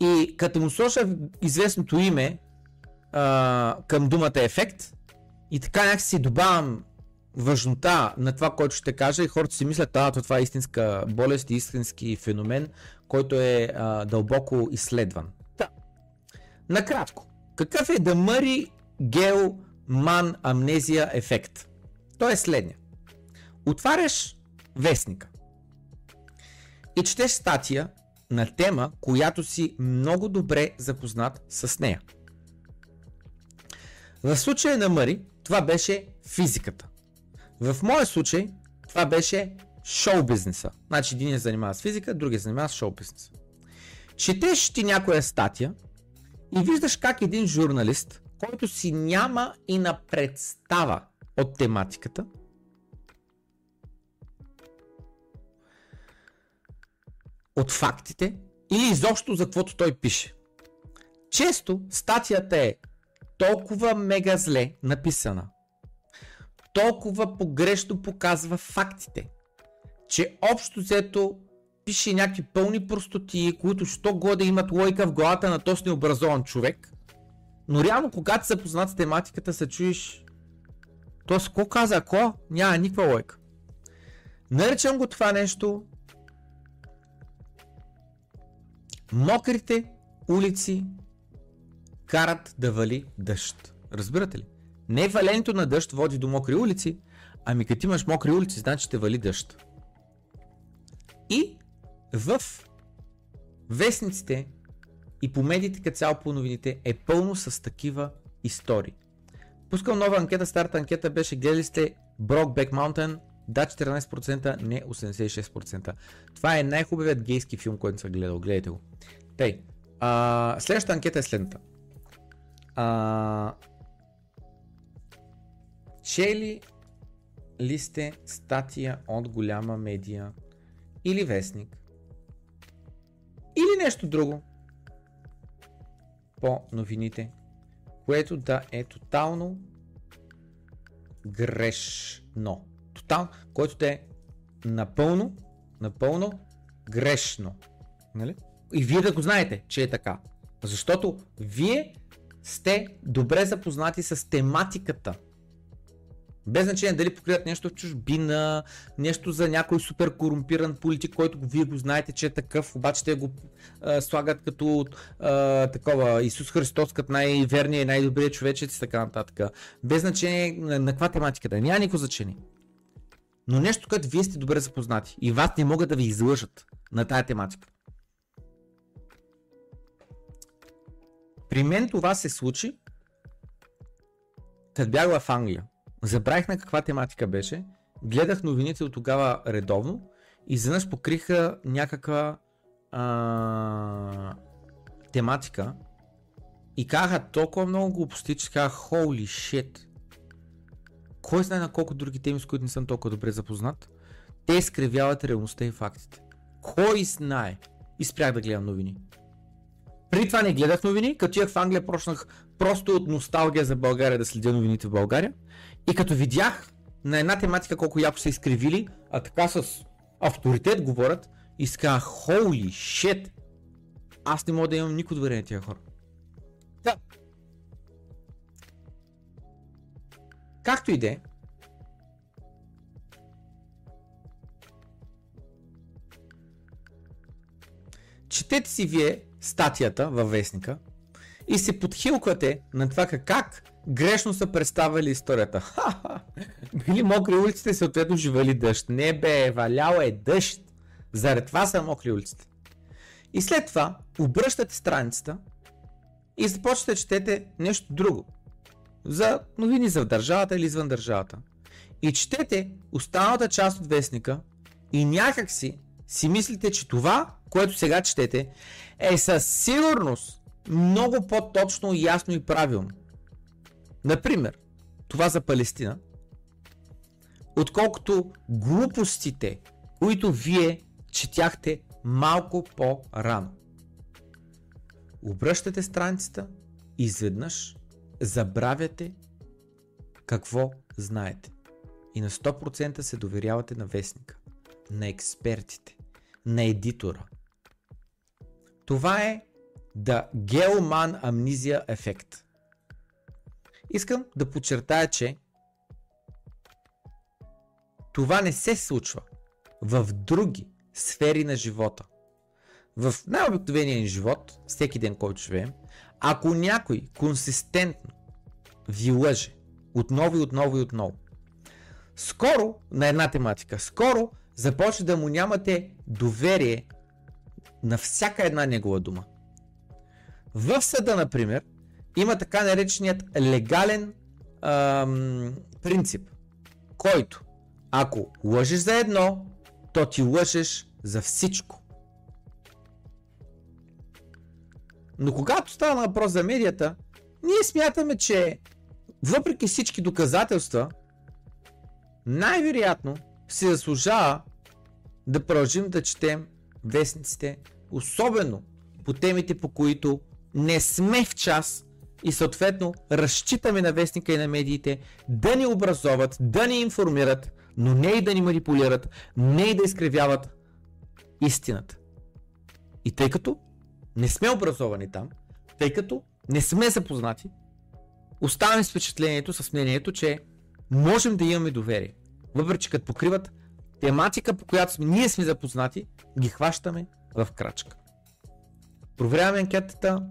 [SPEAKER 1] и като му сложах известното име а, към думата ефект и така някакси добавям важнота на това, което ще кажа и хората си мислят, а, това е истинска болест и истински феномен, който е а, дълбоко изследван. Да. Накратко, какъв е да Мъри Гел Ман амнезия ефект? Той е следния. Отваряш вестника и четеш статия на тема, която си много добре запознат с нея. В случая на Мари, това беше физиката. В моя случай, това беше шоу бизнеса. Значи един е занимава с физика, другия занимава с шоу бизнеса. Четеш ти някоя статия и виждаш как един журналист, който си няма и на представа от тематиката, от фактите или изобщо за каквото той пише. Често статията е толкова мега зле написана, толкова погрешно показва фактите, че общо взето пише някакви пълни простоти, които що годе имат лойка в главата на този необразован човек, но реално когато се познат с тематиката се чуеш то с какво каза, ако няма никаква лойка. Наричам го това нещо Мокрите улици карат да вали дъжд. Разбирате ли? Не валението на дъжд води до мокри улици, ами като имаш мокри улици, значи ще вали дъжд. И в вестниците и по медиите като цяло по новините е пълно с такива истории. Пускам нова анкета, старта анкета беше гледали сте Brokeback Mountain, да 14%, не 86%. Това е най-хубавият гейски филм, който съм гледал, гледайте го. Тей, а, следващата анкета е следната. А, чели ли сте статия от голяма медия или вестник или нещо друго по новините, което да е тотално грешно. Тотално, което да е напълно, напълно грешно. Нали? И вие да го знаете, че е така. Защото вие сте добре запознати с тематиката. Без значение дали покриват нещо в чужбина, нещо за някой супер корумпиран политик, който вие го знаете, че е такъв, обаче те го а, слагат като а, такова Исус Христос, като най-верният и най-добрият човечец и така нататък. Без значение на, на каква тематика да е. Няма никакво значение. Но нещо, което вие сте добре запознати и вас не могат да ви излъжат на тая тематика. При мен това се случи, като бях в Англия. Забравих на каква тематика беше, гледах новините от тогава редовно и изведнъж покриха някаква а, тематика и казаха толкова много глупости, че казах holy shit. Кой знае на колко други теми, с които не съм толкова добре запознат, те изкривяват реалността и фактите. Кой знае? И спрях да гледам новини. Преди това не гледах новини, като ях в Англия почнах просто от носталгия за България да следя новините в България. И като видях на една тематика колко яко са изкривили, а така с авторитет говорят, и си казах, holy shit, аз не мога да имам никой доверие на тия хора. Да. Както и де, четете си вие статията във вестника и се подхилквате на това как грешно са представили историята. Били мокри улиците, съответно живали дъжд. Не бе, валял е дъжд. Заради това са мокри улиците. И след това обръщате страницата и започвате да четете нещо друго. За новини за държавата или извън държавата. И четете останалата част от вестника и някак си си мислите, че това, което сега четете, е със сигурност много по-точно, ясно и правилно. Например, това за Палестина, отколкото глупостите, които вие четяхте малко по-рано. Обръщате страницата, изведнъж забравяте какво знаете. И на 100% се доверявате на вестника, на експертите, на едитора. Това е да Геоман амнизия ефект. Искам да подчертая, че това не се случва в други сфери на живота. В най-обикновения живот, всеки ден, който живеем, ако някой консистентно ви лъже отново и отново и отново, скоро на една тематика, скоро започне да му нямате доверие на всяка една негова дума. В съда, например, има така нареченият легален ам, принцип, който ако лъжеш за едно, то ти лъжеш за всичко. Но когато става въпрос за медията, ние смятаме, че въпреки всички доказателства, най-вероятно се заслужава да продължим да четем вестниците, особено по темите, по които не сме в час и съответно разчитаме на вестника и на медиите да ни образоват, да ни информират, но не и да ни манипулират, не и да изкривяват истината. И тъй като не сме образовани там, тъй като не сме запознати, оставаме с впечатлението, с мнението, че можем да имаме доверие. Въпреки, че като покриват тематика, по която сме, ние сме запознати, ги хващаме в крачка. Проверяваме анкетата.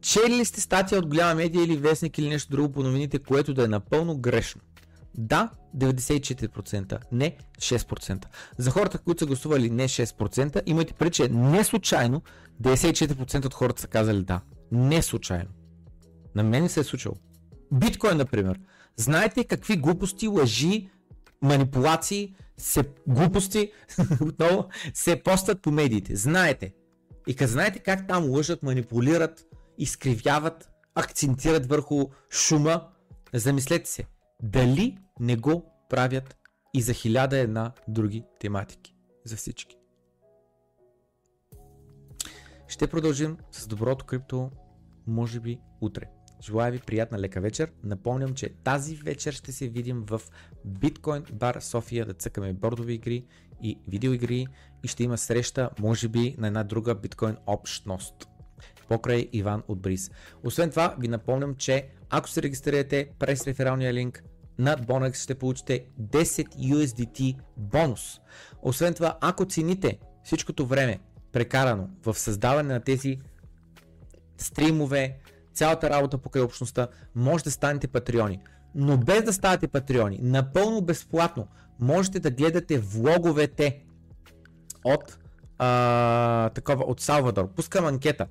[SPEAKER 1] Чели ли сте статия от голяма медия или вестник или нещо друго по новините, което да е напълно грешно? Да, 94%, не 6%. За хората, които са гласували не 6%, имайте преди, че не случайно 94% от хората са казали да. Не случайно. На мен се е случило. Биткоин, например. Знаете какви глупости, лъжи, манипулации, се, глупости отново се постат по медиите. Знаете. И като знаете как там лъжат, манипулират, изкривяват, акцентират върху шума, замислете се. Дали не го правят и за хиляда една други тематики. За всички. Ще продължим с доброто крипто, може би утре. Желая ви приятна лека вечер. Напомням, че тази вечер ще се видим в Bitcoin Bar София да цъкаме бордови игри и видеоигри и ще има среща, може би, на една друга биткоин общност. Покрай Иван от Бриз. Освен това, ви напомням, че ако се регистрирате през рефералния линк на Bonex ще получите 10 USDT бонус. Освен това, ако цените всичкото време прекарано в създаване на тези стримове, цялата работа покрай общността, може да станете патреони. Но без да ставате патреони, напълно безплатно, можете да гледате влоговете от а, такова, от Салвадор. Пускам анкета.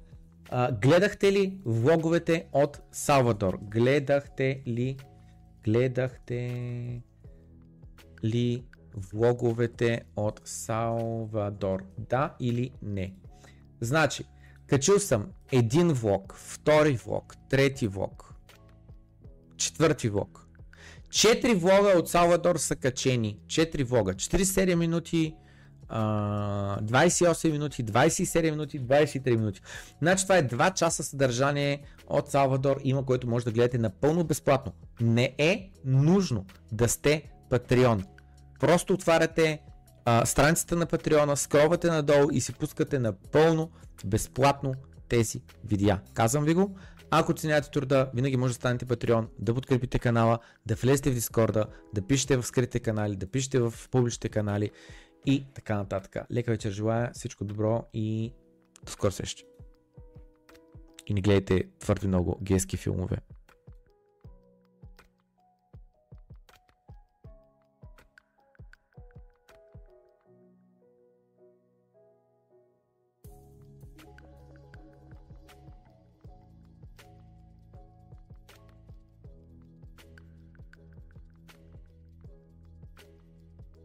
[SPEAKER 1] А, гледахте ли влоговете от Салвадор? Гледахте ли гледахте ли влоговете от Салвадор? Да или не? Значи, качил съм един влог, втори влог, трети влог, четвърти влог. Четири влога от Салвадор са качени. Четири влога. 47 минути, 28 минути, 27 минути, 23 минути. Значи това е 2 часа съдържание от Салвадор, има което може да гледате напълно безплатно. Не е нужно да сте Патреон. Просто отваряте а, страницата на Патреона, скровате надолу и си пускате напълно безплатно тези видеа. Казвам ви го. Ако оценявате труда, винаги може да станете Патреон, да подкрепите канала, да влезете в Дискорда, да пишете в скритите канали, да пишете в публичните канали и така нататък. Лека вечер желая, всичко добро и до скоро среща. И не гледайте твърде много гейски филмове.